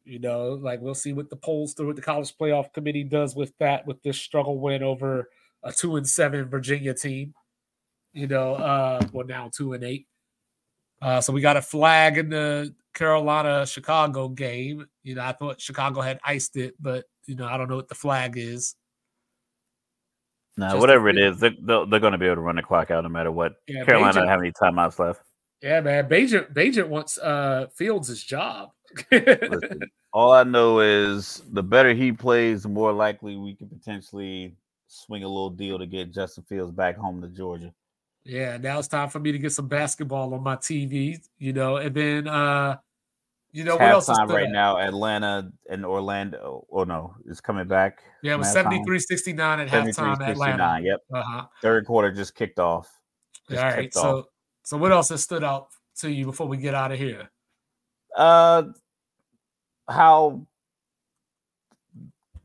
You know, like we'll see what the polls through what the college playoff committee does with that, with this struggle win over a two and seven Virginia team. You know, uh, well now two and eight. Uh, so we got a flag in the Carolina Chicago game. You know, I thought Chicago had iced it, but you know, I don't know what the flag is. No, whatever it is, they're, they're, they're going to be able to run the clock out no matter what. Yeah, Carolina don't have any timeouts left. Yeah, man. Bagent, Bagent wants uh, Fields' job. Listen, (laughs) all I know is the better he plays, the more likely we can potentially swing a little deal to get Justin Fields back home to Georgia. Yeah, now it's time for me to get some basketball on my TV, you know, and then uh you know it's what else is right now? Atlanta and Orlando. Oh no, it's coming back. Yeah, it was 73-69 at halftime. Atlanta. Yep. Uh-huh. Third quarter just kicked off. Just All right. So off. so what else has stood out to you before we get out of here? Uh how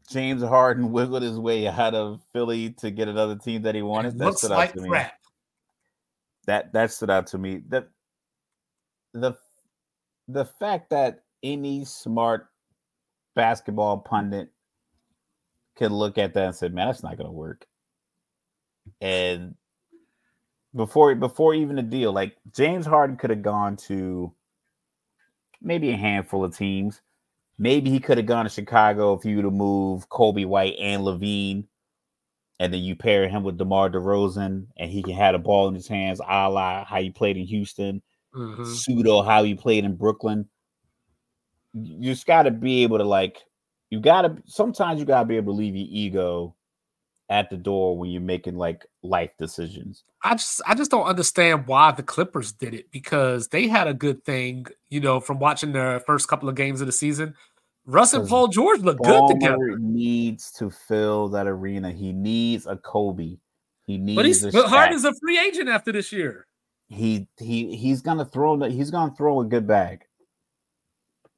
James Harden wiggled his way out of Philly to get another team that he wanted. It that looks like crap. That that stood out to me. That the the fact that any smart basketball pundit could look at that and say, "Man, that's not going to work." And before before even the deal, like James Harden could have gone to maybe a handful of teams. Maybe he could have gone to Chicago if you would have moved Coby White and LaVine, and then you pair him with DeMar DeRozan, and he can have a ball in his hands, a la how he played in Houston, mm-hmm. pseudo how he played in Brooklyn. You just got to be able to like, you got to. Sometimes you got to be able to leave your ego at the door when you're making like life decisions. I just I just don't understand why the Clippers did it because they had a good thing, you know, from watching their first couple of games of the season. Russ and Paul George look good together. Needs to fill that arena. He needs a Kobe. He needs. But he's but Harden's a free agent after this year. He he he's gonna throw. He's gonna throw a good bag.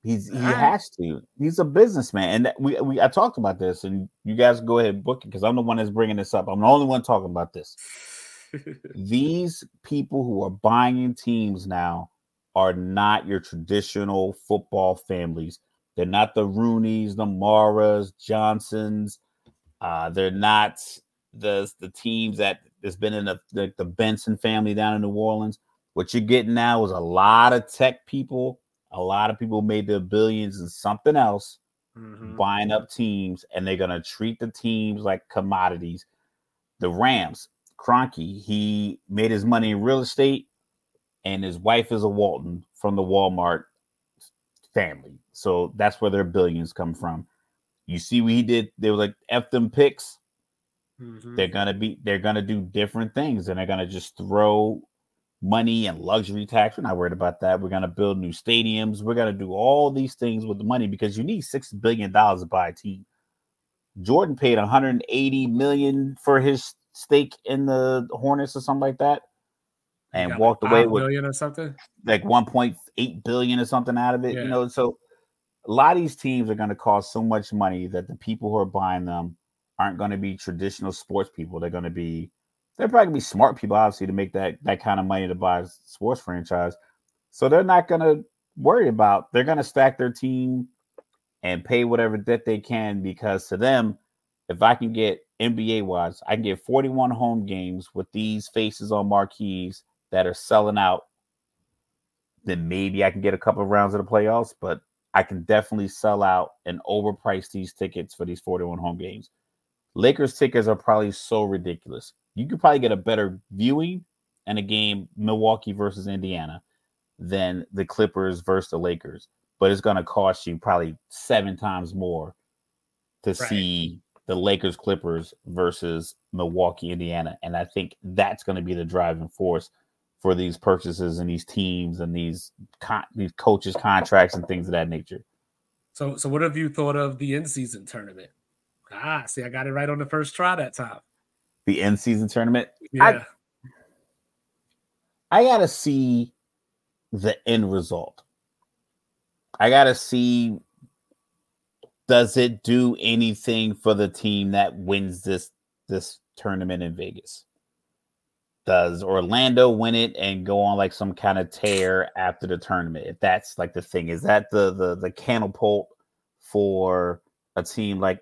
He's he has to. He's a businessman, and we we I talked about this, and you guys go ahead and book it because I'm the one that's bringing this up. I'm the only one talking about this. (laughs) These people who are buying teams now are not your traditional football families. They're not the Rooneys, the Maras, Johnsons. Uh, they're not the the teams that has been in the, the the Benson family down in New Orleans. What you're getting now is a lot of tech people. A lot of people made their billions in something else, mm-hmm. buying up teams, and they're gonna treat the teams like commodities. The Rams, Kroenke, he made his money in real estate, and his wife is a Walton from the Walmart family. So that's where their billions come from. You see what he did? They were like F them picks. Mm-hmm. They're gonna be they're gonna do different things and they're gonna just throw money and luxury tax. We're not worried about that. We're gonna build new stadiums. We're gonna do all these things with the money because you need six billion dollars to buy a team. Jordan paid 180 million for his stake in the Hornets or something like that, and walked like away with million or something, like 1.8 billion or something out of it. Yeah. You know, so a lot of these teams are going to cost so much money that the people who are buying them aren't going to be traditional sports people. They're going to be they're probably going to be smart people, obviously, to make that that kind of money to buy a sports franchise. So they're not going to worry about. They're going to stack their team and pay whatever debt they can because to them, if I can get NBA wise, I can get 41 home games with these faces on marquees that are selling out. Then maybe I can get a couple of rounds of the playoffs, but I can definitely sell out and overprice these tickets for these 41 home games. Lakers tickets are probably so ridiculous. You could probably get a better viewing and a game Milwaukee versus Indiana than the Clippers versus the Lakers, but it's going to cost you probably seven times more to right. see the Lakers Clippers versus Milwaukee Indiana, and I think that's going to be the driving force for these purchases and these teams and these con- these coaches contracts and things of that nature. So, so what have you thought of the in season tournament? Ah, see, I got it right on the first try that time. The in season tournament. Yeah. I, I gotta see the end result. I gotta see does it do anything for the team that wins this this tournament in Vegas? Does Orlando win it and go on like some kind of tear after the tournament? If that's like the thing, is that the the the catapult for a team like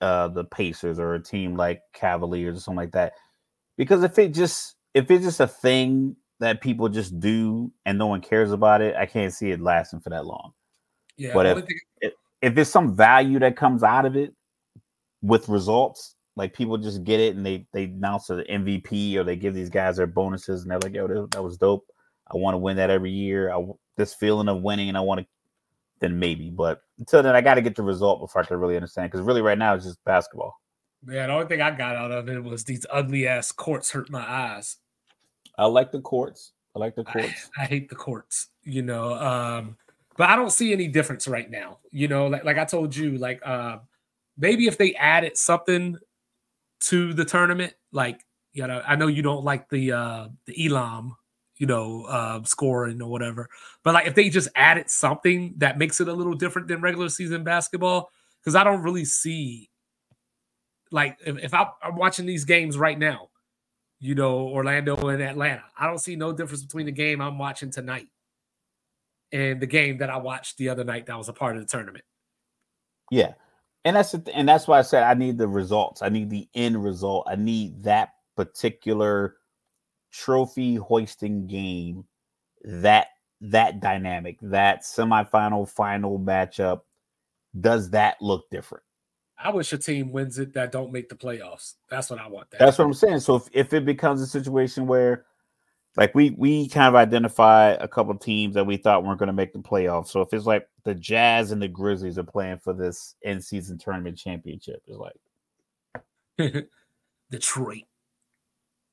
uh the Pacers or a team like Cavaliers or something like that? Because if it just if it's just a thing that people just do and no one cares about it, I can't see it lasting for that long. Yeah, but if, if if there's some value that comes out of it with results, like people just get it and they they announce the MVP or they give these guys their bonuses and they're like, "Yo, that was dope. I want to win that every year. I this feeling of winning and I want to." Then maybe, but until then, I got to get the result before I can really understand. Because really, right now, it's just basketball. Yeah, the only thing I got out of it was these ugly ass courts hurt my eyes. I like the courts. I like the courts. I, I hate the courts. You know, um, but I don't see any difference right now. You know, like like I told you, like uh, maybe if they added something to the tournament. Like, you know, I know you don't like the uh the Elam, you know, uh scoring or whatever. But like if they just added something that makes it a little different than regular season basketball, because I don't really see like if, if I, I'm watching these games right now, you know, Orlando and Atlanta, I don't see no difference between the game I'm watching tonight and the game that I watched the other night that was a part of the tournament. Yeah and that's the th- and that's why I said I need the results. I need the end result. I need that particular trophy hoisting game, that that dynamic, that semifinal final matchup. Does that look different? I wish a team wins it that don't make the playoffs. That's what I want. That. That's what I'm saying. So if, if it becomes a situation where like we we kind of identify a couple teams that we thought weren't going to make the playoffs. So if it's like the Jazz and the Grizzlies are playing for this end season tournament championship, it's like (laughs) Detroit.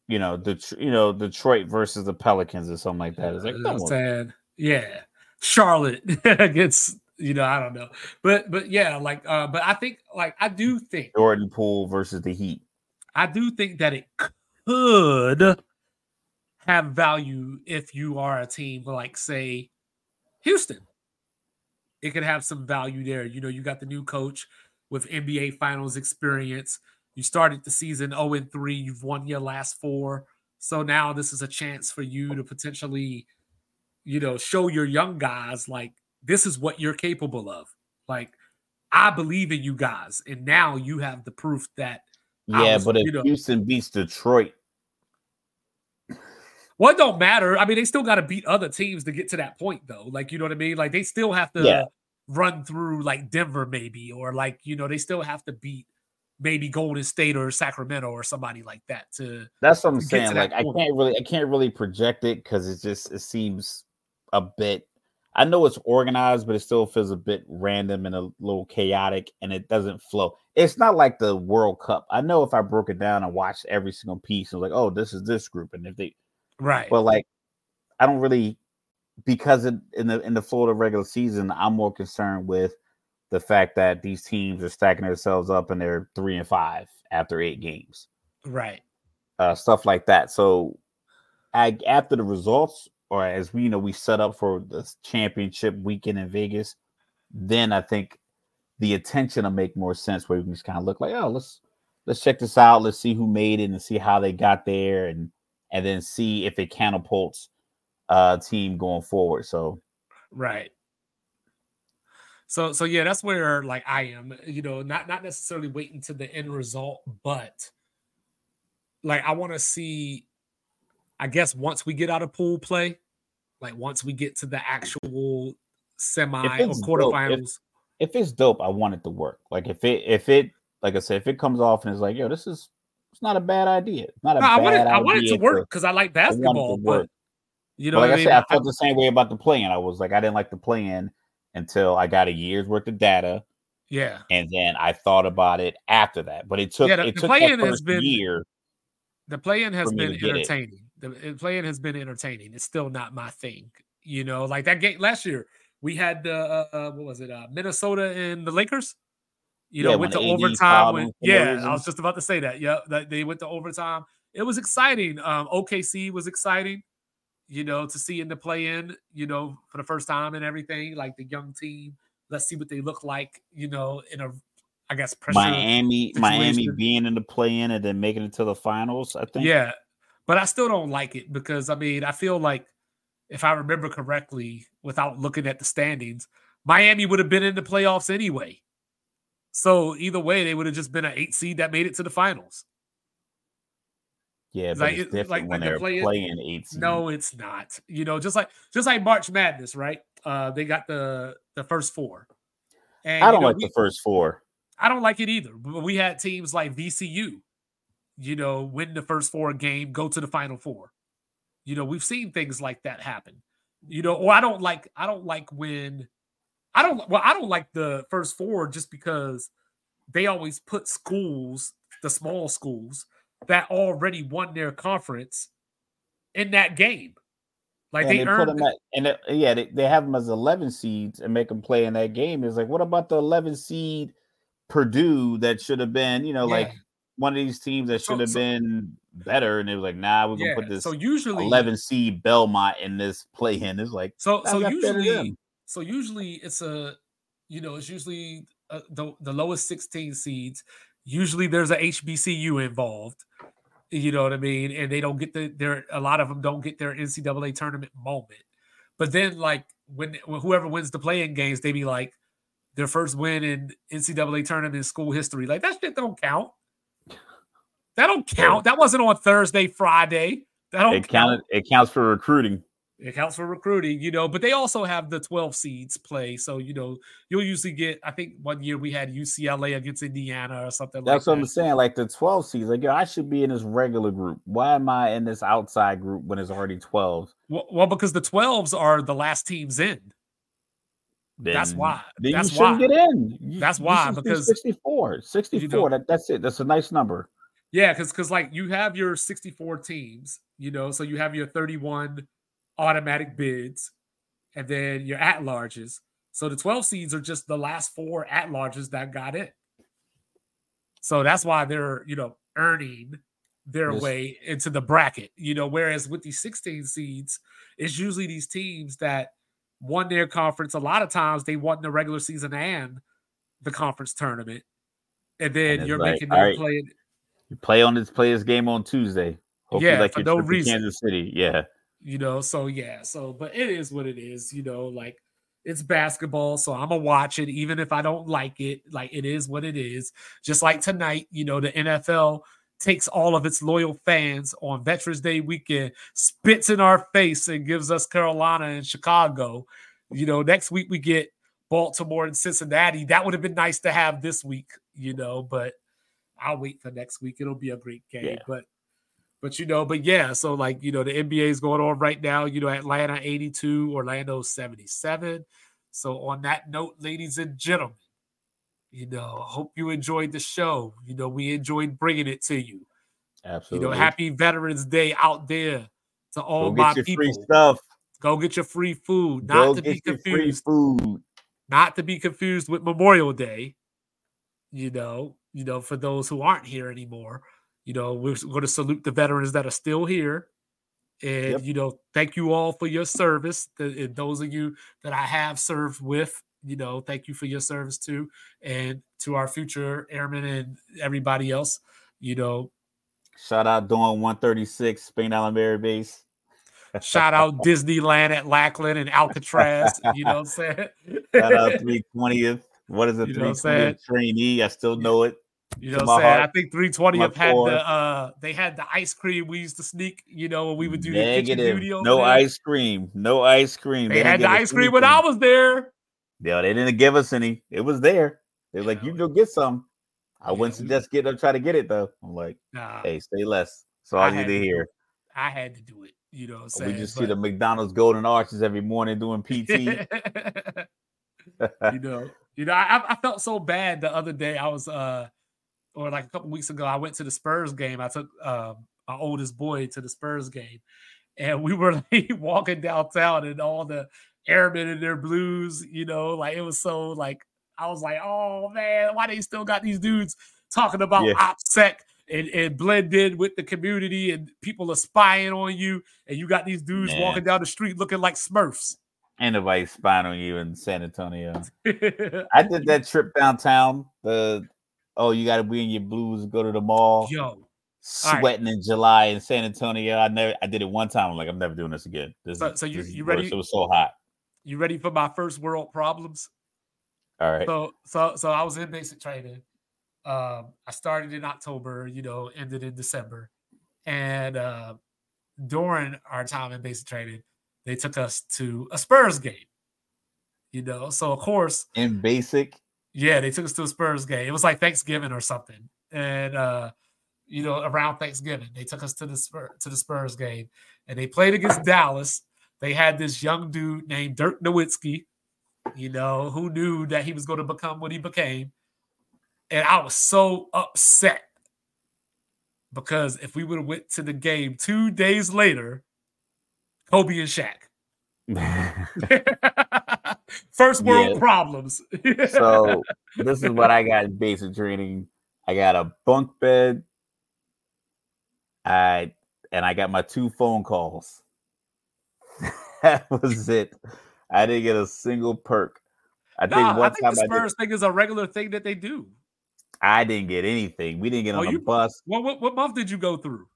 You know, the you know Detroit versus the Pelicans or something like that. It's like saying, yeah, Charlotte (laughs) against You know, I don't know, but but yeah, like, uh, but I think like I do think Jordan Poole versus the Heat. I do think that it could have value if you are a team like say Houston. It could have some value there. You know, you got the new coach with NBA finals experience. You started the season 0 and 3, you've won your last four. So now this is a chance for you to potentially, you know, show your young guys like this is what you're capable of. Like, I believe in you guys. And now you have the proof that Yeah, was, but if you know- Houston beats Detroit, Well, it don't matter. I mean, they still got to beat other teams to get to that point, though. Like, you know what I mean? Like, they still have to Yeah. run through like Denver, maybe, or like, you know, they still have to beat maybe Golden State or Sacramento or somebody like that to. that's what I'm To get to saying. Like I can't really I can't really project it because it just it seems a bit I know it's organized, but it still feels a bit random and a little chaotic and it doesn't flow. It's not like the World Cup. I know if I broke it down and watched every single piece, and was like, oh, this is this group. And if they Right. but like I don't really because in, in the in the Florida regular season, I'm more concerned with the fact that these teams are stacking themselves up and they're three and five after eight games, right. uh, stuff like that. So, I, after the results, or as we you know, we set up for the championship weekend in Vegas, then I think the attention will make more sense. Where we can just kind of look like, oh, let's let's check this out. Let's see who made it and see how they got there, and and then see if it catapults uh team going forward. So Right. So so yeah, that's where like I am, you know, not not necessarily waiting to the end result, but like I want to see I guess once we get out of pool play, like once we get to the actual semi or dope, if- quarterfinals. if it's dope, I want it to work. Like if it if it like I said, if it comes off and it's like, yo, this is it's not a bad idea. It's not a No, I bad want it I want it to work because I like I want it to basketball, but you know But like I I said, I I- felt the same way about the play-in. I was like, I didn't like the play-in until I got a year's worth of data, yeah. and then I thought about it after that. But it took Yeah, the- it the took that has first been- year. The play-in has been to get it. entertaining. The the play-in has been entertaining. It's still not my thing. You know, like that game last year, we had the uh, uh, what was it? Uh, Minnesota and the Lakers. You know, Yeah, went to overtime. When, yeah, I was just about to say that. Yeah, that they went to overtime. It was exciting. Um, OKC was exciting. You know, to see in the play-in. You know, for the first time and everything, like the young team. Let's see what they look like. You know, in a, I guess pressure. Miami, Miami being in the play-in and then making it to the finals. I think. Yeah, but I still don't like it because I mean I feel like if I remember correctly, without looking at the standings, Miami would have been in the playoffs anyway. So either way, they would have just been an eight seed that made it to the finals. yeah, but like- it's different like- when like they're play-in- playing eight. seed. No, it's not. You know, just like just like March Madness, right? Uh, they got the the first four. And I don't know, like we- the first four. I don't like it either. But we had teams like VCU, you know, win the first four game, go to the final four. You know, we've seen things like that happen. You know, or I don't like I don't like when I don't well, I don't like the first four just because they always put schools, the small schools that already won their conference in that game. Like and they, they, put earned them at, and it- yeah, they, they have them as 11 seeds and make them play in that game. It's like, what about the 11 seed Purdue that should have been, you know, like one of these teams that should have so- been better? And it was like, nah, we're gonna yeah. put this So usually 11 seed Belmont in this play in. It's like, So so not fair to usually. So usually it's a you know it's usually uh, the the lowest 16 seeds. Usually there's a HBCU involved. You know what I mean? And they don't get the their a lot of them don't get their NCAA tournament moment. But then like when, when whoever wins the playing games, they be like their first win in NCAA tournament in school history. Like that shit don't count. That don't count. That wasn't on Thursday, Friday. That don't it count. counted, it counts for recruiting. It counts for recruiting, you know, but they also have the 12 seeds play. So, you know, you'll usually get, I think one year we had UCLA against Indiana or something That's like what I'm saying. Like the 12 seeds, like, yo, I should be in this regular group. Why am I in this outside group when it's already 12? Well, well, because the 12s are the last teams in. That's why. Then That's you why. get in. You- That's why, because- 64. 64. that, that's it. That's a nice number. Yeah, because because like you have your 64 teams, you know, so you have your 31 automatic bids and then your at larges. So the 12 seeds are just the last four at larges that got it. So that's why they're, you know, earning their yes. way into the bracket, you know, whereas with these 16 seeds, it's usually these teams that won their conference. A lot of times they won the regular season and the conference tournament. And then and you're like, making them right, play it. You play on this play this game on Tuesday. Hopefully yeah, like for no reason. Kansas City. Yeah. You know, so yeah, so but it is what it is, you know, like it's basketball, so I'm gonna watch it, even if I don't like it. Like it is what it is. Just like tonight, you know, the NFL takes all of its loyal fans on Veterans Day weekend, spits in our face, and gives us Carolina and Chicago. You know, next week we get Baltimore and Cincinnati. That would have been nice to have this week, you know, but I'll wait for next week. It'll be a great game. Yeah. But but you know, but yeah, so like you know, the NBA is going on right now. You know, Atlanta 82, Orlando 77. So on that note, ladies and gentlemen, you know, hope you enjoyed the show. You know, we enjoyed bringing it to you. Absolutely. You know, happy Veterans Day out there to all Go my people. Free stuff. Go get your free food. Not Go to be confused. food. Not to be confused with Memorial Day. You know, you know, for those who aren't here anymore. You know, we're going to salute the veterans that are still here. And, yep. you know, thank you all for your service. And those of you that I have served with, you know, thank you for your service too. And to our future airmen and everybody else, you know. Shout out Dawn 136, Spain Island Air Base. Shout out (laughs) Disneyland at Lackland and Alcatraz. you know what I'm saying? (laughs) Shout out 320th. (laughs) What is it? You 320th trainee. I still know it. You know what I'm saying? Heart, I think 320th had the uh they had the ice cream we used to sneak, you know, when we would do Negative. the kitchen duty No there. ice cream. No ice cream. They, they had the ice cream when I was there. Yeah, they didn't give us any. It was there. They're like, you go get some. I yeah, wouldn't suggest get them try to get it though. I'm like, nah, hey, stay less. So I, I need to hear. I had to do it. You know, we just but, see the McDonald's golden arches every morning doing PT. (laughs) you know, you know, I, I felt so bad the other day. I was uh or like a couple weeks ago, I went to the Spurs game. I took um, my oldest boy to the Spurs game, and we were (laughs) like walking downtown, and all the airmen in their blues, you know, like it was so like I was like, oh man, why they still got these dudes talking about yeah. OPSEC and, and blend in with the community, and people are spying on you, and you got these dudes man. walking down the street looking like Smurfs. Ain't nobody spying on you in San Antonio. (laughs) I did that trip downtown the oh, you got to be in your blues, go to the mall. Yo, sweating right. in July in San Antonio. I never, I did it one time. I'm like, I'm never doing this again. This so, so you, you ready? It was so hot. You ready for my first world problems? All right. So, so, so I was in basic training. Um, I started in October. You know, ended in December, and uh, during our time in basic training, they took us to a Spurs game. You know, so of course in basic yeah, they took us to a Spurs game. It was like Thanksgiving or something, and uh, you know, around Thanksgiving, they took us to the Spurs, to the Spurs game, and they played against Dallas. They had this young dude named Dirk Nowitzki. You know, who knew that he was going to become what he became, and I was so upset because if we would have went to the game two days later, Kobe and Shaq. (laughs) (laughs) First world yeah. problems. (laughs) so this is what I got in basic training. I got a bunk bed. I and I got my two phone calls. (laughs) that was it. I didn't get a single perk. I nah, think one I think time the Spurs thing is a regular thing that they do. I didn't get anything. We didn't get oh, on a bus. What, what what month did you go through?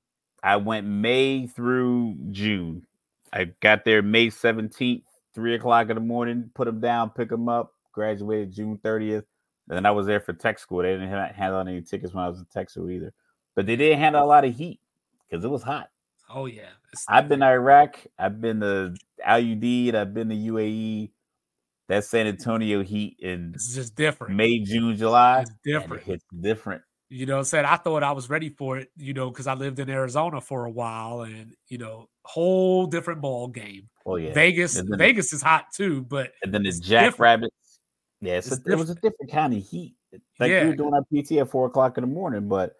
I went May through June. I got there May 17th, three o'clock in the morning, put them down, pick them up, graduated June 30th. And then I was there for tech school. They didn't have handle any tickets when I was in tech school either. But they didn't handle a lot of heat because it was hot. Oh, yeah. It's I've been to Iraq. I've been to LUD. And I've been to UAE. That San Antonio heat in it's just different. May, June, July. It's different. It's different. You know, i said I thought I was ready for it, you know, because I lived in Arizona for a while and, you know, whole different ball game. Oh yeah, Vegas, Vegas is hot too, but and then the Jackrabbits. Yeah, it's a, it was a different kind of heat. Like yeah. we were doing our PT at four o'clock in the morning, but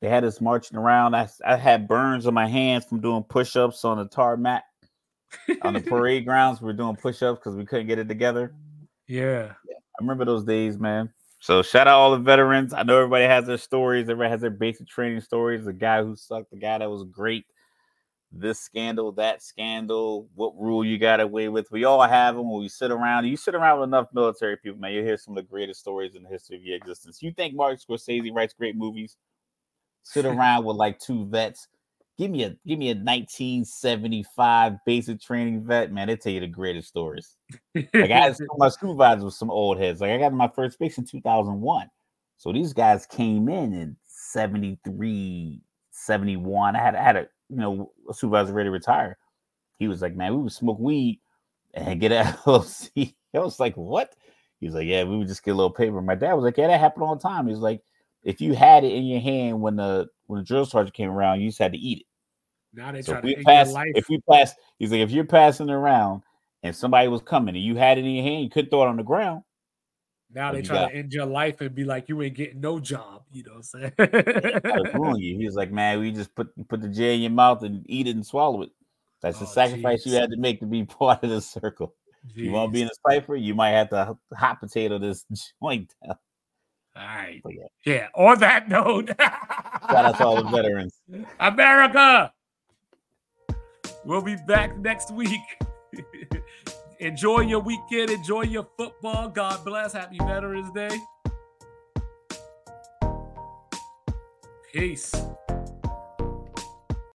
they had us marching around. I, I had burns on my hands from doing push-ups on the tar mat on the (laughs) parade grounds. We are doing push-ups because we couldn't get it together. Yeah. I remember those days, man. So shout out all the veterans. I know everybody has their stories. Everybody has their basic training stories. The guy who sucked, the guy that was great, this scandal, that scandal, what rule you got away with. We all have them when we sit around. You sit around with enough military people, man, you hear some of the greatest stories in the history of your existence. You think Martin Scorsese writes great movies? Sit (laughs) around with like two vets. Give me a give me a 1975 basic training vet, man. They tell you the greatest stories. Like I had some my (laughs) supervisors with some old heads. Like I got my first base in 2001. So these guys came in in 73, 71. I had I had a you know a supervisor ready to retire. He was like, man, we would smoke weed and get an (laughs) LLC. I was like, what? He was like, yeah, we would just get a little paper. My dad was like, yeah, that happened all the time. He was like, if you had it in your hand when the when the drill sergeant came around, you just had to eat it. Now they So try if to we pass, if we pass, he's like, if you're passing around and somebody was coming and you had it in your hand, you couldn't throw it on the ground. Now they try to end your life and be like, you ain't getting no job. You know what I'm saying? you. He was like, man, we just put put the J in your mouth and eat it and swallow it. That's the Oh, sacrifice you had to make to be (laughs) part of the circle. You want to be in a cipher, you might have to hot potato this (laughs) joint down. All right. Yeah, Yeah. On that note, shout out to all the veterans. (laughs) America. We'll be back next week. Enjoy your weekend. Enjoy your football. God bless. Happy Veterans Day. Peace.